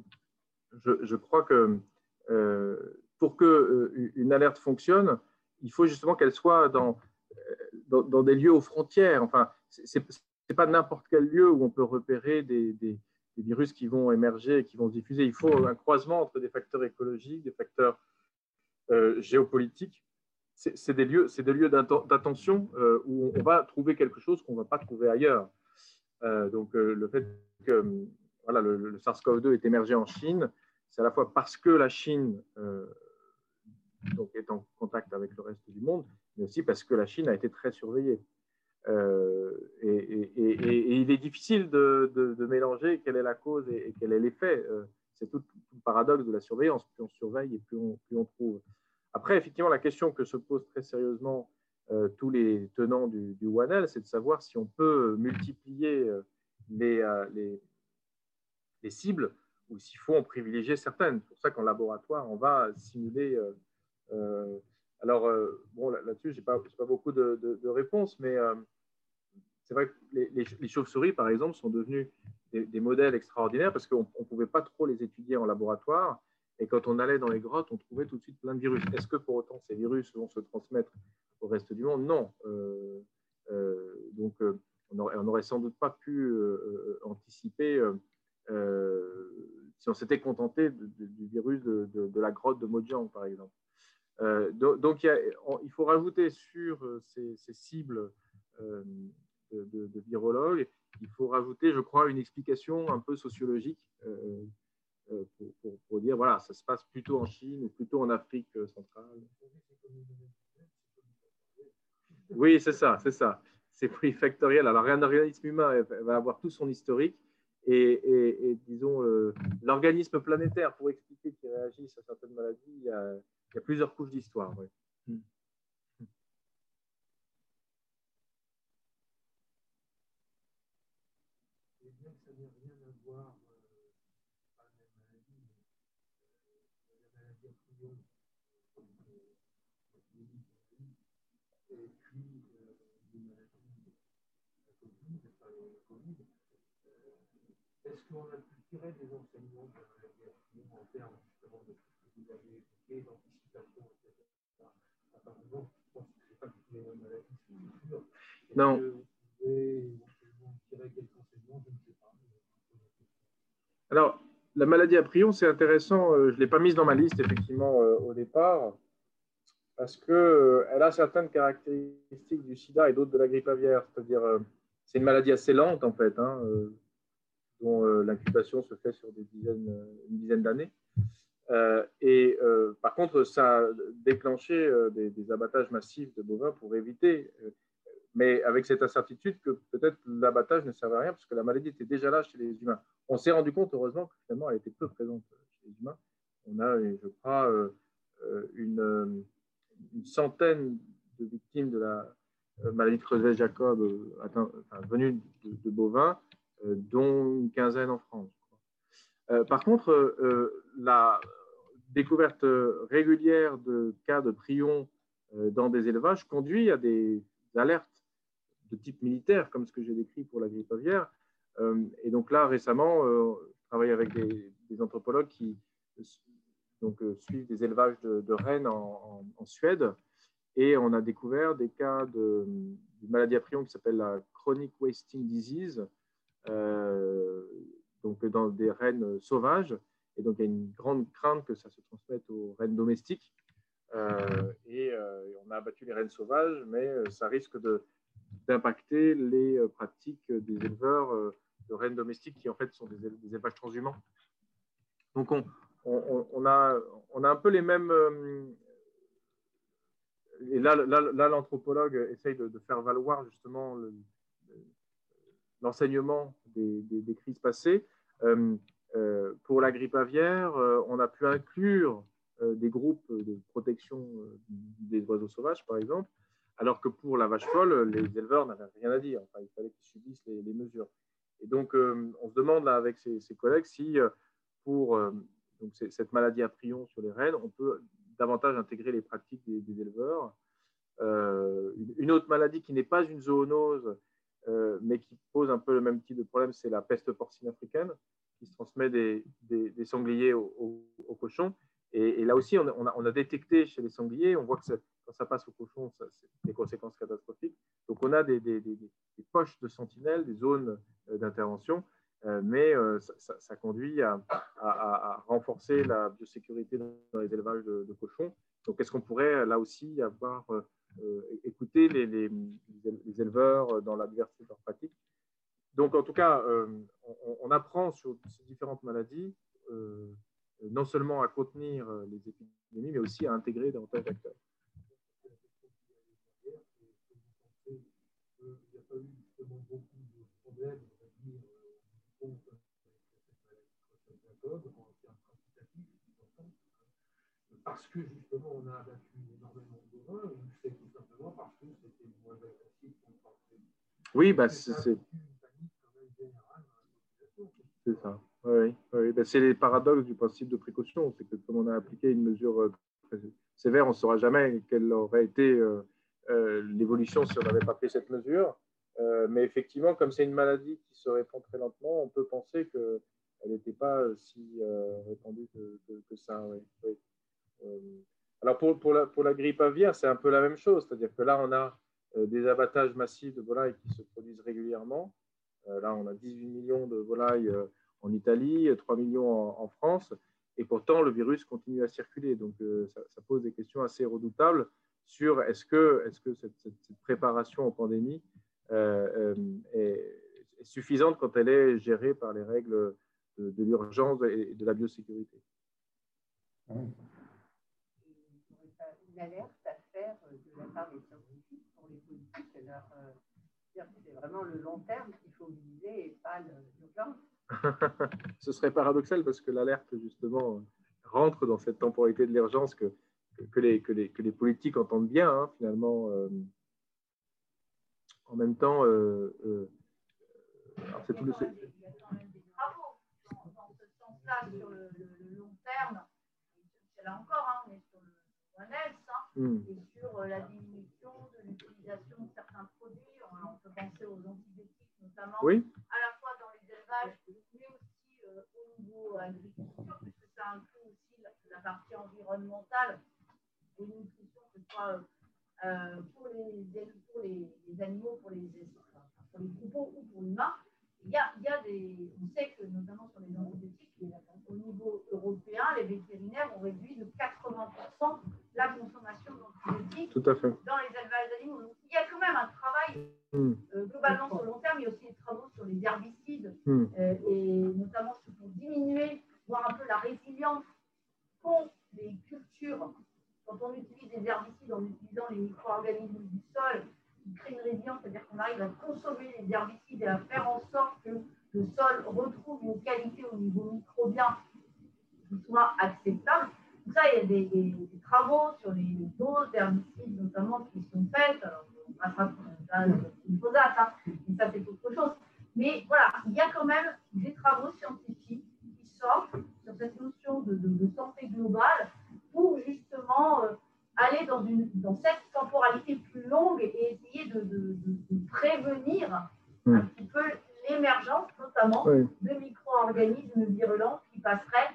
je, crois que pour qu'une alerte fonctionne, il faut justement qu'elle soit dans, dans, des lieux aux frontières. Enfin, ce n'est pas n'importe quel lieu où on peut repérer des, virus qui vont émerger et qui vont se diffuser. Il faut un croisement entre des facteurs écologiques, des facteurs euh, géopolitiques. C'est des lieux, des lieux d'attention euh, où on va trouver quelque chose qu'on ne va pas trouver ailleurs. Euh, donc, le fait que voilà, le, le SARS-CoV-2 est émergé en Chine, c'est à la fois parce que la Chine est en contact avec le reste du monde, mais aussi parce que la Chine a été très surveillée. Euh, et, il est difficile de, mélanger quelle est la cause et, quel est l'effet. Euh, c'est tout, le paradoxe de la surveillance. Plus on surveille et plus on, trouve. Après, effectivement, la question que se pose très sérieusement euh, tous les tenants du, du c'est de savoir si on peut multiplier les, les, les cibles ou s'il faut en privilégier certaines. C'est pour ça qu'en laboratoire, on va simuler. alors, bon, là-dessus, je n'ai pas, beaucoup de, réponses, mais c'est vrai que les, chauves-souris, par exemple, sont devenues des, modèles extraordinaires parce qu'on ne pouvait pas trop les étudier en laboratoire. Et quand on allait dans les grottes, on trouvait tout de suite plein de virus. Est-ce que pour autant ces virus vont se transmettre au reste du monde? Non. Euh, euh, donc, euh, on n'aurait sans doute pas pu anticiper si on s'était contenté du virus de, la grotte de Mojang, par exemple. donc, il, faut rajouter sur ces, cibles de, virologues il faut rajouter, je crois, une explication un peu sociologique euh, euh, pour, dire, voilà, ça se passe plutôt en Chine ou plutôt en Afrique euh, centrale. Oui, c'est ça, c'est ça. C'est plurifactoriel. Alors, un organisme humain va avoir tout son historique et, disons, l'organisme planétaire, pour expliquer qu'il réagisse à certaines maladies, il y a, plusieurs couches d'histoire. A pu tirer des enseignements de la maladie en termes justement de ce que vous avez évoqué, d'anticipation, etc. Apparemment, je pense que ce n'est pas toutes les mêmes maladies, c'est sûr. Non. Vous pouvez tirer quelques enseignements, je ne sais pas. Alors, la maladie à prion, c'est intéressant. Euh, je ne l'ai pas mise dans ma liste, effectivement, euh, au départ, parce qu'elle euh, a certaines caractéristiques du sida et d'autres de la grippe aviaire. C'est-à-dire, c'est une maladie assez lente, en fait. Hein, dont euh, l'incubation se fait sur euh, une dizaine d'années. Euh, et par contre, ça a déclenché des, abattages massifs de bovins pour éviter, mais avec cette incertitude que peut-être l'abattage ne servait à rien parce que la maladie était déjà là chez les humains. On s'est rendu compte, heureusement, que finalement, elle était peu présente chez les humains. On a, je crois, une, centaine de victimes de la maladie de Creuset-Jacob venues de, bovins dont une quinzaine en France. Euh, par contre, euh, la découverte régulière de cas de prions dans des élevages conduit à des alertes de type militaire, comme ce que j'ai décrit pour la grippe aviaire. et donc là, récemment, je travaille avec des, anthropologues qui donc, suivent des élevages de, rennes en, Suède. Et on a découvert des cas de, maladie à prions qui s'appelle la chronic wasting disease, euh, donc dans des rennes sauvages. Et donc, il y a une grande crainte que ça se transmette aux rennes domestiques. Euh, et euh, on a abattu les rennes sauvages, mais ça risque d'impacter les pratiques des éleveurs de rennes domestiques qui, en fait, sont des, élevages transhumants. Donc, on, a, on a un peu les mêmes. et là, l'anthropologue essaye de, faire valoir justement l'enseignement des, crises passées. Euh, euh, pour la grippe aviaire, euh, on a pu inclure des groupes de protection des oiseaux sauvages, par exemple, alors que pour la vache folle, les éleveurs n'avaient rien à dire. Il fallait qu'ils subissent les, mesures. Et donc, on se demande là avec ses, collègues si pour donc cette maladie à prion sur les rennes, on peut davantage intégrer les pratiques des, éleveurs. une autre maladie qui n'est pas une zoonose, euh, mais qui pose un peu le même type de problème, c'est la peste porcine africaine, qui se transmet des, sangliers aux, cochons. Et, là aussi, on a, détecté chez les sangliers, on voit que quand ça passe aux cochons, c'est des conséquences catastrophiques. Donc, on a des, poches de sentinelles, des zones euh, d'intervention, euh, mais ça, conduit à, renforcer la biosécurité dans les élevages de, cochons. Donc, est-ce qu'on pourrait là aussi avoir écouter les, éleveurs dans la diversité de leurs pratiques. Donc, en tout cas, euh, on, apprend sur ces différentes maladies euh, non seulement à contenir les épidémies, mais aussi à intégrer davantage d'acteurs. Parce que justement on a abattu énormément de bovins tout simplement parce que c'était moins agressif contre Oui, bah, c'est. C'est ça. Oui, oui. Ben, c'est les paradoxes du principe de précaution. C'est que comme on a appliqué une mesure euh, très sévère, on ne saura jamais quelle aurait été euh, euh, l'évolution si on n'avait pas pris cette mesure. mais effectivement, comme c'est une maladie qui se répand très lentement, on peut penser qu'elle n'était pas si répandue que, ça. Alors pour, pour, la, pour la grippe aviaire, c'est un peu la même chose. C'est-à-dire que là, on a des abattages massifs de volailles qui se produisent régulièrement. là, on a 18 millions de volailles en Italie, 3 millions en, France, et pourtant le virus continue à circuler. Donc euh, ça, pose des questions assez redoutables sur est-ce que, est -ce que cette, préparation en pandémie euh, euh, est, suffisante quand elle est gérée par les règles de, l'urgence et de la biosécurité. Une alerte à faire de la part des scientifiques pour les politiques. C'est vraiment le long terme qu'il faut viser et pas l'urgence. Ce serait paradoxal parce que l'alerte, justement, rentre dans cette temporalité de l'urgence que, que, les, que, les, que les politiques entendent bien, hein, finalement. Euh, en même temps, euh, euh, c'est tout le. Il y a quand même des travaux dans, ce sens-là sur le, long terme. C'est là encore, hein, on est sur le ONS hein, mm. et sur la diminution de l'utilisation de certains produits. On, on peut penser aux antibiotiques notamment. Oui mais aussi euh, au niveau agriculture, puisque ça inclut aussi la, partie environnementale et nutrition, que ce soit euh, pour, les, pour les, animaux, pour les, pour les troupeaux ou pour l'humain. Il y, a, il y a des, on sait que notamment sur les antibiotiques, au niveau européen, les vétérinaires ont réduit de 80% la consommation d'antibiotiques dans les élevages d'animaux. il y a quand même un travail hmm. euh, globalement sur le long terme, il y a aussi des travaux sur les herbicides, hmm. euh, et notamment pour diminuer, voir un peu la résilience qu'ont les cultures quand on utilise des herbicides en utilisant les micro-organismes du sol, résilience, c'est-à-dire qu'on arrive à consommer les herbicides et à faire en sorte que le sol retrouve une qualité au niveau microbien qui soit acceptable. Tout ça, il y a des, travaux sur les doses d'herbicides notamment qui sont faites. Alors, on passera une posate, hein, mais ça c'est autre chose. Mais voilà, il y a quand même des travaux scientifiques qui sortent sur cette notion de, santé globale pour justement euh, aller dans, une, dans cette temporalité plus longue et essayer de, prévenir un hmm. petit peu l'émergence notamment de micro-organismes virulents qui passeraient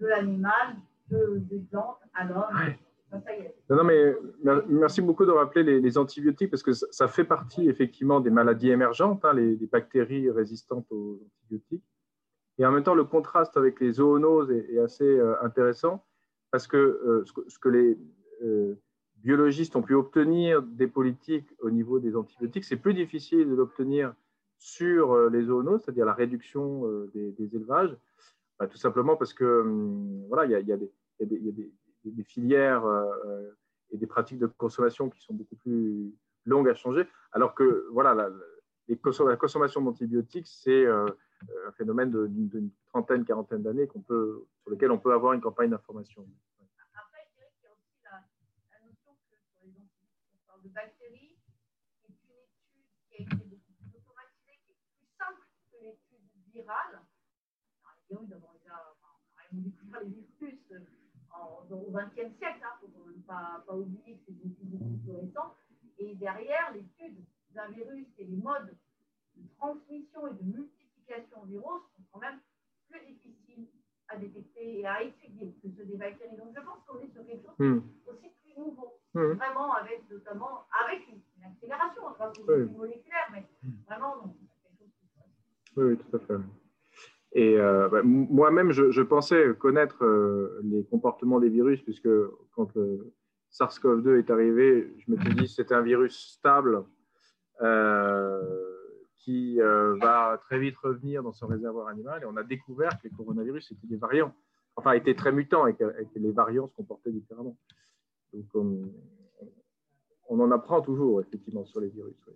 de l'animal, de, de plantes à l'homme. Non, mais merci beaucoup de rappeler les, antibiotiques parce que ça, fait partie effectivement des maladies émergentes, hein, les, bactéries résistantes aux antibiotiques. Et en même temps, le contraste avec les zoonoses est, assez euh, intéressant parce que, euh, ce que, les biologistes ont pu obtenir des politiques au niveau des antibiotiques, c'est plus difficile de l'obtenir sur euh, les zoonoses, c'est-à-dire la réduction euh, des, élevages, bah, tout simplement parce que hum, voilà, il y a, des, filières euh, et des pratiques de consommation qui sont beaucoup plus longues à changer, alors que voilà, la, consommation d'antibiotiques, c'est un phénomène d'une trentaine, quarantaine d'années sur lequel on peut avoir une campagne d'information. Après, je dirais qu'il y a aussi la, notion que sur les antibiotiques, on parle de bactéries, c'est une étude qui a été virale. Les biologues avons déjà découvert les virus euh, au XXe siècle, il ne faut pas, pas, oublier que c'est beaucoup, beaucoup plus récent. Et derrière, l'étude d'un virus et les modes de transmission et de multiplication virus sont quand même plus difficiles à détecter et à étudier que ceux des bactéries. Donc je pense qu'on est sur quelque chose hmm. aussi plus nouveau, hmm. vraiment avec notamment avec une, accélération aux oui. moléculaires, mais vraiment donc, oui, tout à fait. Et euh, bah, moi-même, je, pensais connaître euh, les comportements des virus, puisque quand le SARS-CoV-2 est arrivé, je m'étais dit que c'était un virus stable euh, qui va très vite revenir dans son réservoir animal. Et on a découvert que les coronavirus étaient des variants, enfin, étaient très mutants et que, les variants se comportaient différemment. Donc, on, en apprend toujours, effectivement, sur les virus. Oui.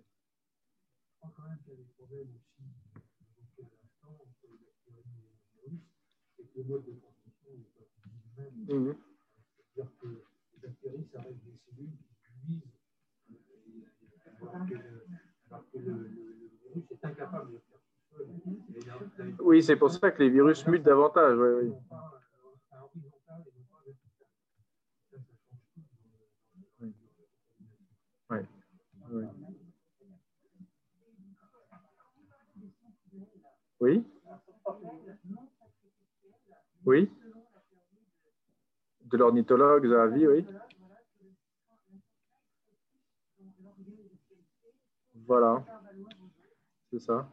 le mode de transmission n'est pas C'est-à-dire que les bactéries, ça reste des cellules qui luisent, alors que le, le, virus est incapable de faire tout seul. Oui, c'est pour ça que les virus mutent davantage. Oui. Oui. Oui. Oui. Oui. De l'ornithologue, Zahavi, oui. Voilà. C'est ça.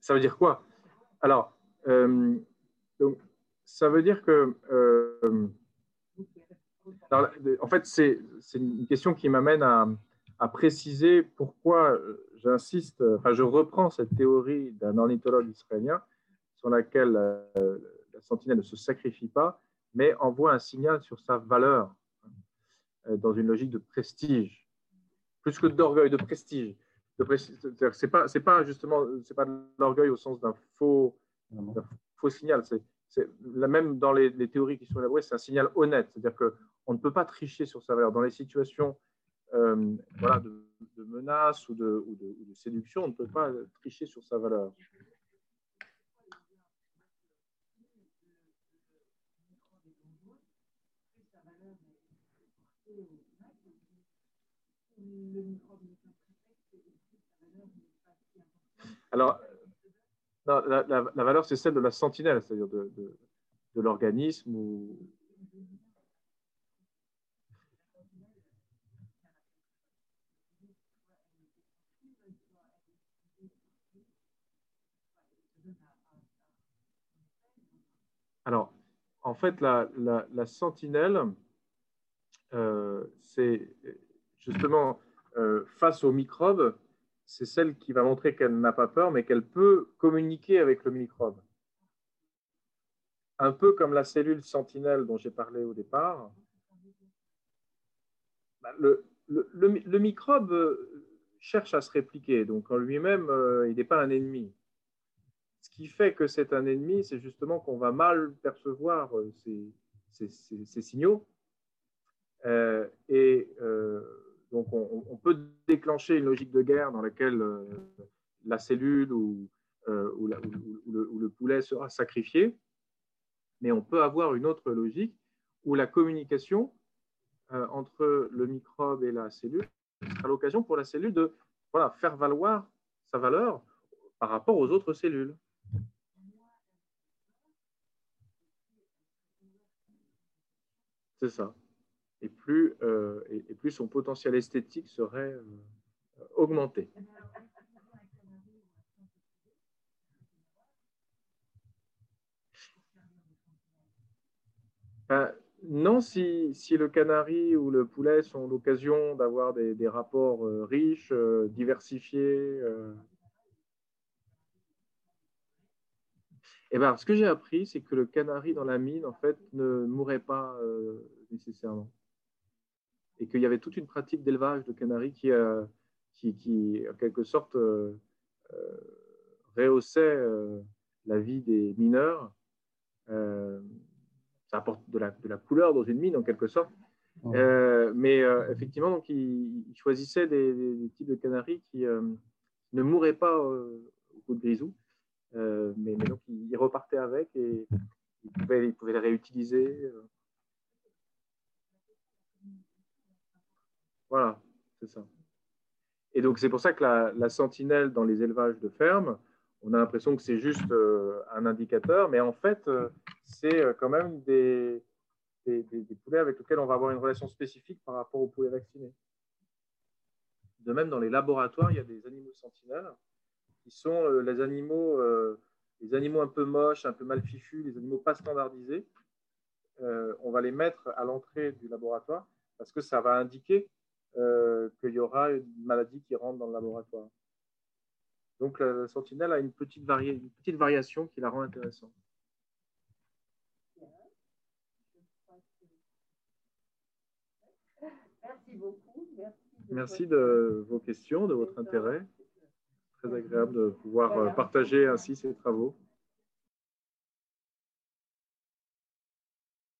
Ça veut dire quoi? Alors, euh, donc, ça veut dire que euh, alors, en fait, c'est une question qui m'amène à, à, préciser pourquoi j'insiste, enfin, je reprends cette théorie d'un ornithologue israélien sur laquelle euh, la sentinelle ne se sacrifie pas, mais envoie un signal sur sa valeur euh, dans une logique de prestige, plus que d'orgueil, de prestige. C'est pas, c'est pas justement, c'est pas de l'orgueil au sens d'un faux, faux signal. C'est même dans les, les, théories qui sont élaborées, c'est un signal honnête. C'est-à-dire que on ne peut pas tricher sur sa valeur. Dans les situations euh, de, menace ou de, séduction, on ne peut pas tricher sur sa valeur. Alors, la, la, valeur, c'est celle de la sentinelle, c'est-à-dire de l'organisme ou, Alors, en fait, la, sentinelle, euh, c'est justement euh, face aux microbes, c'est celle qui va montrer qu'elle n'a pas peur, mais qu'elle peut communiquer avec le microbe. Un peu comme la cellule sentinelle dont j'ai parlé au départ. Bah, le, microbe cherche à se répliquer, donc en lui-même, euh, il n'est pas un ennemi. Ce qui fait que c'est un ennemi, c'est justement qu'on va mal percevoir euh, ces, signaux. Euh, et euh, donc, on, peut déclencher une logique de guerre dans laquelle la cellule ou, le, ou, le, poulet sera sacrifié. Mais on peut avoir une autre logique où la communication entre le microbe et la cellule sera l'occasion pour la cellule de faire valoir sa valeur par rapport aux autres cellules. C'est ça. Et plus, euh, et, plus son potentiel esthétique serait euh, augmenté. Euh, non, si, si, le canari ou le poulet sont l'occasion d'avoir des, des, rapports riches, diversifiés. Et ben, ce que j'ai appris, c'est que le canari dans la mine, en fait, ne mourrait pas nécessairement. Et qu'il y avait toute une pratique d'élevage de canaris qui, qui, qui, en quelque sorte, rehaussait la vie des mineurs ça apporte de la, de la, couleur dans une mine en quelque sorte. Euh, mais euh, effectivement, donc, il, il choisissait des, des, des, types de canaris qui euh, ne mouraient pas au coup de grisou, mais, mais, donc il, repartait avec et il pouvait, il pouvait les réutiliser. Voilà, c'est ça. Et donc c'est pour ça que la, sentinelle dans les élevages de ferme, on a l'impression que c'est juste euh, un indicateur, mais en fait, euh, c'est euh, quand même des, poulets avec lesquels on va avoir une relation spécifique par rapport aux poulets vaccinés. De même, dans les laboratoires, il y a des animaux sentinelles qui sont les animaux, les animaux un peu moches, un peu mal fichus, les animaux pas standardisés. on va les mettre à l'entrée du laboratoire parce que ça va indiquer qu'il y aura une maladie qui rentre dans le laboratoire. Donc la sentinelle a une petite, vari... une petite variation qui la rend intéressante. Merci beaucoup. Merci de, Merci de vos questions, de votre intérêt. Très agréable de pouvoir partager ainsi ces travaux.